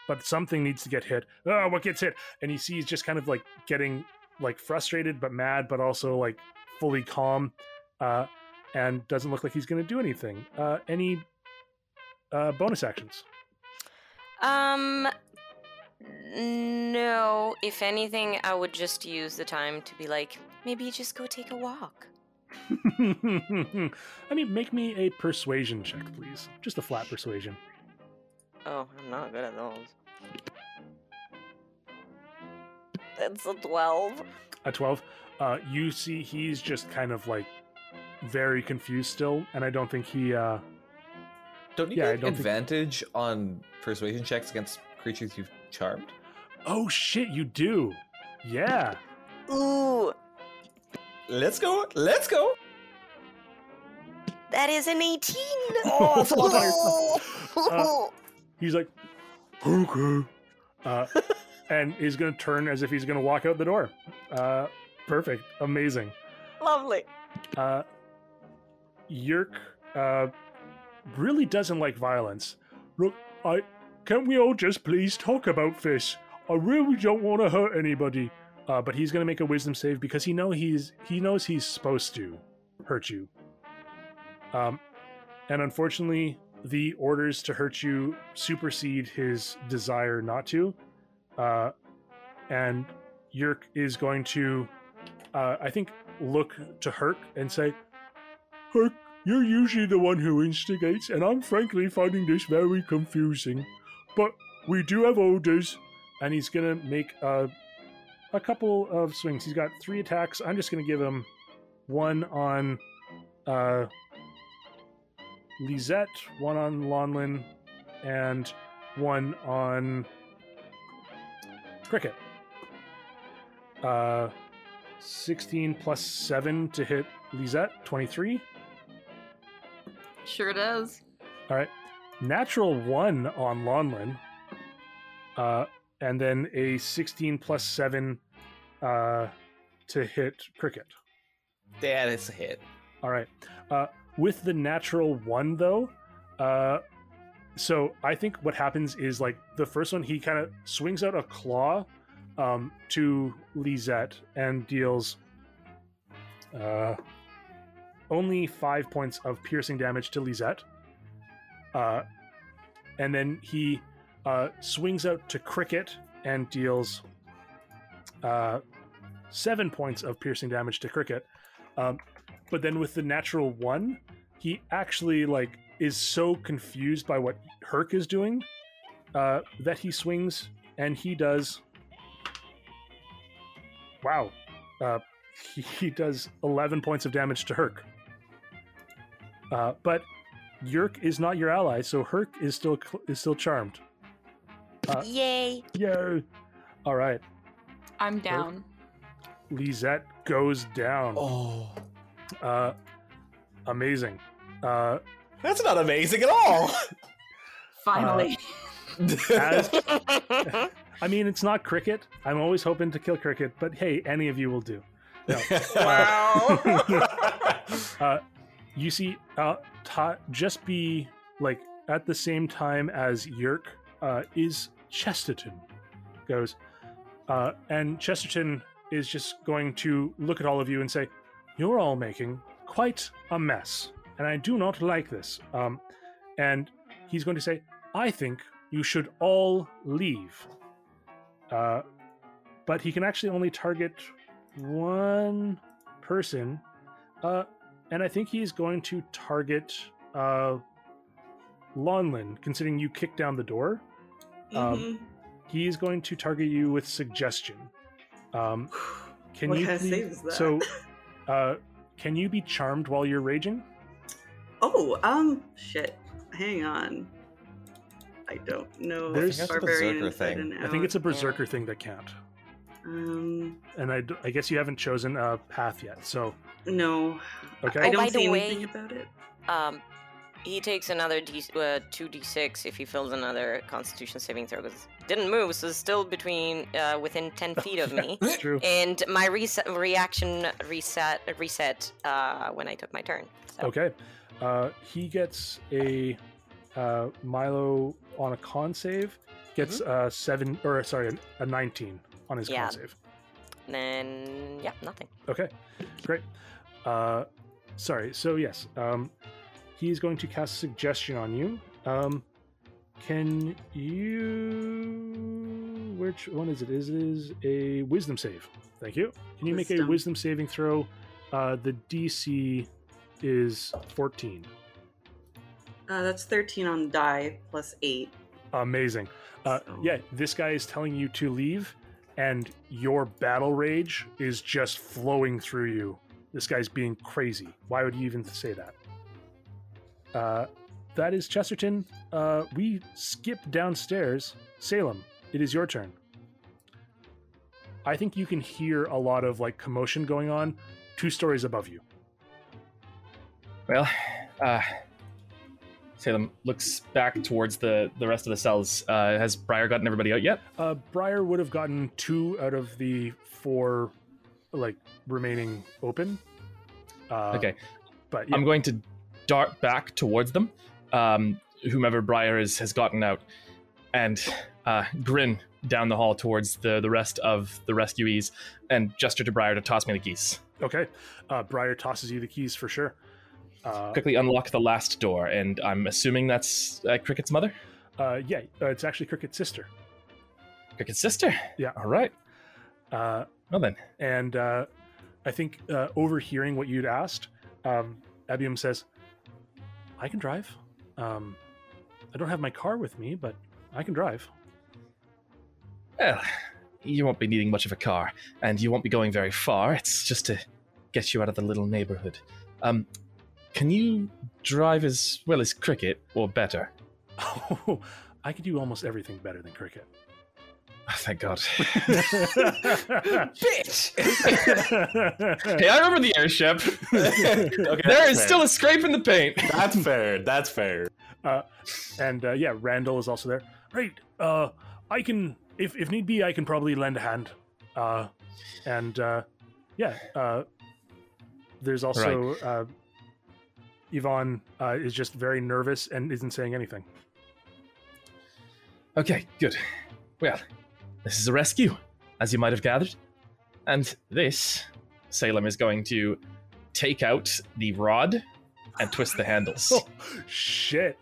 but something needs to get hit. Oh, what gets hit? And you see he's just kind of like getting like frustrated but mad, but also like fully calm, uh, and doesn't look like he's going to do anything. Uh, any uh, bonus actions? Um, no. If anything, I would just use the time to be like, maybe just go take a walk. (laughs) I mean, make me a persuasion check, please. Just a flat persuasion. Oh, I'm not good at those. That's a twelve. A 12. Uh, you see, he's just kind of like very confused still, and I don't think he. Uh, Don't you Yeah, get don't think- advantage on persuasion checks against creatures you've charmed? oh shit, you do. Yeah. Ooh, Let's go. Let's go. that is an eighteen. (laughs) Oh, that's a lot better. Uh, He's like, okay. Uh, (laughs) and he's going to turn as if he's going to walk out the door. Uh, perfect. Amazing. Lovely. uh, Yerk uh, really doesn't like violence. Look, I can we all just please talk about this? I really don't want to hurt anybody. Uh, but he's gonna make a wisdom save because he know he's he knows he's supposed to hurt you. Um, and unfortunately, the orders to hurt you supersede his desire not to. Uh, and Yerk is going to, uh, I think, look to Herc and say, Herc, you're usually the one who instigates, and I'm frankly finding this very confusing. But we do have orders, and he's gonna make uh, a couple of swings. He's got three attacks. I'm just gonna give him one on uh, Lisette, one on Lonlin, and one on Cricket. Uh, 16 plus 7 to hit Lisette, 23. Sure does. All right. Natural 1 on Lonlin. Uh, and then a 16 plus 7 uh, to hit Cricket. That is a hit. All right. Uh, with the natural one, though, uh, so I think what happens is like the first one, he kind of swings out a claw um, to Lisette and deals uh, only five points of piercing damage to Lisette. Uh, and then he uh, swings out to Cricket and deals uh, seven points of piercing damage to Cricket. Um, but then with the natural one, he actually like is so confused by what Herc is doing uh, that he swings and he does. Wow, uh, he, (laughs) he does eleven points of damage to Herc. Uh, but Yerk is not your ally, so Herc is still cl- is still charmed. Uh, Yay! Yay! All right, I'm down. Lisette goes down. Oh, Uh, amazing. Uh, that's not amazing at all. Finally. as (laughs) I mean, it's not cricket. I'm always hoping to kill cricket, but hey, any of you will do. No. (laughs) wow. (laughs) You see, uh, ta- just be like at the same time as Yerk uh, is Chesterton goes, uh, and Chesterton is just going to look at all of you and say, "You're all making quite a mess, and I do not like this." Um, and he's going to say, "I think you should all leave." Uh, but he can actually only target one person. Uh, and I think he's going to target uh, Lonlin, considering you kicked down the door. Um, Mhm. He's going to target you with suggestion. Um, (sighs) can What you kind of please- that? So, uh, can you be charmed while you're raging? Oh, um, shit. Hang on. I don't know. There's- I a berserker inside thing. and I think it's a berserker thing that can't. Um, And I, I guess you haven't chosen a path yet. So, no. okay. I Oh, don't by the see way- anything about it. Um, he takes another D, uh, 2d6 if he fills another Constitution saving throw because didn't move, so it's still between uh, within 10 (laughs) feet of me. It's true. And my reset reaction reset reset uh, when I took my turn. So. Okay. Uh, he gets a uh, Milo on a con save. Gets uh, seven or sorry, a, a nineteen on his Yeah. con save. Then yeah, nothing. Okay, great. Uh, sorry. So yes, um, he's going to cast suggestion on you. Um, can you? Which one is it? Is it is a wisdom save? Thank you. Can you make a Wisdom. wisdom saving throw? Uh, the DC is fourteen. Uh, that's 13 on die plus 8. Amazing. Uh, So- yeah, this guy is telling you to leave, and your battle rage is just flowing through you. This guy's being crazy. Why would you even say that? Uh, that is Chesterton. Uh, we skip downstairs. Salem, it is your turn. I think you can hear a lot of like commotion going on two stories above you. Well, uh, Salem looks back towards the the rest of the cells. Uh, has Briar gotten everybody out yet? Uh, Briar would have gotten two out of the four, like remaining open. Uh, okay, but yeah, I'm going to dart back towards them, um, whomever Briar is has gotten out, and uh, grin down the hall towards the the rest of the rescuees, and gesture to Briar to toss me the keys. okay. Uh, Briar tosses you the keys for sure. Uh, Quickly unlock the last door, and I'm assuming that's uh, Cricket's mother, uh, yeah, uh, it's actually Cricket's sister. Cricket's sister. Yeah. All right. Uh, Well then, and uh, I think uh, overhearing what you'd asked, um, Abium says, "I can drive. Um, I don't have my car with me, but I can drive." well, you won't be needing much of a car, and you won't be going very far. It's just to get you out of the little neighborhood. Um, can you drive as well as Cricket, or better? (laughs) Oh, I could do almost everything better than Cricket. (laughs) Oh, thank God. Bitch! (laughs) hey, I remember the airship. (laughs) okay, there that's is fair. still a scrape in the paint. That's fair. That's fair. and uh, yeah, Randall is also there. Right. Uh, I can, if if need be, I can probably lend a hand. Uh, and uh, yeah. Uh, there's also uh, Yvonne uh, is just very nervous and isn't saying anything. Okay, good. Well, this is a rescue, as you might have gathered. And this, Salem is going to take out the rod and twist the handles. (laughs) Oh, shit.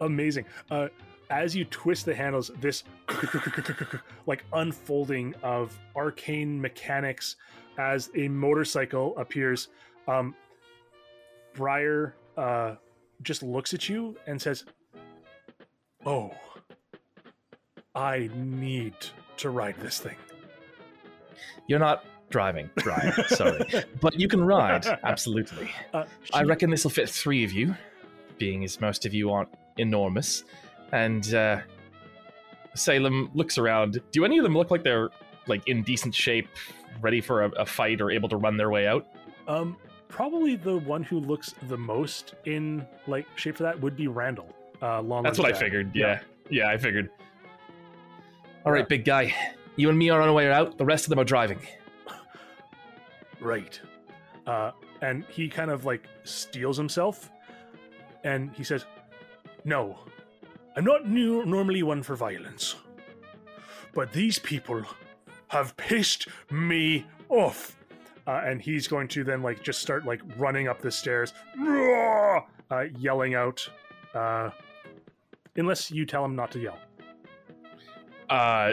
Amazing. Uh, as you twist the handles, this (laughs) like unfolding of arcane mechanics as a motorcycle appears. Um, Briar uh, just looks at you and says, Oh, I need to ride this thing. (laughs) You're not driving, Briar. Sorry. (laughs) but you can ride, (laughs) absolutely. Uh, I reckon this will fit three of you, being as most of you aren't enormous. And uh, Salem looks around. Do any of them look like they're like in decent shape, ready for a, a fight, or able to run their way out? Um, probably the one who looks the most in like shape for that would be Randall. Uh, long That's what I figured. Yeah. yeah, I figured. All right, big guy. You and me are on our way out. The rest of them are driving. (laughs) Right. Uh, and he kind of like steels himself, and he says, "No, I'm not new, normally one for violence, but these people have pissed me off." Uh, and he's going to then like just start like running up the stairs, uh, yelling out. Uh, unless you tell him not to yell. Uh,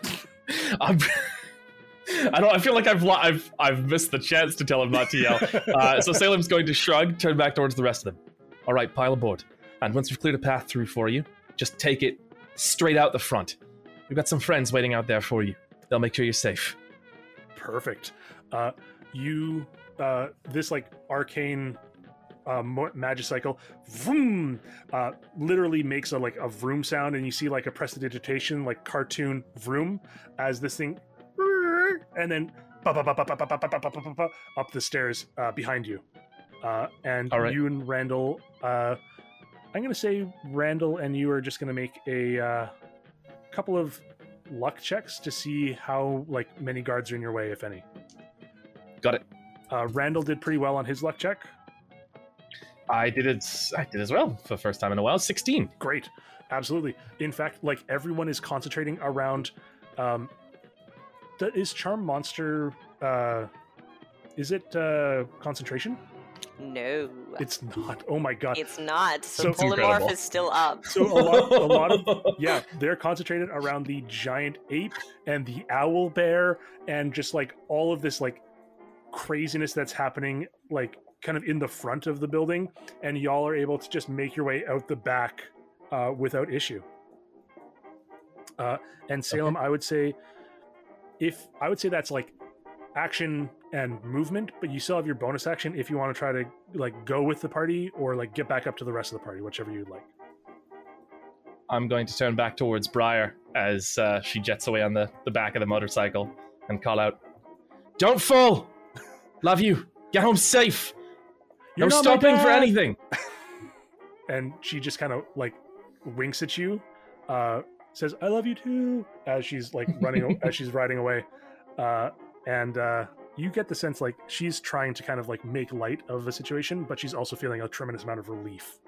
(laughs) I'm. (laughs) I don't. I feel like I've I've I've missed the chance to tell him not to yell. (laughs) Uh, so Salem's going to shrug, turn back towards the rest of them. All right, pile aboard. And once we've cleared a path through for you, just take it straight out the front. We've got some friends waiting out there for you. They'll make sure you're safe. perfect uh you uh this like arcane um, Magicycle, vroom, uh, literally makes a like a vroom sound, and you see like a prestidigitation, like cartoon vroom, as this thing, and then up the stairs uh, behind you, uh, and right. you and Randall. Uh, I'm gonna say Randall and you are just gonna make a uh, couple of luck checks to see how like many guards are in your way, if any. Got it. Uh, Randall did pretty well on his luck check. I did it. I did as well for the first time in a while. Sixteen. Great, absolutely. In fact, like everyone is concentrating around. Um, th- is Charm Monster? Uh, is it uh, concentration? No, It's not. Oh my god. it's not. So, So- polymorph is still up. So a lot, a lot of (laughs) yeah, they're concentrated around the giant ape and the owl bear and just like all of this like craziness that's happening like kind of in the front of the building and y'all are able to just make your way out the back uh, without issue. Uh, and Salem, I would say if I would say that's like action and movement, but you still have your bonus action if you want to try to like go with the party or like get back up to the rest of the party, whichever you'd like. I'm going to turn back towards Briar as uh, she jets away on the, the back of the motorcycle and call out, Don't fall! Love you! Get home safe! You're no not stopping for anything! (laughs) and she just kind of like winks at you uh says i love you too as she's like running as she's riding away uh and uh you get the sense like she's trying to kind of like make light of the situation but she's also feeling a tremendous amount of relief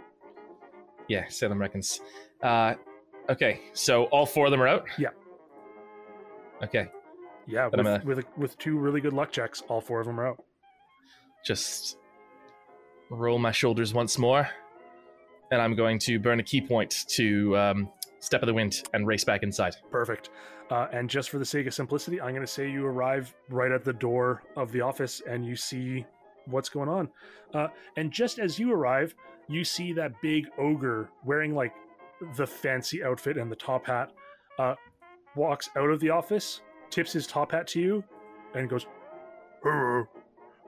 Yeah, Salem reckons. Uh, okay, so all four of them are out? Yeah. Okay, yeah But I'm with, a- with with two really good luck checks all four of them are out just roll my shoulders once more, and I'm going to burn a ki point to um, Step of the Wind and race back inside. perfect. Uh, and just for the sake of simplicity i'm going to say you arrive right at the door of the office and you see what's going on. Uh, and just as you arrive you see that big ogre wearing like the fancy outfit and the top hat uh, walks out of the office tips his top hat to you and goes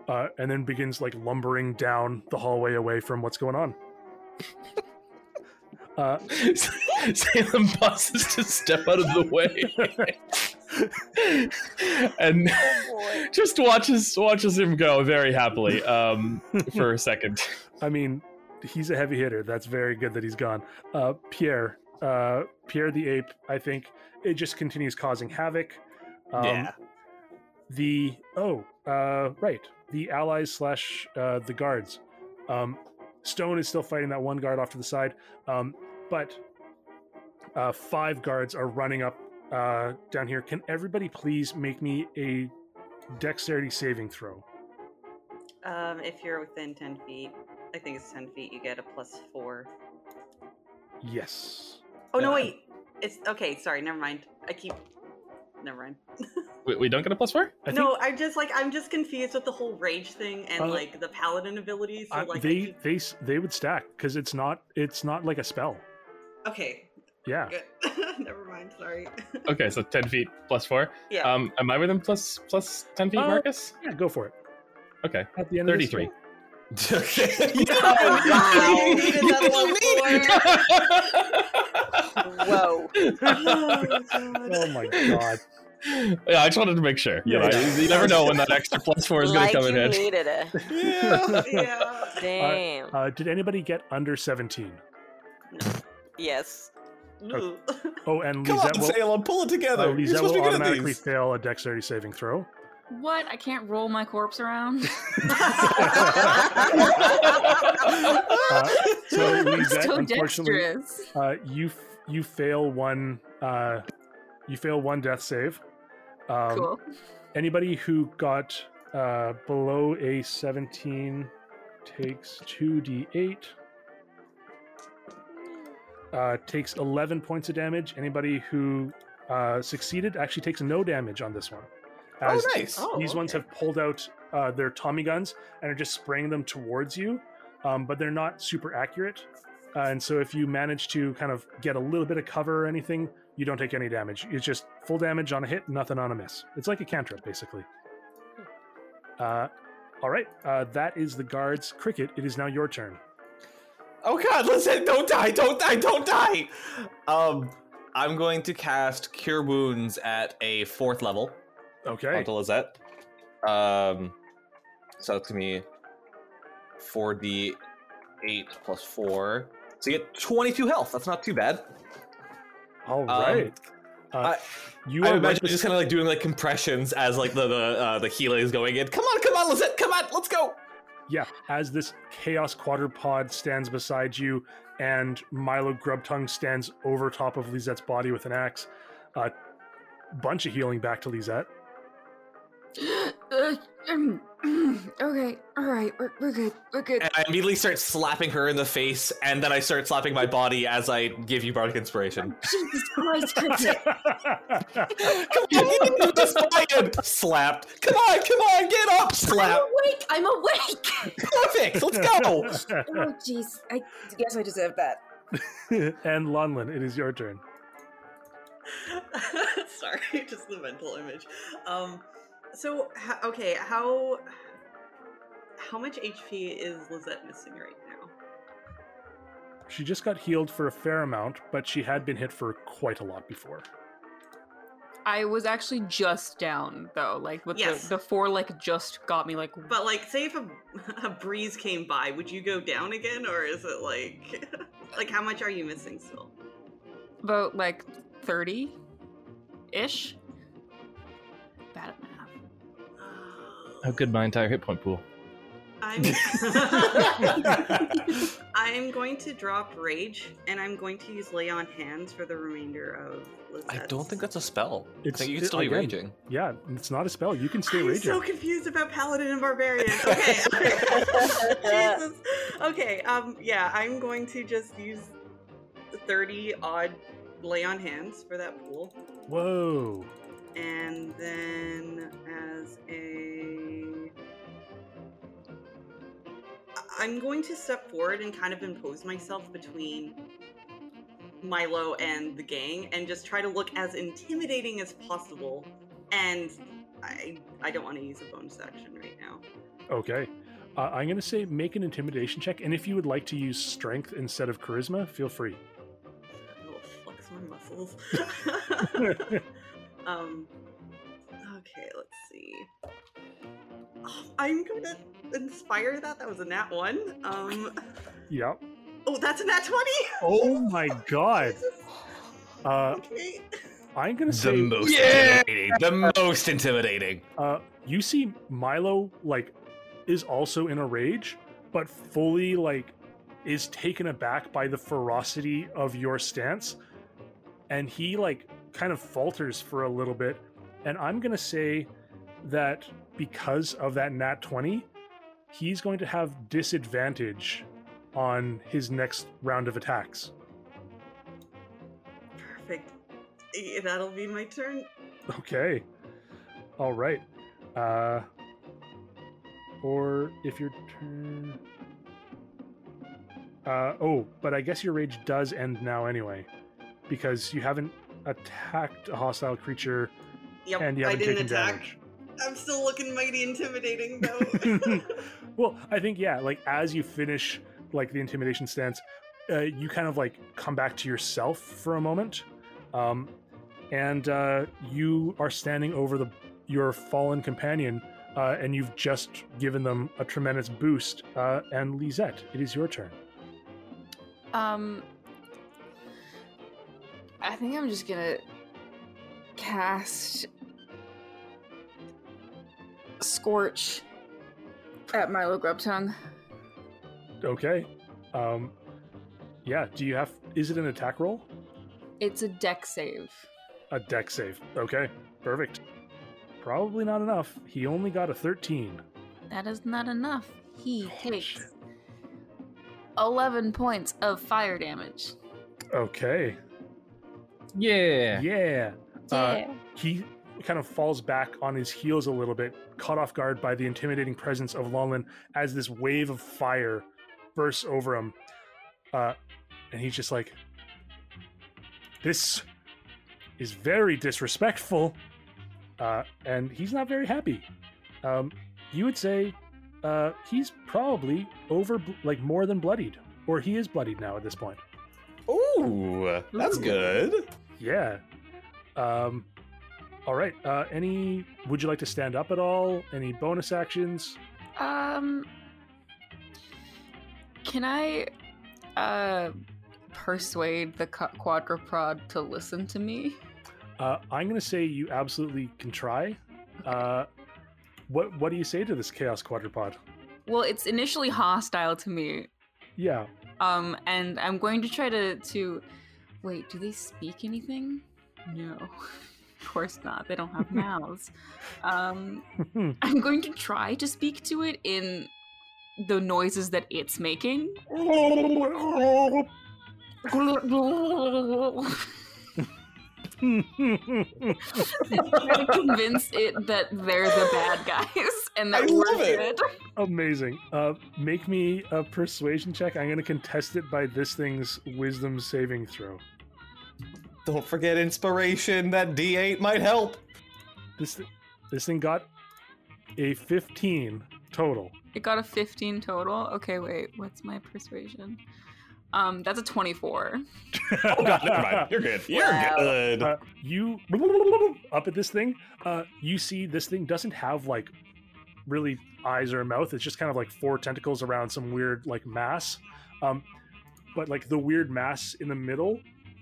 uh, and then begins like lumbering down the hallway away from what's going on (laughs) Uh, (laughs) Salem pauses to step out of the way (laughs) and boy. just watches watches him go very happily um, for a second. I mean, he's a heavy hitter. That's very good that he's gone. Uh, Pierre, uh, Pierre the ape. I think it just continues causing havoc. Um, yeah. The oh, uh, right. The allies slash uh, the guards. Um, Stone is still fighting that one guard off to the side, um, but uh, five guards are running up uh, down here. Can everybody please make me a dexterity saving throw? Um, if you're within 10 feet, I think it's 10 feet, you get a plus four. Yes. Oh, no, Yeah. wait. It's okay. Sorry, never mind. I keep. Never mind. (laughs) We, we don't get a plus four. I think no, I'm just like I'm just confused with the whole rage thing and Uh, like the paladin abilities. So like I they keep- they they would stack because it's not it's not like a spell. okay, Yeah. (laughs) never mind. Sorry. (laughs) Okay, so ten feet plus four. yeah. Um, am I within plus plus ten feet, Uh, Marcus? Yeah. Go for it. Okay, At the end thirty-three. okay. wow. You needed Whoa. oh, Oh my god. (laughs) yeah, I just wanted to make sure. You, Yeah, know, yeah. you, you never know when that extra plus four is going to come in you handy. needed it. yeah. yeah. (laughs) Damn. Uh, did anybody get under seventeen? yes. Ooh. Oh, and Come Lisette on, will, Salem, pull it together. uh, You're Lisette supposed will to be good at automatically fail a dexterity saving throw. What? I can't roll my corpse around? (laughs) (laughs) Uh, so I'm so unfortunately, dexterous. uh, you f- you fail one uh, you fail one death save. Um, cool. Anybody who got uh, below a 17 takes 2d8. Uh, takes 11 points of damage. Anybody who uh, succeeded actually takes no damage on this one. Oh, As nice. Oh, these ones have pulled out uh, their Tommy guns and are just spraying them towards you, um, but they're not super accurate. Uh, and so if you manage to kind of get a little bit of cover or anything, you don't take any damage. It's just full damage on a hit, nothing on a miss. It's like a cantrip, basically. Uh, all right, uh, that is the guards. Cricket, it is now your turn. Oh god, listen, don't die, don't die, don't die! Um, I'm going to cast Cure Wounds at a fourth level Okay. Lisette. Um, so that's gonna be 4d8 plus 4. So you get 22 health, that's not too bad. All right. Um, right. Uh, I- you I are imagine right just kind of like doing like compressions as like the the, uh, the healing is going in. Come on, come on, Lisette, come on, let's go! Yeah, as this chaos quadrupod stands beside you, and Milo Grubtongue stands over top of Lisette's body with an axe. A bunch of healing back to Lisette. (gasps) (clears throat) Okay, all right, we're, we're good, we're good. And I immediately start slapping her in the face, and then I start slapping my body as I give you bardic inspiration. (laughs) Jesus Christ, (laughs) Cricket. Come on, you can do this, Brian! Slapped. Come on, come on, get up! I'm awake, I'm awake! (laughs) Perfect, let's go! oh, jeez, I guess I deserve that. and Lonlin, it is your turn. Sorry, just the mental image. Um, so okay, how how much HP is Lisette missing right now? She just got healed for a fair amount, but she had been hit for quite a lot before. I was actually just down though, like with Yes. the the four like just got me like But like, say if a, (laughs) a breeze came by, would you go down again, or is it like (laughs) like how much are you missing still? about like thirty ish. How good my entire hit point pool. I'm (laughs) (laughs) I'm going to drop rage, and I'm going to use lay on hands for the remainder of. I don't think that's a spell. I It's- think you can it- still be again, raging. Yeah, it's not a spell. You can stay I'm raging. so confused about paladin and barbarian. Okay. (laughs) Jesus. Okay. Um. Yeah. I'm going to just use thirty odd lay on hands for that pool, Whoa. And then as a I'm going to step forward and kind of impose myself between Milo and the gang and just try to look as intimidating as possible. And I I don't want to use a bonus action right now. Okay. Uh, I'm going to say make an intimidation check, and if you would like to use strength instead of charisma, feel free. I will flex my muscles. (laughs) (laughs) (laughs) um. Okay, let's see. Oh, I'm gonna inspire that. That was a nat one. Um. Yep. Oh, that's a nat twenty. Oh my god. (laughs) Uh, Okay. I'm gonna say The say most Yeah! intimidating. The most intimidating. uh, you see Milo like is also in a rage, but fully like is taken aback by the ferocity of your stance, and he like kind of falters for a little bit. And I'm gonna say that because of that nat 20, he's going to have disadvantage on his next round of attacks. Perfect. Eh, That'll be my turn. Okay. All right. Uh or if your turn Uh oh, but I guess your rage does end now anyway because you haven't attacked a hostile creature Yep, and you I haven't didn't taken attack. damage. I'm still looking mighty intimidating (laughs) though. (laughs) well, I think yeah, like as you finish like the intimidation stance, uh, you kind of like come back to yourself for a moment, um, and uh, you are standing over the your fallen companion, uh, and you've just given them a tremendous boost. Uh, and Lisette, it is your turn. Um, I think I'm just gonna cast Scorch at Milo Grubtongue. Okay. Um, yeah. Do you have? Is it an attack roll? It's a Dex save. A Dex save. Okay. Perfect. Probably not enough. He only got a thirteen. That is not enough. He Oh, takes shit. 11 points of fire damage. Okay. Yeah. Yeah. Uh, he kind of falls back on his heels a little bit, caught off guard by the intimidating presence of Lonlin as this wave of fire bursts over him. Uh, and he's just like, This is very disrespectful. Uh, and he's not very happy. Um, you would say uh, he's probably over, like, more than bloodied. Or he is bloodied now at this point. Ooh, that's Ooh. good. Yeah. Um all right. Uh any would you like to stand up at all? Any bonus actions? Um, can I uh persuade the qu- quadrupod to listen to me? Uh I'm going to say you absolutely can try. Uh what what do you say to this chaos quadrupod? Well, it's initially hostile to me. Yeah. Um, and I'm going to try to to wait. Do they speak anything? No, (laughs) of course not. They don't have (laughs) mouths. Um, (laughs) I'm going to try to speak to it in the noises that it's making. try to convince it that they're the bad guys and that I we're love it. good. Amazing. Uh make me a persuasion check. I'm going to contest it by this thing's wisdom saving throw. Don't forget inspiration. That D8 might help. This this thing got a 15 total. It got a 15 total. Okay, wait. What's my persuasion? Um, that's a 24. (laughs) Oh god, never mind. You're good. You're Wow. good. uh, you up at this thing uh, you see this thing doesn't have like really eyes or a mouth it's just kind of like four tentacles around some weird like mass um, but like the weird mass in the middle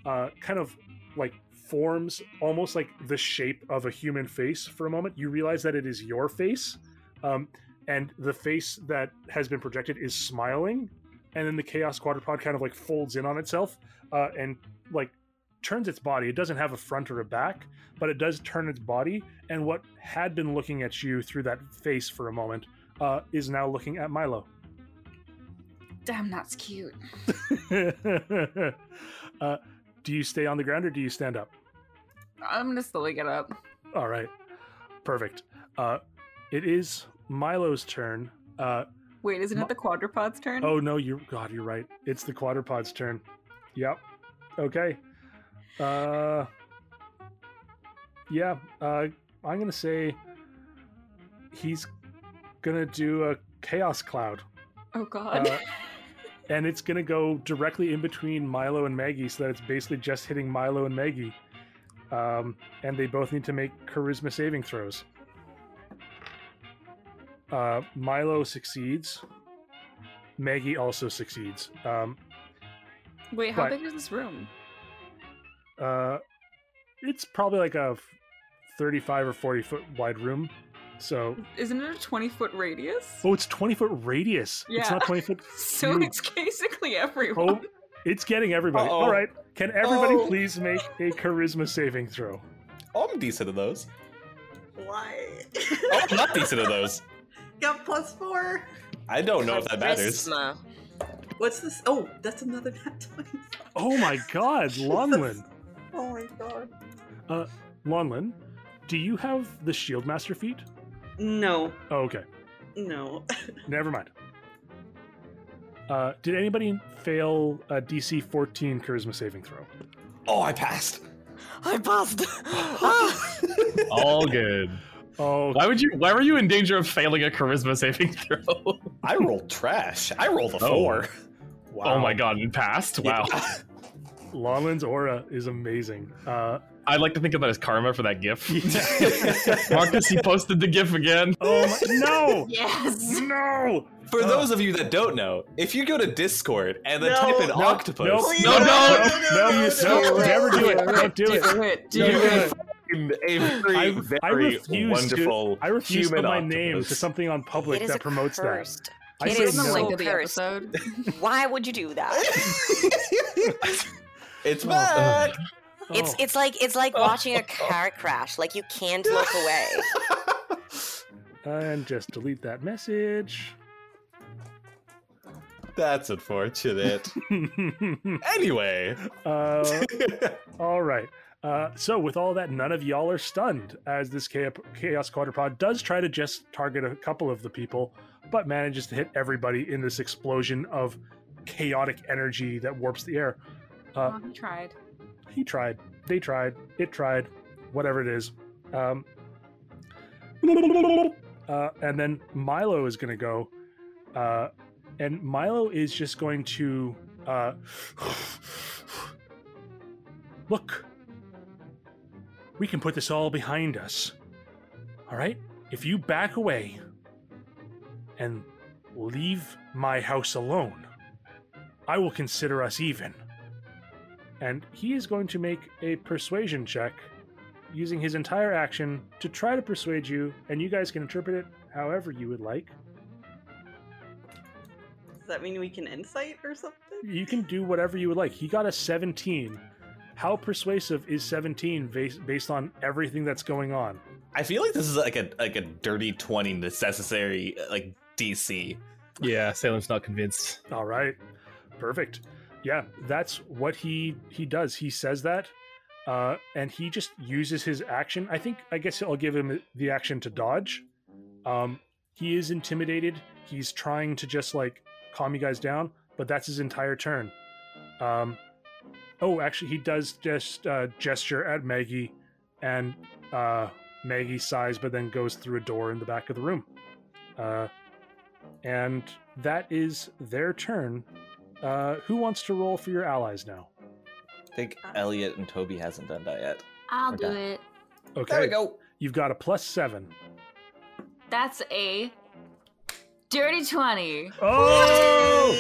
uh, kind of like forms almost like the shape of a human face for a moment you realize that it is your face um, and the face that has been projected is smiling and then the chaos quadrupod kind of like folds in on itself uh, and like turns its body. It doesn't have a front or a back, but it does turn its body. And what had been looking at you through that face for a moment uh, is now looking at Milo. Damn, that's cute. (laughs) (laughs) uh, do you stay on the ground or do you stand up? I'm gonna slowly get up. All right, perfect. Uh, it is Milo's turn. Uh, Wait, isn't it the quadrupod's turn? oh no, you God, you're right. It's the quadrupod's turn. Yep. Okay. Uh, yeah. Uh, I'm gonna say he's gonna do a chaos cloud. Oh, god. Uh, (laughs) and it's gonna go directly in between Milo and Maggie, so that it's basically just hitting Milo and Maggie. Um, and they both need to make charisma saving throws. Uh, Milo succeeds. Maggie also succeeds. Um, Wait, how But- big is this room? uh, it's probably like a 35 or 40 foot wide room. So, Isn't it a 20 foot radius? oh, it's 20 foot radius. It's Yeah. not 20 foot. (laughs) so huge. it's basically everyone. Oh, it's getting everybody. Uh-oh. All right. Can everybody Oh. please make a charisma saving throw? Oh, I'm decent at those. Why? Oh, I'm not decent at those. (laughs) Got plus four. I don't know if that matters. Charisma. What's this? Oh, that's another (laughs) nat 20. Oh my god, Lonlin. Oh my god. Uh, Lonlin, do you have the Shield Master feat? No, Oh, okay. no. (laughs) Never mind. Uh, did anybody fail a DC 14 charisma saving throw? Oh, I passed. I passed. (gasps) All good. Oh, Why would you? Why were you in danger of failing a charisma saving throw? I rolled trash. I rolled a Oh. four. Oh my god, it passed. Wow. Yeah. (laughs) Lonlin's aura is amazing. Uh, I'd like to think of that as karma for that gif. (laughs) Marcus, he posted the gif again. oh my, no! Yes. No! For Uh. those of you that don't know, if you go to Discord and then No, type in no, octopus, no, Please, No, no, no, no, no, never do it. Don't do it. Do it. Do it. no, no. a very, I, very I refuse wonderful to. I refuse to put my octopus. name to something on public that promotes that. accursed. I is the no. link so of the cursed. episode. (laughs) (laughs) Why would you do that? It's Oh. It's Oh. it's like it's like watching a (laughs) car crash. Like you can't look (laughs) away. And just delete that message. That's unfortunate. (laughs) anyway, uh, all right. Uh, so with all that, none of y'all are stunned as this cha- Chaos Quadrupod does try to just target a couple of the people, but manages to hit everybody in this explosion of chaotic energy that warps the air. Uh, oh, he tried. he tried. They tried. It tried. Whatever it is. Um, uh, and then Milo is going to go. Uh, and Milo is just going to. Uh, (sighs) look. We can put this all behind us. All right? If you back away and leave my house alone, I will consider us even and he is going to make a persuasion check using his entire action to try to persuade you, and you guys can interpret it however you would like. Does that mean we can insight or something? You can do whatever you would like. He got a 17. How persuasive is 17 based, based on everything that's going on? I feel like this is like a like a dirty twenty necessary uh, like DC. Yeah, Salem's not convinced. All right. Perfect. Yeah, that's what he he does. He says that uh and he just uses his action. I think I guess I'll give him the action to dodge. Um he is intimidated. He's trying to just like calm you guys down, but that's his entire turn. Um Oh, actually he does just uh gesture at Maggie and uh Maggie sighs but then goes through a door in the back of the room. Uh and that is their turn. Uh, who wants to roll for your allies now? I think Elliot and Toby hasn't done that yet. I'll Okay. do it. Okay, There we go. you've got a plus seven. That's a dirty 20. Oh!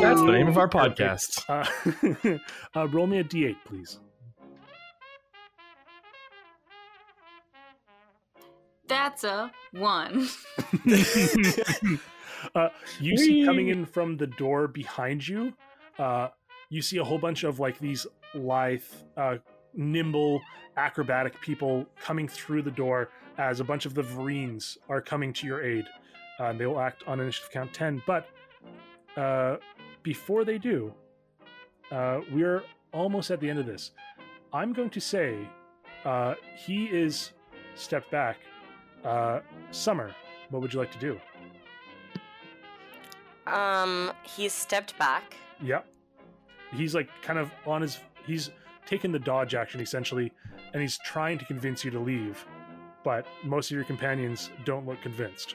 That's the name of our podcast. (laughs) Uh, (laughs) uh, roll me a d8, please. That's a 1. (laughs) uh, you see coming in from the door behind you. Uh, you see a whole bunch of like these lithe, uh, nimble, acrobatic people coming through the door as a bunch of the Varines are coming to your aid. Uh, and they will act on initiative count 10. But uh, before they do, uh, we're almost at the end of this. I'm going to say uh, he is stepped back. Uh, Summer, what would you like to do? Um, he's stepped back. Yep. He's like kind of on his. He's taken the dodge action essentially, and he's trying to convince you to leave, but most of your companions don't look convinced.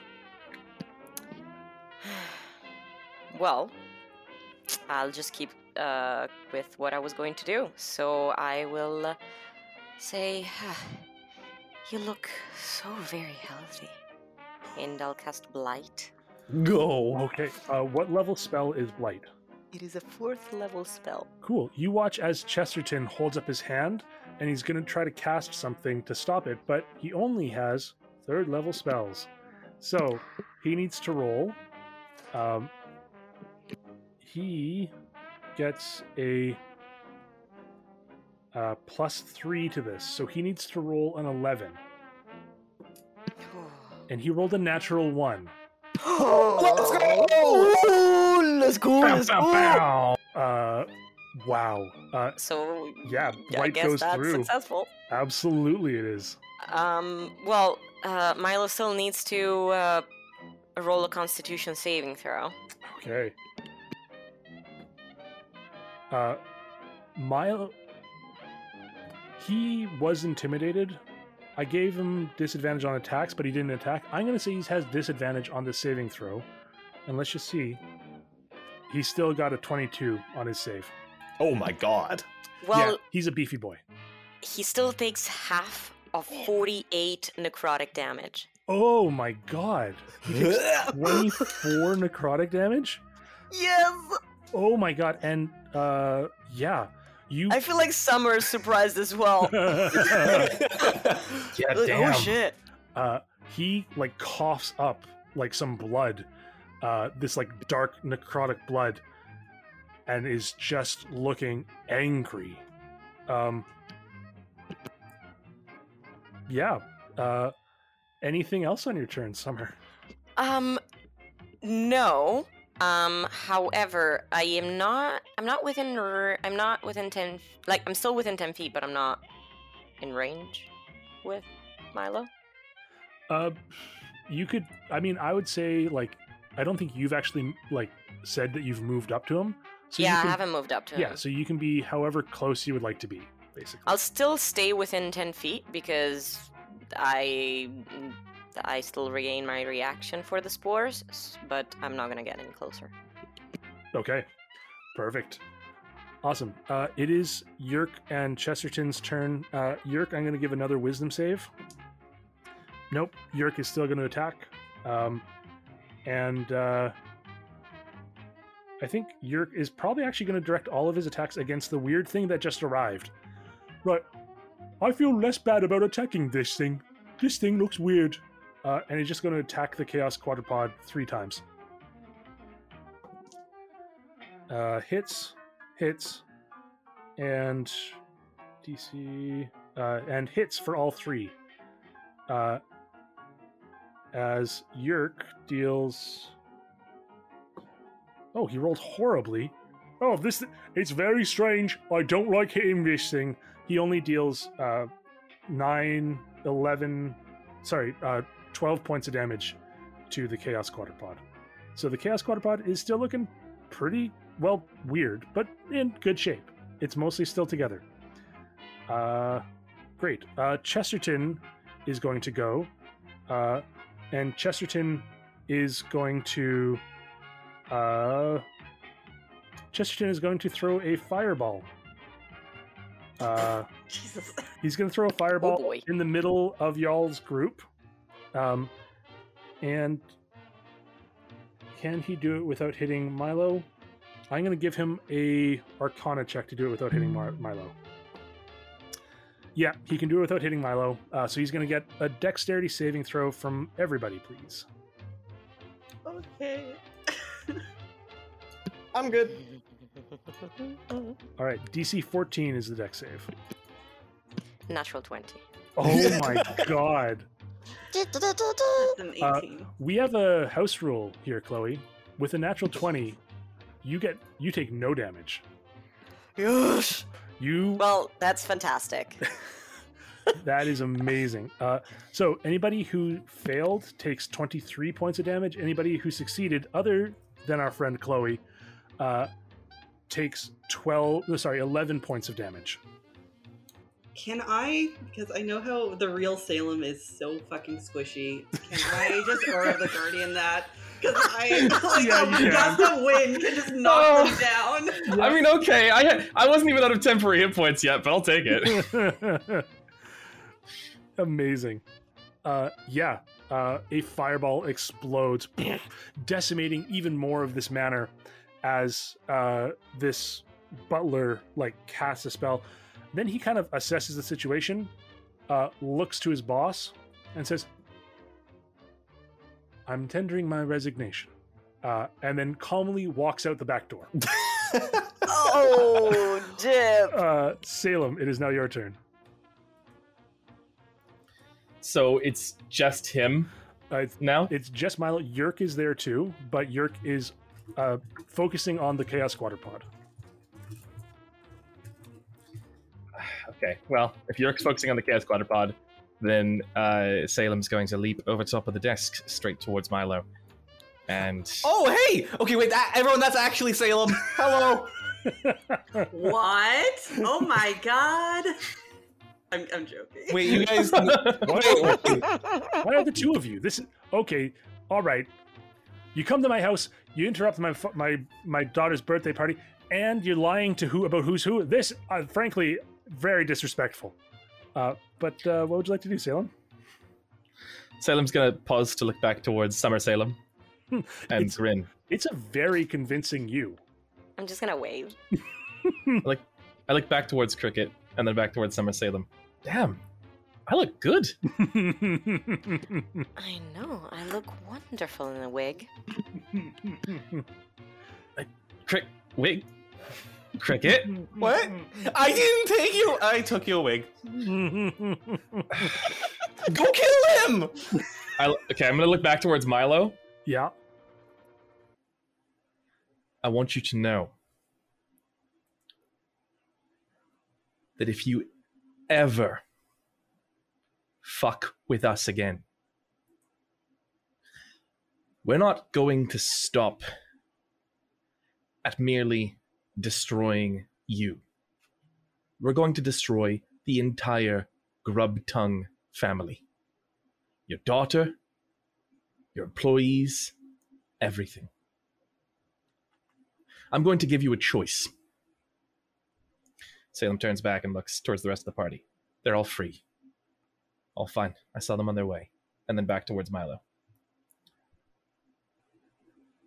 (sighs) well, I'll just keep uh, with what I was going to do. So I will uh, say, You look so very healthy. And I'll cast Blight. Go. Okay. Uh, what level spell is Blight? It is a fourth level spell. Cool. You watch as Chesterton holds up his hand and he's going to try to cast something to stop it, but he only has third level spells. So he needs to roll. Um, he gets a uh, plus three to this, so he needs to roll an 11. (sighs) And he rolled a natural one. Let's go! Let's go! Let's go! Uh, wow. Uh, So yeah, I Blight guess goes that's through. successful. Absolutely, it is. Um, well, uh, Milo still needs to uh, roll a Constitution saving throw. Okay. Uh, Milo. He was intimidated. I gave him disadvantage on attacks, but he didn't attack. I'm going to say he has disadvantage on the saving throw. And let's just see. He's still got a 22 on his save. Oh my god. Well, yeah, he's a beefy boy. he still takes half of 48 necrotic damage. Oh my god. He takes (laughs) 24 necrotic damage? Yes! Oh my god. And, uh, yeah. You. I feel like Summer is surprised as well. (laughs) Yeah, (laughs) Like, damn. oh shit. uh, he like coughs up like some blood, uh, this like dark necrotic blood, and is just looking angry. Um, yeah. Uh, anything else on your turn, Summer? Um, no. Um, however, I am not. I'm not within. I'm not within ten. Like I'm still within ten feet, but I'm not in range with Milo. Uh, you could. I mean, I would say like I don't think you've actually like said that you've moved up to him. So yeah, can- I haven't moved up to him. Yeah, so you can be however close you would like to be, basically. I'll still stay within ten feet because I I still regain my reaction for the spores, but I'm not gonna get any closer. Okay, perfect. Awesome. Uh, it is Yerk and Chesterton's turn. Uh, Yerk, I'm going to give another wisdom save. Nope, Yerk is still going to attack. Um, and uh, I think Yerk is probably actually going to direct all of his attacks against the weird thing that just arrived. Right. I feel less bad about attacking this thing. This thing looks weird. Uh, and he's just going to attack the Chaos Quadrupod three times. Uh, hits, hits, and DC, uh, and hits for all three. Uh, as Yerk deals. Oh, he rolled horribly. Oh, this it's very strange. I don't like hitting this thing. He only deals uh, 9, 11, sorry, uh, 12 points of damage to the Chaos Quadrupod. So the Chaos Quadrupod is still looking pretty, well, weird, but in good shape. It's mostly still together. Uh, great. Uh, Chesterton is going to go, uh, and Chesterton is going to. Uh, Chesterton is going to throw a fireball. Uh, (laughs) Jesus. He's going to throw a fireball boy. in the middle of y'all's group. Um, and can he do it without hitting Milo? I'm going to give him a Arcana check to do it without hitting Mar- Milo. Yeah, he can do it without hitting Milo. Uh, so he's going to get a Dexterity saving throw from everybody, please. Okay. (laughs) I'm good. All right, DC 14 is the Dex save. Natural twenty. Oh my (laughs) god. That's an Uh, We have a house rule here, Chloe. With a natural 20, you get you take no damage. Yes. You Well, that's fantastic. (laughs) that is amazing. Uh, so anybody who failed takes 23 points of damage. Anybody who succeeded, other than our friend Chloe, uh, takes 12. no, Sorry, 11 points of damage. Can I, because I know how the real Salem is so fucking squishy, can I just Aura the Guardian that? Because I, (laughs) (laughs) like, Yeah, a you gust of wind can just knock them down. (laughs) I mean, okay, I I wasn't even out of temporary hit points yet, but I'll take it. Amazing. Uh, yeah, uh, a fireball explodes, (clears throat) decimating even more of this manor as uh, this butler like casts a spell. Then he kind of assesses the situation, uh, looks to his boss, and says, "I'm tendering my resignation," uh, and then calmly walks out the back door. (laughs) Oh, dip. Uh, Salem, it is now your turn. so it's just him Uh, it's now. It's just Milo. Yerk is there too, but Yerk is uh, focusing on the Chaos Quadrupod. Okay, well, if you're focusing on the Chaos Quadrupod, then uh, Salem's going to leap over top of the desk straight towards Milo. And Oh, hey! Okay, wait, that, everyone, that's actually Salem. Hello. (laughs) What? Oh my god. I'm, I'm joking. Wait, you guys. Why, (laughs) wait, wait. why are the two of you? This is okay. All right. You come to my house. You interrupt my my my daughter's birthday party, and you're lying to who about who's who. This, uh, frankly, very disrespectful. Uh, but uh, what would you like to do, Salem? Salem's going to pause to look back towards Summer Salem and It's- grin. It's a very convincing you. I'm just gonna wave. (laughs) I look back towards Cricket and then back towards Summer Salem. Damn, I look good. (laughs) I know. I look wonderful in a wig. (laughs) Crick, wait, Cricket. Mm-hmm, mm-hmm, what? Mm-hmm. I didn't take you. I took you a wig. (laughs) Go kill him! I, okay, I'm gonna look back towards Milo. yeah. I want you to know that if you ever fuck with us again, we're not going to stop at merely destroying you. We're going to destroy the entire Grubtongue family. Your daughter, your employees, everything. I'm going to give you a choice. Salem turns back and looks towards the rest of the party. They're all free. All fine. I saw them on their way. And then back towards Milo.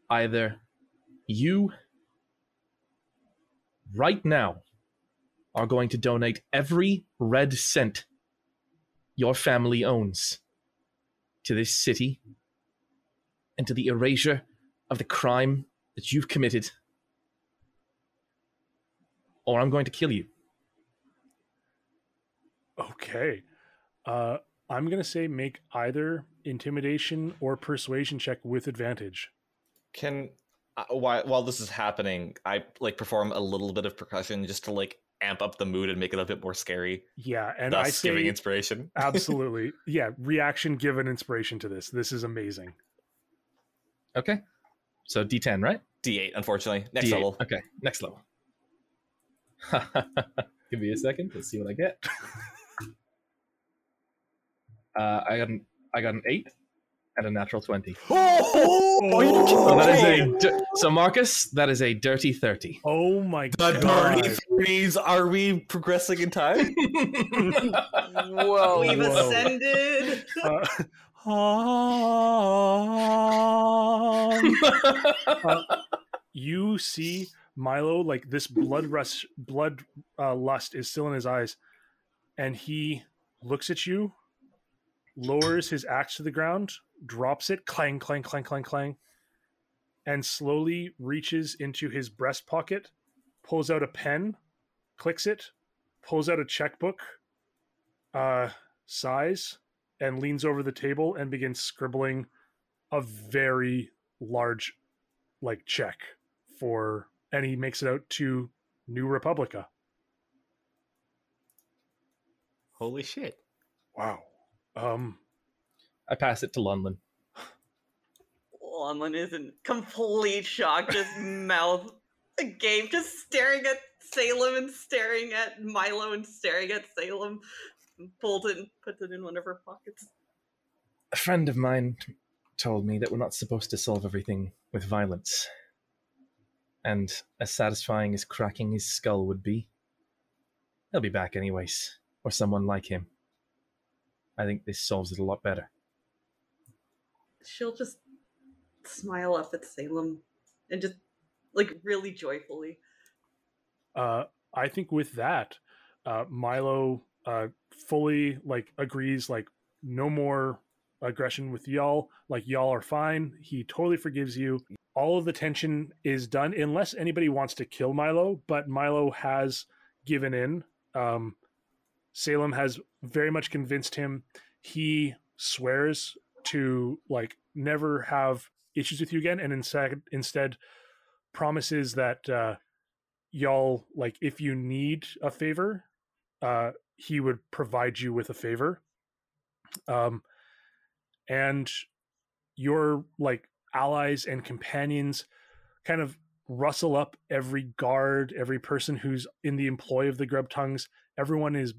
Either you, right now, are going to donate every red cent your family owns to this city and to the erasure of the crime that you've committed or I'm going to kill you. Okay. Uh, I'm gonna say make either intimidation or persuasion check with advantage. Can while while this is happening, I like perform a little bit of percussion just to like amp up the mood and make it a bit more scary. Yeah, and thus I say giving inspiration. (laughs) absolutely. Yeah, reaction given inspiration to this. This is amazing. Okay. So D10, right? D8, unfortunately. Next D8. level. Okay, next level. (laughs) Give me a second. Let's see what I get. (laughs) uh, I got an I got an eight and a natural twenty. Oh, are you So that is a di- so Marcus. That is a dirty thirty. Oh my The god. dirty 30s. Are we progressing in time? (laughs) Whoa. We've whoa. ascended. Uh, (laughs) um, uh, you see Milo like this blood rush, blood uh, lust is still in his eyes, and he looks at you, lowers his axe to the ground, drops it, clang, clang, clang, clang, clang, and slowly reaches into his breast pocket, pulls out a pen, clicks it, pulls out a checkbook, uh, size, and leans over the table and begins scribbling a very large like check for and he makes it out to New Republica. Holy shit. Wow. Um I pass it to Lonlin. Lonlin is in complete shock, just (laughs) mouth Gabe just staring at Salem and staring at Milo and staring at Salem. Pulls it and puts it in one of her pockets. A friend of mine told me that we're not supposed to solve everything with violence. And as satisfying as cracking his skull would be, he'll be back anyways, or someone like him. I think this solves it a lot better. She'll just smile up at Salem and just like really joyfully. uh, I think with that, uh, Milo uh, fully like agrees. Like no more aggression with y'all. Like y'all are fine. He totally forgives you. All of the tension is done, unless anybody wants to kill Milo. But Milo has given in. Um, Salem has very much convinced him. He swears to like never have issues with you again, and instead instead promises that uh, y'all like if you need a favor uh he would provide you with a favor. Um and your like allies and companions kind of rustle up every guard every person who's in the employ of the Grubtongues everyone is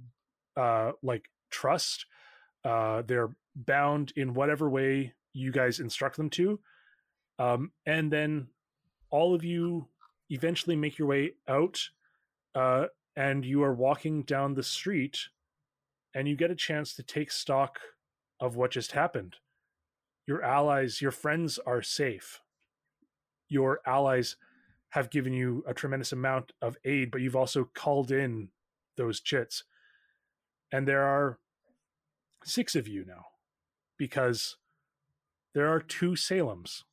uh like trust uh they're bound in whatever way you guys instruct them to. Um and then all of you eventually make your way out uh, and you are walking down the street and you get a chance to take stock of what just happened. Your allies your friends are safe. Your allies have given you a tremendous amount of aid but you've also called in those chits. And there are six of you now because there are two Salems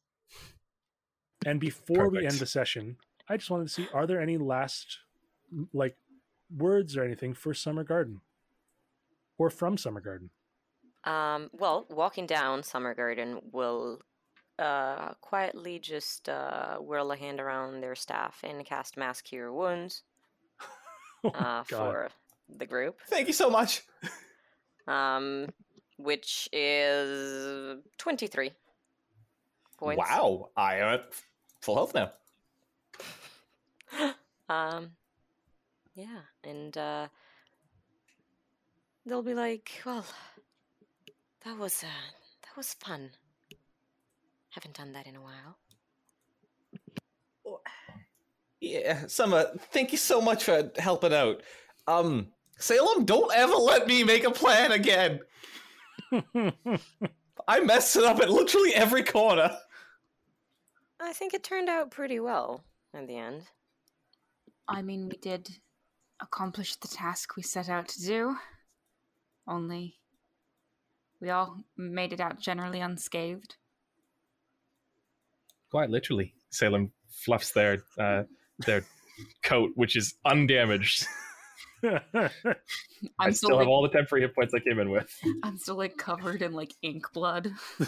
and before we end the session I just wanted to see are there any last like words or anything for Summer Garden or from Summer Garden? Um, well, walking down Summer Garden will uh, quietly just uh, whirl a hand around their staff and cast Mass Cure Wounds (laughs) Oh, uh, God. for the group, Thank you so much. (laughs) um, which is 23 points. Wow, I am at full health now. (laughs) Um, yeah, and uh, they'll be like, "Well, that was uh, that was fun. Haven't done that in a while." Yeah, Summer, thank you so much for helping out. Um, Salem, don't ever let me make a plan again. (laughs) I messed it up at literally every corner. I think it turned out pretty well in the end. I mean, we did accomplish the task we set out to do. Only, we all made it out generally unscathed. Quite literally, Salem fluffs their uh, their coat, which is undamaged. (laughs) (laughs) I'm I still, still have like, all the temporary hit points I came in with. I'm still like covered in like ink blood. (laughs) (laughs)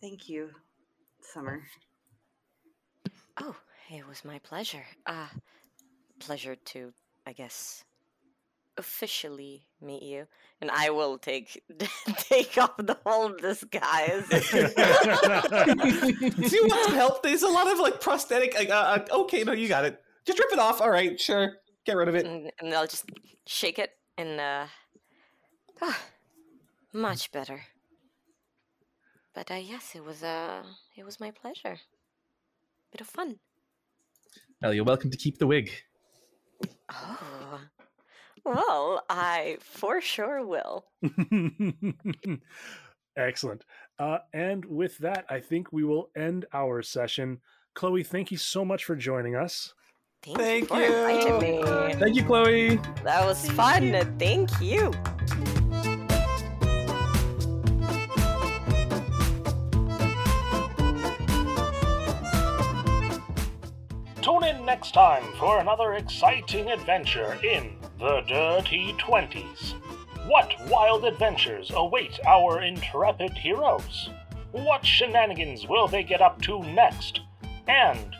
Thank you, Summer. Oh, it was my pleasure. Uh, pleasure to, I guess, officially meet you, and I will take take off the whole disguise. Do you want some help? There's a lot of like prosthetic. Like, uh, uh, okay, no, you got it. Just rip it off. All right, sure. Get rid of it. and, and I'll just shake it, and uh, ah, much better. But uh, yes, it was uh, it was my pleasure. Bit of fun. Well, you're welcome to keep the wig. Oh, well, I for sure will. (laughs) Excellent. Uh, and with that, I think we will end our session. Chloe, thank you so much for joining us. Thank, Thank you for inviting me. Thank you, Chloe. That was fun. Thank you. Tune in next time for another exciting adventure in the Dirty Twenties. What wild adventures await our intrepid heroes? What shenanigans will they get up to next? And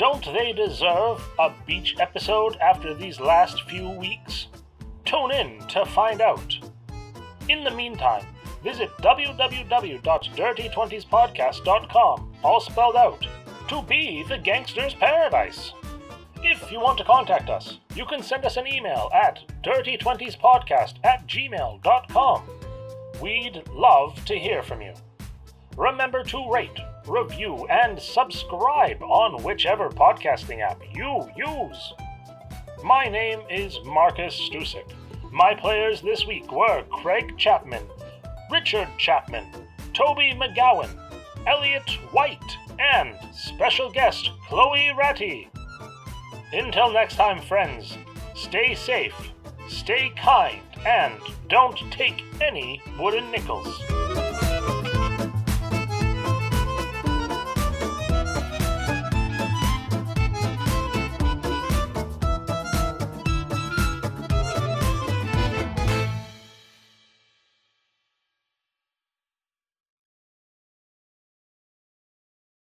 don't they deserve a beach episode after these last few weeks? Tune in to find out. In the meantime, visit www.dirty20spodcast.com, all spelled out, to be the gangster's paradise. If you want to contact us, you can send us an email at dirty20spodcast at gmail.com. We'd love to hear from you. Remember to rate, review, and subscribe on whichever podcasting app you use. My name is Marcus Stusik. My players this week were Craig Chapman, Richard Chapman, Toby McGowan, Elliot White, and special guest Chloe Ratty. Until next time, friends, stay safe, stay kind, and don't take any wooden nickels.